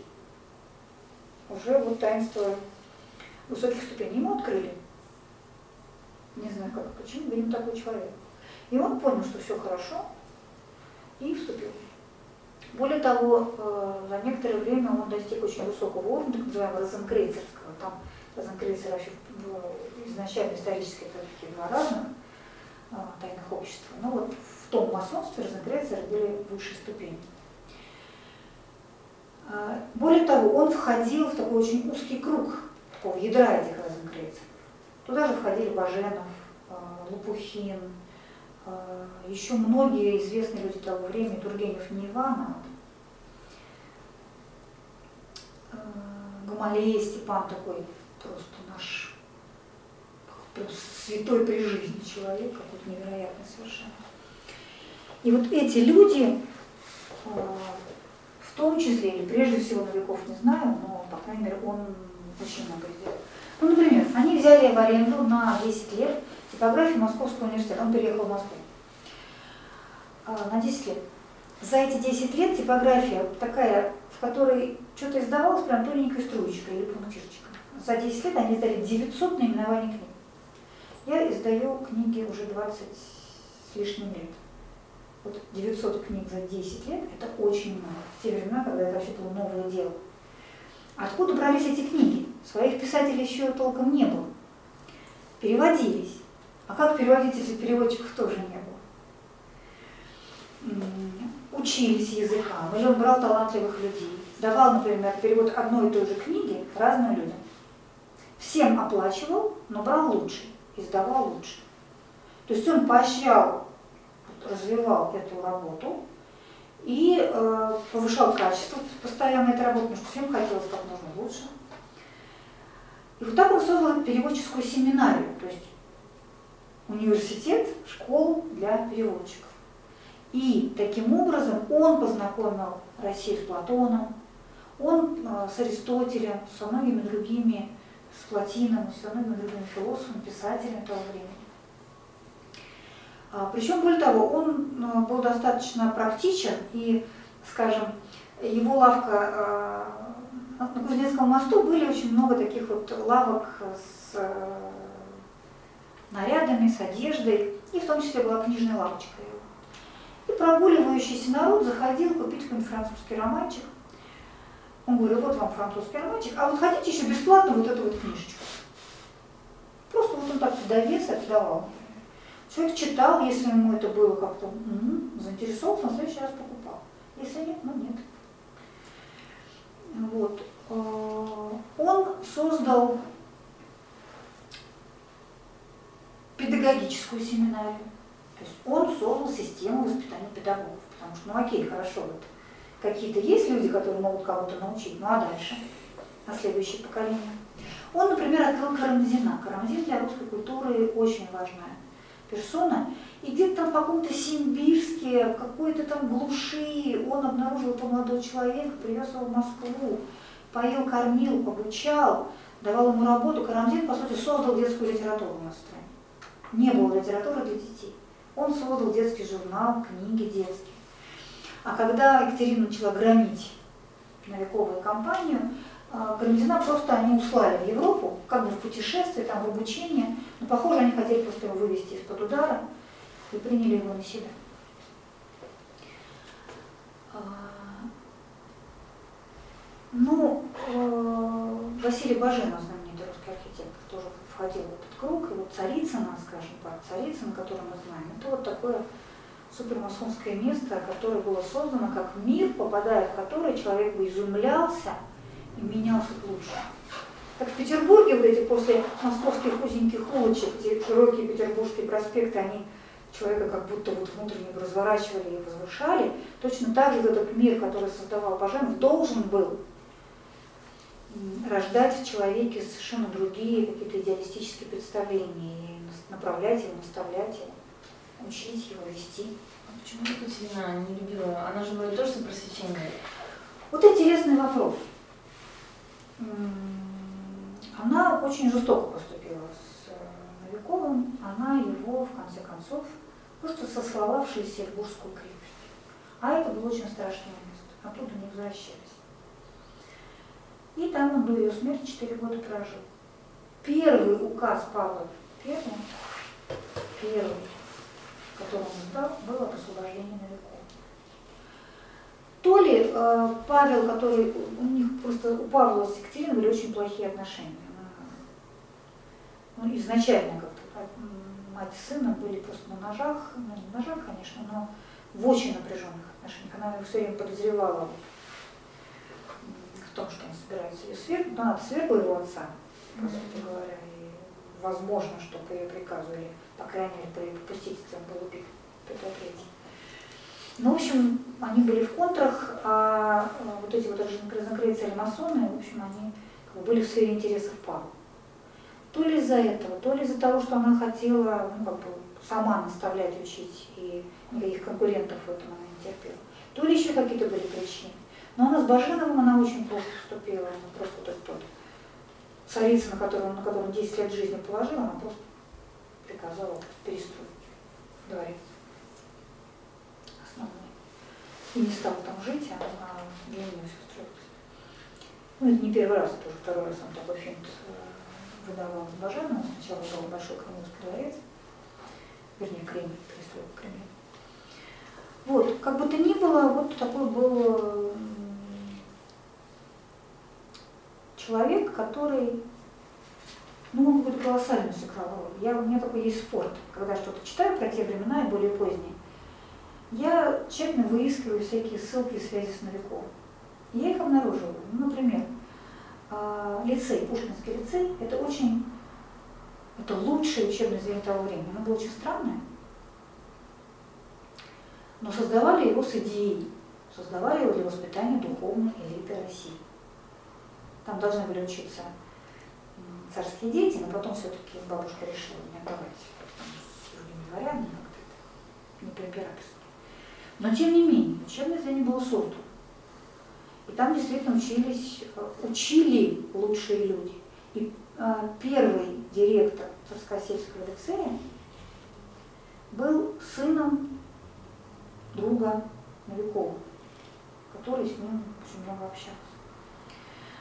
уже вот таинство высоких ступеней. Ему открыли. Не знаю как, почему, видимо, такой человек. И он понял, что все хорошо, и вступил. Более того, э, за некоторое время он достиг очень высокого уровня, так называемого розенкрейцерского. Там розенкрейцер вообще изначально исторически это такие два разных э, тайных общества. Но вот в том масонстве розенкрейцеры были высшей ступени. Э, более того, он входил в такой очень узкий круг такого ядра этих розенкрейцеров. Туда же входили Баженов, Лопухин, еще многие известные люди того времени, Тургенев не Ивана, а, Гамалея Степан такой просто наш святой при жизни человек, какой-то невероятный совершенно. И вот эти люди, а, в том числе, или прежде всего Новиков не знаю, но, по крайней мере, он очень много сделал. Ну, например, они взяли в аренду на 10 лет типографию Московского университета. Он переехал в Москву а, на 10 лет. За эти 10 лет типография такая, в которой что-то издавалось прям тоненькой струечкой или пунктирчиком. за 10 лет они издали 900 наименований книг. Я издаю книги уже 20 с лишним лет. Вот 900 книг за 10 лет – это очень много. В те времена, когда это вообще было новое дело. Откуда брались эти книги? Своих писателей еще толком не было. Переводились. А как переводить, если переводчиков тоже не было? Учились языкам, или он брал талантливых людей. Давал, например, перевод одной и той же книги разным людям. Всем оплачивал, но брал лучший, издавал лучше. То есть он поощрял, развивал эту работу и э, повышал качество постоянно этой работы, потому что всем хотелось как можно лучше. И вот так он создал переводческую семинарию, то есть университет, школу для переводчиков. И таким образом он познакомил Россию с Платоном, он э, с Аристотелем, со многими другими, с Платином, со многими другими философами, писателями того времени. А, Причем, более того, он э, был достаточно практичен, и, скажем, его лавка э, на Кузнецком мосту были очень много таких вот лавок с нарядами, с одеждой, и в том числе была книжная лавочка его. И прогуливающийся народ заходил купить какой-нибудь французский романчик. Он говорил, вот вам французский романчик, а вот хотите еще бесплатно вот эту вот книжечку. Просто вот он так довес отдавал. Человек читал, если ему это было как-то м-м, заинтересовался, на следующий раз покупал. Если нет, ну нет. Вот. Он создал педагогическую семинарию. То есть он создал систему воспитания педагогов. Потому что, ну окей, хорошо, вот какие-то есть люди, которые могут кого-то научить, ну а дальше? На следующее поколение. Он, например, открыл Карамзина. Карамзин для русской культуры очень важная персона. И где-то там в каком-то Симбирске, в какой-то там глуши он обнаружил этого молодого человека, привез его в Москву, поил, кормил, обучал, давал ему работу. Карамзин, по сути, создал детскую литературу в стране. Не было литературы для детей. Он создал детский журнал, книги детские. А когда Екатерина начала громить новиковую компанию, Карамзина просто они услали в Европу, как бы в путешествие, там в обучение. Но, похоже, они хотели просто его вывести из-под удара и приняли его на себя. Ну, Василий Баженов, знаменитый русский архитектор, тоже входил в круг. И вот Царицына, скажем так, Царицына, который мы знаем, это вот такое супермасонское место, которое было создано как мир, попадая в который человек бы изумлялся и менялся к лучшему. Как в Петербурге вот эти после московских узеньких улочек, эти широкие петербургские проспекты, они человека как будто вот внутренне разворачивали и возвышали, точно так же этот мир, который создавал Баженов, должен был рождать в человеке совершенно другие какие-то идеалистические представления, и направлять его, наставлять его, учить его, вести. А почему Екатерина не любила? Она же говорит тоже за просвещение. Вот интересный вопрос. Она очень жестоко поступила с э, Новиковым, она его, в конце концов, просто сослала в Шлиссельбургскую крепость. А это было очень страшное место, оттуда не возвращались. И там он до ее смерти 4 года прожил. Первый указ Павла I, первый, который он издал, был об освобождении Новикова. То ли э, Павел, который, у них просто, у Павла с Екатериной были очень плохие отношения. Ну, изначально как-то мать с сыном были просто на ножах, ну, не на ножах, конечно, но в очень напряженных отношениях. Она его все время подозревала в том, что он собирается ее свергнуть, но она свергла его отца, по сути говоря, и возможно, что по ее приказу, или, по крайней мере, по ее попустительству он был убит Петр Третий. Ну, в общем, они были в контрах, а вот эти вот разнокрыльцы масоны, в общем, они как бы, были в сфере интересов Павла. То ли из-за этого, то ли из-за того, что она хотела ну, как бы, сама наставлять, учить, и никаких конкурентов в этом она не терпела. То ли еще какие-то были причины. Но она с Баженовым она очень плохо поступила, она просто этот вот царица, на котором, на котором 10 лет жизни положила, она просто приказала перестроить дворец основной. И не стала там жить, а, для нее все. Ну, это не первый раз, это уже второй раз он такой финт э, выдавал Блаженному. Сначала был Большой Кремлевский дворец, вернее, Кремль, пристроил Кремль. Вот, как бы то ни было, вот такой был м, человек, который, ну, он какую-то колоссальную сыграл роль. Я, у меня такой есть спорт, когда что-то читаю про те времена и более поздние, я тщательно выискиваю всякие ссылки и связи с Новиковым. И я их обнаруживаю. Ну, например, а, лицей, Пушкинский лицей, это очень, это лучшее учебное заведение того времени. Оно было очень странное, но создавали его с идеей, создавали его для воспитания духовной элиты России. Там должны были учиться царские дети, но потом все-таки бабушка решила не отдавать там, с другими дворянами, не по-императорски. Но тем не менее, учебное заведение было создано. И там действительно учились, э, учили лучшие люди. И а, первый директор Царскосельского лицея был сыном друга Новикова, который с ним очень много общался.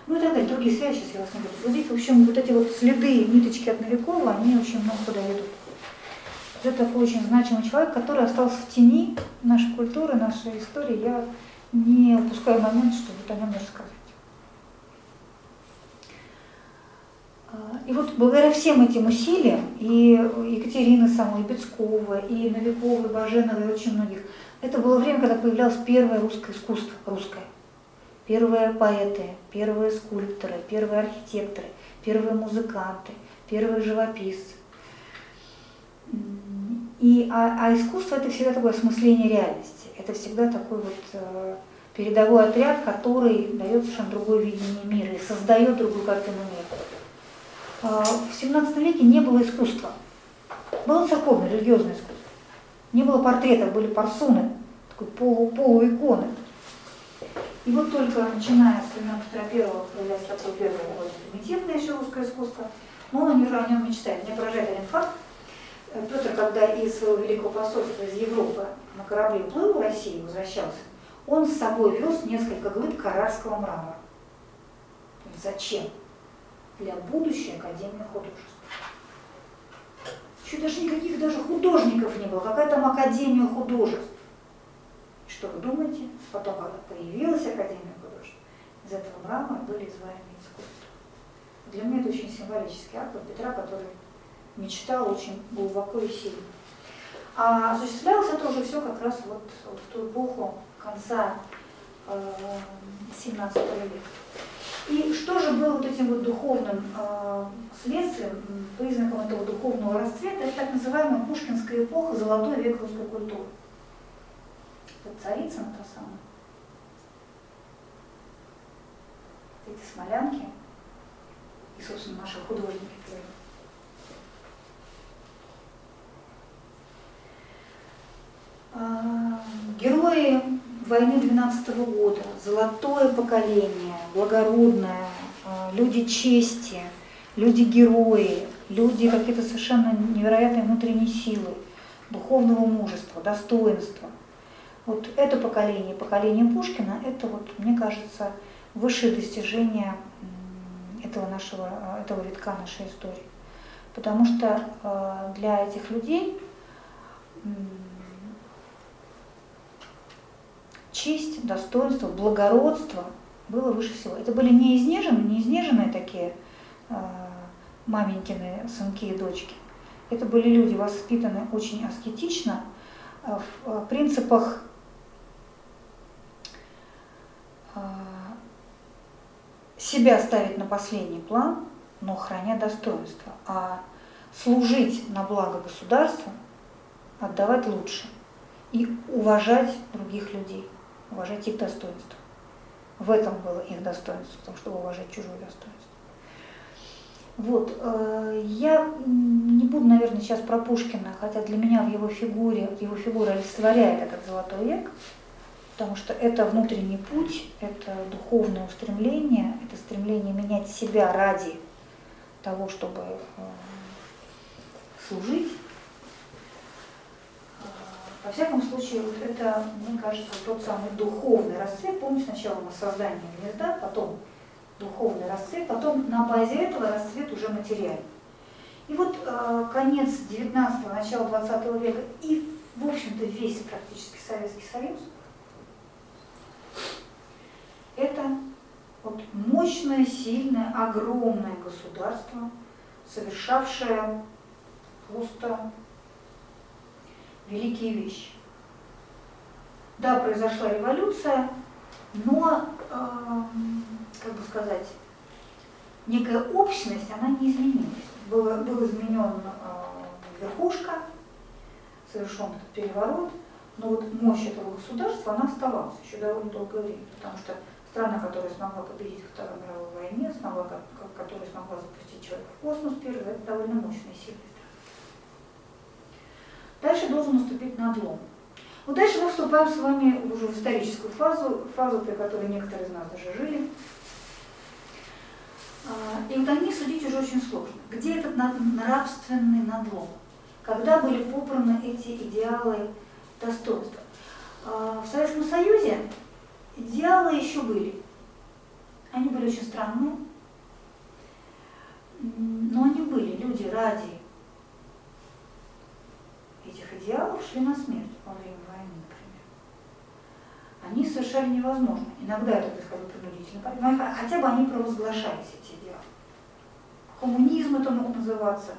Ну и так далее, другие связи, сейчас я вас не буду грузить. В общем, вот эти вот следы, ниточки от Новикова, они очень много куда ведут. Это такой очень значимый человек, который остался в тени нашей культуры, нашей истории. Я не упускаю момент, чтобы вот о нем рассказать. А, И вот благодаря всем этим усилиям, и Екатерины самой, и Бецкова, и Новикова, и Баженова, и очень многих, это было время, когда появлялось первое русское искусство, русское. Первые поэты, первые скульпторы, первые архитекторы, первые музыканты, первые живописцы. И, а, а искусство это всегда такое осмысление реальности. Это всегда такой вот э, передовой отряд, который дает совершенно другое видение мира и создает другую картину мира. А, В XVII веке не было искусства. Было церковное, религиозное искусство. Не было портретов, были парсуны, такой полу, полуиконы. И вот только начиная с времен Петра Первого появляется такое первое довольно примитивное еще русское искусство, но он о нем мечтает. Меня поражает один факт. Петр, когда из своего великого посольства из Европы на корабле плыл в Россию, возвращался, он с собой вез несколько глыб карарского мрамора. Зачем? Для будущей Академии художеств. Еще даже никаких даже художников не было. Какая там Академия художеств? Что вы думаете? Потом, появилась Академия художеств, из этого мрамора были изваяны искусства. Для меня это очень символический акт Петра, который мечтал очень глубоко и сильно. А осуществлялось это уже все как раз вот, в ту эпоху конца э, 17 века. И что же было вот этим вот духовным э, следствием, признаком этого духовного расцвета, это так называемая Пушкинская эпоха, золотой век русской культуры. Это Царицына та самая. Эти смолянки и, собственно, наши художники тоже. А, Герои войны 12 года, золотое поколение, благородное, а, люди чести, люди-герои, люди какие-то совершенно невероятной внутренней силы, духовного мужества, достоинства. Вот это поколение, поколение Пушкина, это вот, мне кажется, высшее достижение этого нашего, а, этого витка нашей истории. Потому что э, для этих людей м, честь, достоинство, благородство было выше всего. Это были не изнеженные, не изнеженные такие э, маменькины сынки и дочки. Это были люди, воспитанные очень аскетично, э, в э, принципах э, себя ставить на последний план, но храня достоинство, а служить на благо государства, отдавать лучше и уважать других людей, уважать их достоинство. В этом было их достоинство, в том, чтобы уважать чужое достоинство. Вот, э, я не буду, наверное, сейчас про Пушкина, хотя для меня в его фигуре, его фигура олицетворяет этот золотой век, потому что это внутренний путь, это духовное устремление, это стремление менять себя ради того, чтобы э, служить. Во всяком случае, вот это, мне кажется, тот самый духовный расцвет. Помните, сначала у нас создание гнезда, потом духовный расцвет, потом на базе этого расцвет уже материальный. И вот э, конец 19-го, начало 20 века и, в общем-то, весь практически Советский Союз – это вот мощное, сильное, огромное государство, совершавшее просто великие вещи. Да, произошла революция, но, э, как бы сказать, некая общность, она не изменилась. Было, был изменен э, верхушка, совершен этот переворот, но вот мощь этого государства, она оставалась еще довольно долгое время, потому что страна, которая смогла победить в Второй мировой войне, смогла, которая смогла запустить человека в космос первый, это довольно мощная страна. Дальше должен наступить надлом. Вот дальше мы вступаем с вами уже в историческую фазу, фазу, при которой некоторые из нас даже жили. А, и вот о ней судить уже очень сложно. Где этот нравственный надлом? Когда были попраны эти идеалы достоинства? А, в Советском Союзе идеалы еще были. Они были очень странные, но они были. Люди ради этих идеалов шли на смерть во время они совершали невозможно. Иногда это происходило принудительно, хотя бы они провозглашались, эти идеалы. Коммунизм это мог называться,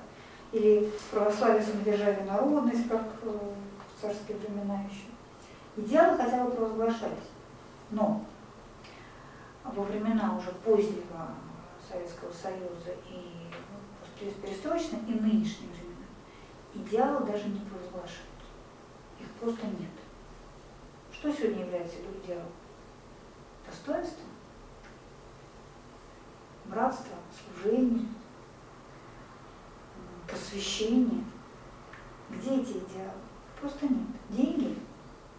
или православие самодержавие народность, как э, в царские времена еще. Идеалы хотя бы провозглашались. Но во времена уже позднего Советского Союза и перестроечные, и времена, идеалы даже не провозглашаются. Их просто нет. Что сегодня является идеалом? Достоинство, братство, служение, посвящение. Где эти идеалы? Просто нет. Деньги,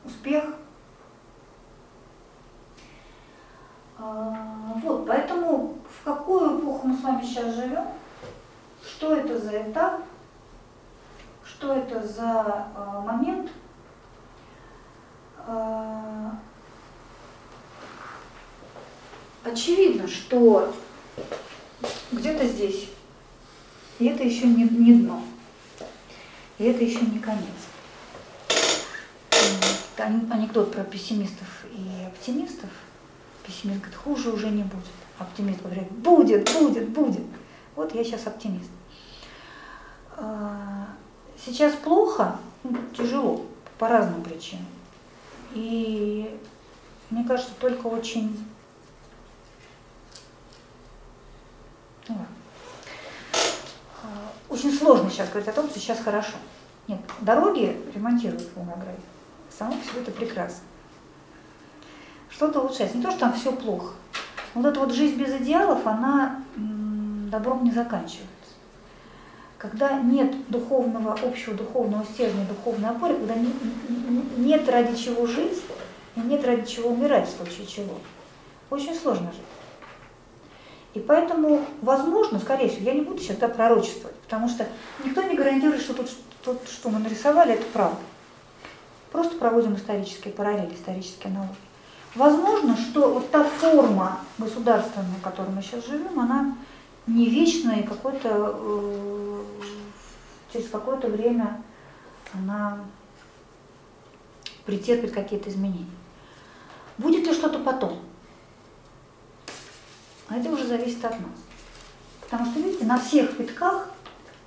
успех. А, вот, поэтому в какую эпоху мы с вами сейчас живем, что это за этап, что это за а, момент – а, очевидно, что где-то здесь, и это еще не, не дно, и это еще не конец. Анекдот про пессимистов и оптимистов. Пессимист говорит, хуже уже не будет. Оптимист говорит, будет, будет, будет. Вот я сейчас оптимист. Сейчас плохо, ну, тяжело, по разным причинам. И мне кажется, только очень... Ну, а, очень сложно сейчас говорить о том, что сейчас хорошо. Нет, дороги ремонтируют в Волгограде. Само себе это прекрасно. Что-то улучшается. Не то, что там все плохо. Вот эта вот жизнь без идеалов, она добром не заканчивается. Когда нет духовного, общего духовного стержня, духовной опоры, когда не, не, нет ради чего жить и нет ради чего умирать в случае чего, очень сложно жить. И поэтому, возможно, скорее всего, я не буду сейчас пророчествовать, потому что никто не гарантирует, что тут, тут что мы нарисовали, это правда. Просто проводим исторические параллели, исторические аналогии. Возможно, что вот та форма государственная, в которой мы сейчас живем, она не вечная, и какой-то, э, через какое-то время она претерпит какие-то изменения. Будет ли что-то потом? А это уже зависит от нас. Потому что, видите, на всех витках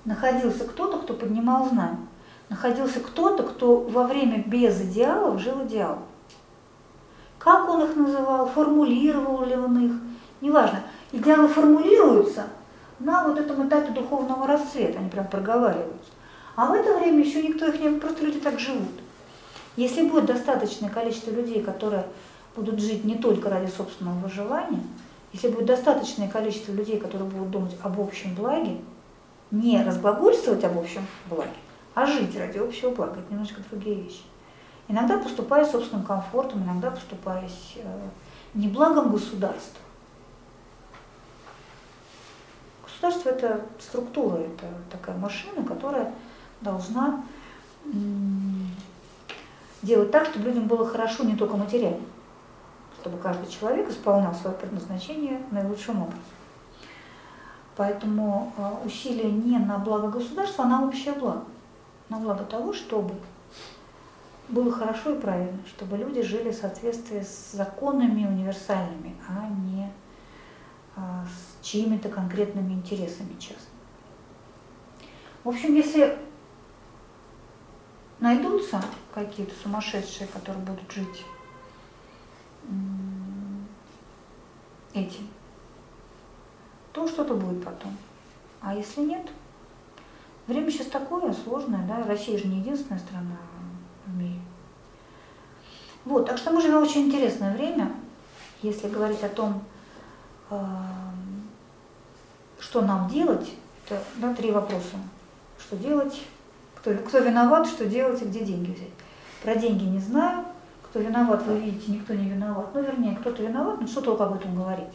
находился кто-то, кто поднимал знамя. Находился кто-то, кто во время без идеалов жил идеалом. Как он их называл, формулировал ли он их, неважно. Идеалы формулируются на вот этом этапе духовного расцвета, они прям проговариваются. А в это время еще никто их не... Просто люди так живут. Если будет достаточное количество людей, которые будут жить не только ради собственного выживания, если будет достаточное количество людей, которые будут думать об общем благе, не разглагольствовать об общем благе, а жить ради общего блага, это немножко другие вещи. Иногда поступая собственным комфортом, иногда поступая э, не благом государства. Государство – это структура, это такая машина, которая должна делать так, чтобы людям было хорошо не только материально. чтобы каждый человек исполнял свое предназначение наилучшим образом. Поэтому э, усилия не на благо государства, а на общее благо. На благо того, чтобы было хорошо и правильно, чтобы люди жили в соответствии с законами универсальными, а не а, с чьими-то конкретными интересами частными. В общем, если найдутся какие-то сумасшедшие, которые будут жить этим, то что-то будет потом. А если нет, время сейчас такое сложное, да, Россия же не единственная страна в мире. Вот, так что мы живем в очень интересное время, если говорить о том, что нам делать, это да, три вопроса. Что делать, кто, кто виноват, что делать и где деньги взять. Про деньги не знаю, кто виноват, вы видите, никто не виноват. Ну, вернее, кто-то виноват, но что только об этом говорить.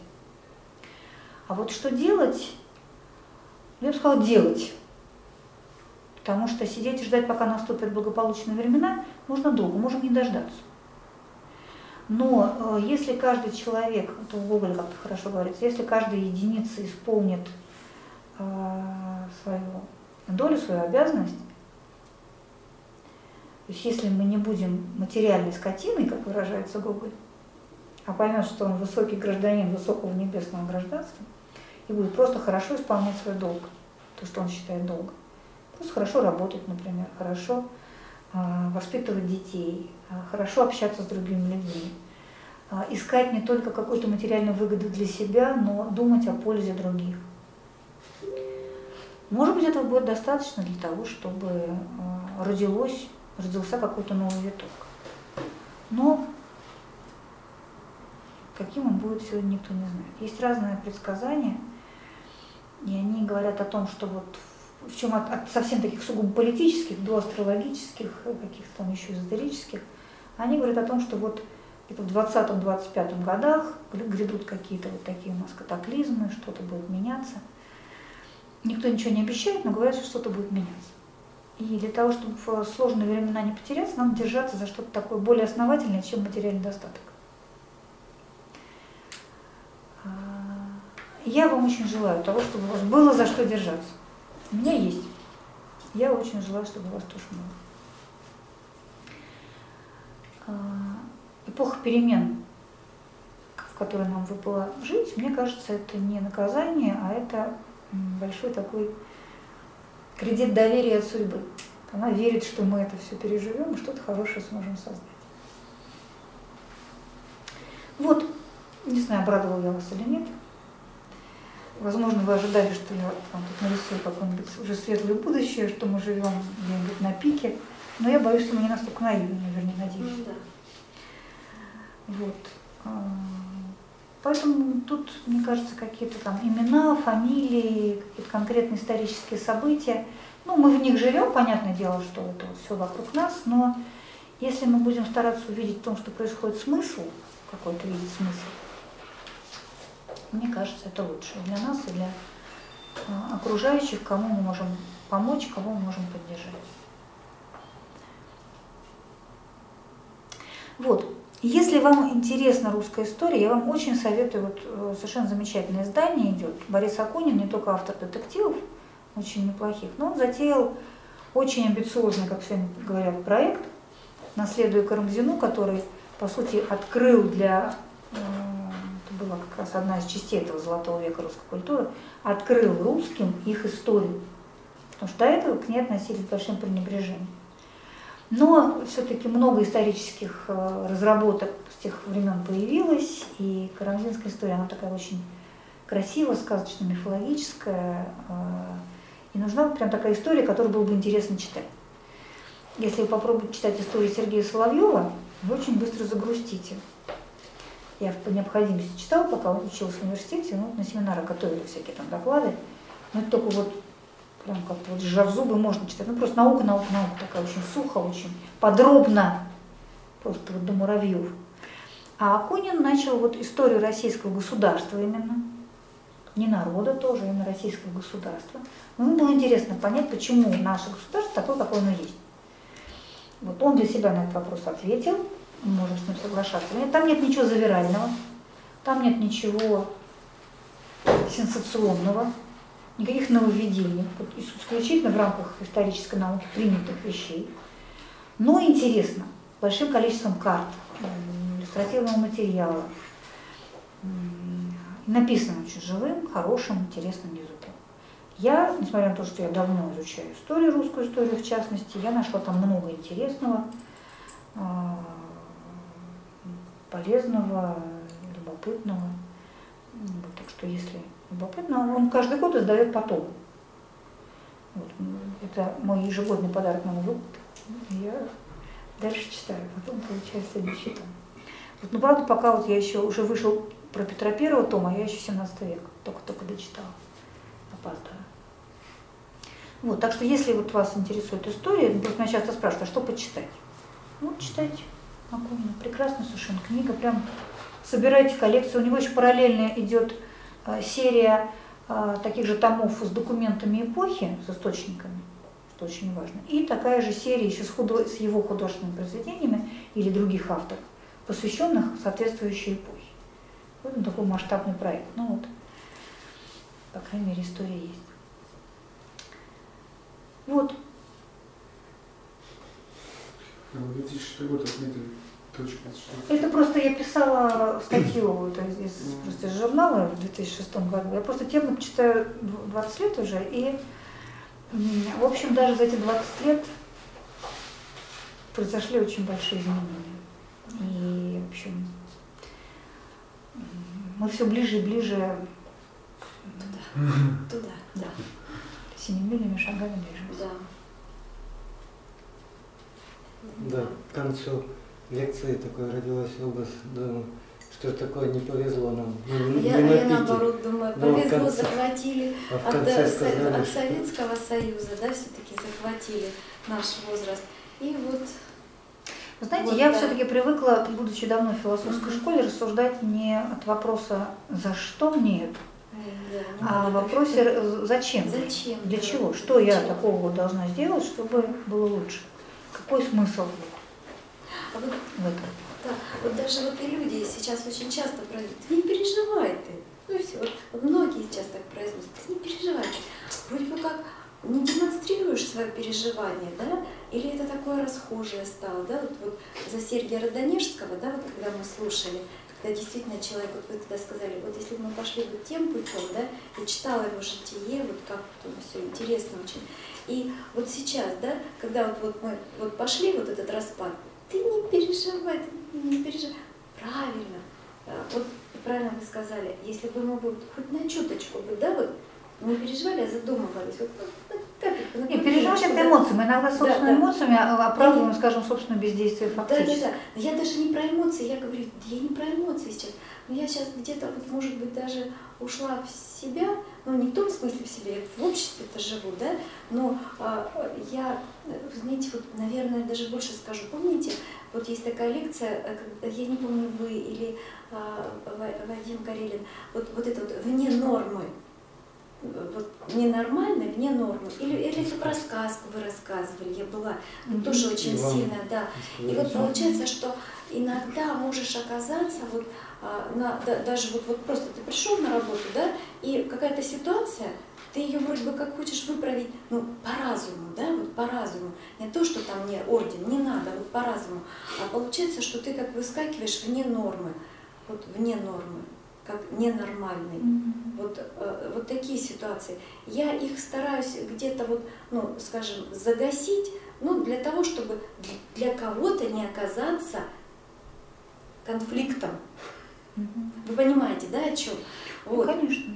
А вот что делать, я бы сказала, делать. Потому что сидеть и ждать, пока наступят благополучные времена, можно долго, можем не дождаться. Но э, если каждый человек, это в Гоголе как-то хорошо говорится, если каждая единица исполнит э, свою долю, свою обязанность, то есть если мы не будем материальной скотиной, как выражается Гоголь, а поймет, что он высокий гражданин высокого небесного гражданства, и будет просто хорошо исполнять свой долг, то, что он считает долгом. Просто хорошо работать, например, хорошо э, воспитывать детей, хорошо общаться с другими людьми, э, искать не только какую-то материальную выгоду для себя, но думать о пользе других. Может быть, этого будет достаточно для того, чтобы э, родилось родился какой-то новый виток. Но каким он будет сегодня, никто не знает. Есть разные предсказания, и они говорят о том, что вот в чем от, от совсем таких сугубо политических до астрологических, каких-то там еще эзотерических, они говорят о том, что вот это в 20-25 годах грядут какие-то вот такие у нас катаклизмы, что-то будет меняться. Никто ничего не обещает, но говорят, что что-то будет меняться. И для того, чтобы в сложные времена не потеряться, надо держаться за что-то такое более основательное, чем материальный достаток. А, я вам очень желаю того, чтобы у вас было за что держаться. У меня есть. Я очень желаю, чтобы у вас тоже было. А, эпоха перемен, в которой нам выпало жить, мне кажется, это не наказание, а это большой такой кредит доверия от судьбы. Она верит, что мы это все переживем и что-то хорошее сможем создать. Вот, не знаю, обрадовал я вас или нет. Возможно, вы ожидали, что я вам тут нарисую какое-нибудь уже светлое будущее, что мы живем где-нибудь на пике. Но я боюсь, что мы не настолько наивны, вернее, надеюсь. Ну, да. Вот. А, Поэтому тут, мне кажется, какие-то там имена, фамилии, какие-то конкретные исторические события. Ну, мы в них живем, понятное дело, что это все вокруг нас, но если мы будем стараться увидеть в том, что происходит смысл, какой-то видеть смысл, мне кажется, это лучше для нас и для а, окружающих, кому мы можем помочь, кого мы можем поддержать. Вот, если вам интересна русская история, я вам очень советую, вот э, совершенно замечательное издание идет. Борис Акунин, не только автор детективов, очень неплохих, но он затеял очень амбициозный, как все говорят, проект, наследуя Карамзину, который, по сути, открыл для, э, это была как раз одна из частей этого золотого века русской культуры, открыл русским их историю. Потому что до этого к ней относились с большим пренебрежением. Но все-таки много исторических э, разработок с тех времен появилось, и карамзинская история, она такая очень красивая, сказочно мифологическая, э, и нужна прям такая история, которую было бы интересно читать. Если вы попробуете читать историю Сергея Соловьева, вы очень быстро загрустите. Я по необходимости читала, пока училась в университете, ну, на семинарах готовили всякие там доклады, но это только вот прям как-то вот сжав зубы можно читать. Ну просто наука, наука, наука такая очень сухо, очень подробно, просто вот до муравьев. А Акунин начал вот историю российского государства именно, не народа тоже, именно российского государства. Но ему было интересно понять, почему наше государство такое, какое оно есть. Вот он для себя на этот вопрос ответил, можем с ним соглашаться. Нет, Там нет ничего завирального, там нет ничего сенсационного, никаких нововведений, вот исключительно в рамках исторической науки принятых вещей. Но интересно, большим количеством карт, иллюстративного материала. Написано очень живым, хорошим, интересным языком. Я, несмотря на то, что я давно изучаю историю, русскую историю в частности, я нашла там много интересного, а, полезного, любопытного. Так что если любопытно, он каждый год издает потом. Вот, это мой ежегодный подарок на Новый год. Я дальше читаю, потом получаю следующий том. Вот, но правда, пока вот я еще уже вышел про Петра Первого тома, я еще 17 век только-только дочитала. Опаздываю. Вот, так что если вот вас интересует история, ну, просто меня часто спрашивают, а что почитать? Ну, вот читайте Акунина. Прекрасная совершенно книга, прям собирайте коллекцию. У него еще параллельно идет серия э, таких же томов с документами эпохи, с источниками, что очень важно. И такая же серия еще с, худо- с его художественными произведениями или других авторов, посвященных соответствующей эпохе. Вот такой масштабный проект. Ну вот, по крайней мере, история есть. Вот, А, 2006 год отметили Это просто я писала статью это из, просто из журнала в 2006 году. Я просто тему читаю дв- 20 лет уже, и, в общем, даже за эти 20 лет произошли очень большие изменения. И, в общем, мы все ближе и ближе Туда, да. семимильными шагами движемся. Да. Да, к концу лекции такой родилась образ, думаю, что такое не повезло нам. Ну, Я, не я наоборот думаю, Но в повезло, конце- захватили А в от, конце э, со- сказали, от Советского Союза, да, все-таки захватили наш возраст. И вот Вы знаете, Вот, я да. все-таки привыкла, будучи давно в философской Мгм. школе, рассуждать не от вопроса «за что мне это?», э, да, не а в вопросе «зачем?». Зачем? Для да, чего? Что я зачем? такого вот должна сделать, чтобы было лучше? Какой смысл А вот, да, вот даже вот и люди сейчас очень часто ты не переживай ты. Ну и все. Вот, многие сейчас так произносят, ты не переживай. Вроде бы как не демонстрируешь свое переживание, да? Или это такое расхожее стало, да? Вот, вот за Сергия Родонежского, да, вот когда мы слушали, когда действительно человек, вот вы тогда сказали, вот если бы мы пошли бы тем путем, да, и читала его житие, вот как вот все интересно очень. И вот сейчас, да, когда вот, вот мы вот пошли вот этот распад, ты не переживай, ты не переживай. Правильно. А, Вот правильно вы сказали, если бы мы бы вот хоть на чуточку бы, да, вот не переживали, а задумывались. Вот, вот, вот на Не, переживать капельку, это да. эмоции. Мы иногда Да, собственными да. эмоциями а, оправдываем, скажем, собственное бездействие Да, да, фактически. да. Но я даже не про эмоции, я говорю, я не про эмоции сейчас. Но я сейчас где-то, вот, может быть, даже ушла в себя, ну не в том смысле в себя, я в обществе-то живу, да, но я, э, вы знаете, вот, наверное, даже больше скажу. Помните, вот есть такая лекция, э, я не помню, вы или Ва- Вадим Карелин, вот, вот это вот вне нормы, вот ненормально, вне нормы. Или, или это про сказку вы рассказывали, я была Мгм. тоже очень Иван. сильно, да. И вот получается, что иногда можешь оказаться вот на, да- даже вот, вот просто ты пришел на работу, да, и какая-то ситуация, ты ее вроде бы как хочешь выправить, ну, по разуму, да, вот по разуму. Не то, что там мне орден, не надо, вот по разуму. А получается, что ты как выскакиваешь вне нормы, вот вне нормы, как ненормальный. Мгм. Вот, э, вот такие ситуации. Я их стараюсь где-то вот, ну, скажем, загасить, ну, для того, чтобы для кого-то не оказаться конфликтом. Вы понимаете, да, о чем? Ну, Вот, конечно.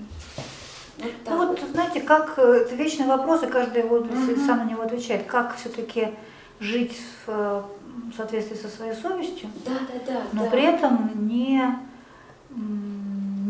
вот так Ну вот, знаете, как э, это вечный вопрос, и каждый его Мгм. сам на него отвечает. Как все-таки жить в э, соответствии со своей совестью, Да, да, да. но да. при этом не,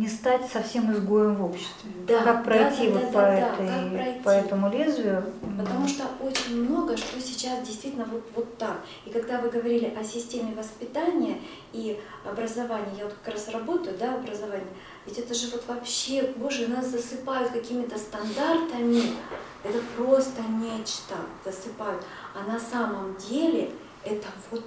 не стать совсем изгоем в обществе. Да, как пройти да, да, вот да, по, да, этой, как пройти. по этому лезвию? Потому что очень много, что сейчас действительно вот, вот так. И когда вы говорили о системе воспитания и образования, я вот как раз работаю, да, образование, ведь это же вот вообще, боже, нас засыпают какими-то стандартами, это просто нечто засыпают. А на самом деле это вот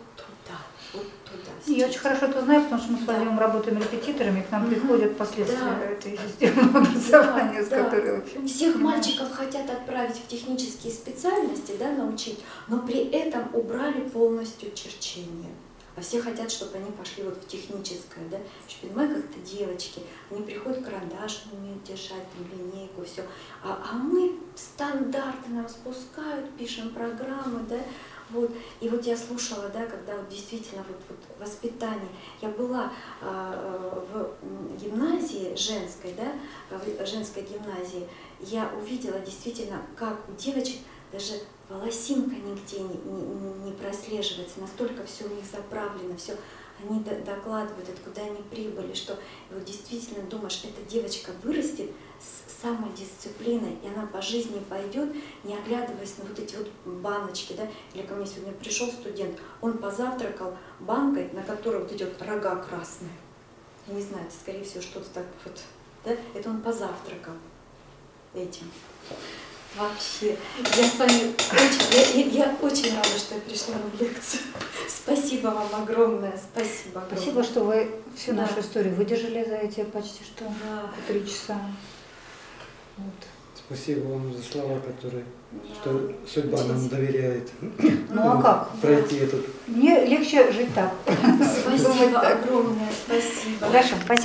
туда. Я очень хорошо это знаю, потому что мы с Да. Владимиром работаем репетиторами, к нам Мгм. приходят последствия Да. этой системы образования, с Да, да. которой вообще... Всех понимаю. мальчиков хотят отправить в технические специальности, да, научить, но при этом убрали полностью черчение. А все хотят, чтобы они пошли вот в техническое, да. Еще понимаю, как это девочки, они приходят карандаш, не умеют держать, там, линейку, все. А, а мы стандарты нам спускают, пишем программы, да. Вот. И вот я слушала, да, когда вот действительно вот, вот воспитание. Я была а, в гимназии женской, да, в женской гимназии, я увидела действительно, как у девочек даже волосинка нигде не, не- не прослеживается, настолько все у них заправлено, все они докладывают, откуда они прибыли, что вот действительно думаешь, эта девочка вырастет самодисциплиной, и она по жизни пойдет, не оглядываясь на вот эти вот баночки, да, или ко мне сегодня пришел студент, он позавтракал банкой, на которой вот эти вот рога красные. Я не знаю, это скорее всего что-то так вот, да, это он позавтракал этим. Вообще, я с вами очень, я, я- я очень рада, что я пришла на лекцию. Спасибо вам огромное, спасибо огромное. Спасибо, что вы всю Да. нашу историю выдержали за эти почти что Да, три часа. Вот. Спасибо вам за слова, которые, да. что судьба нам доверяет. Ну а как? Пройти этот Мне легче жить так. Спасибо огромное, спасибо. Хорошо, спасибо.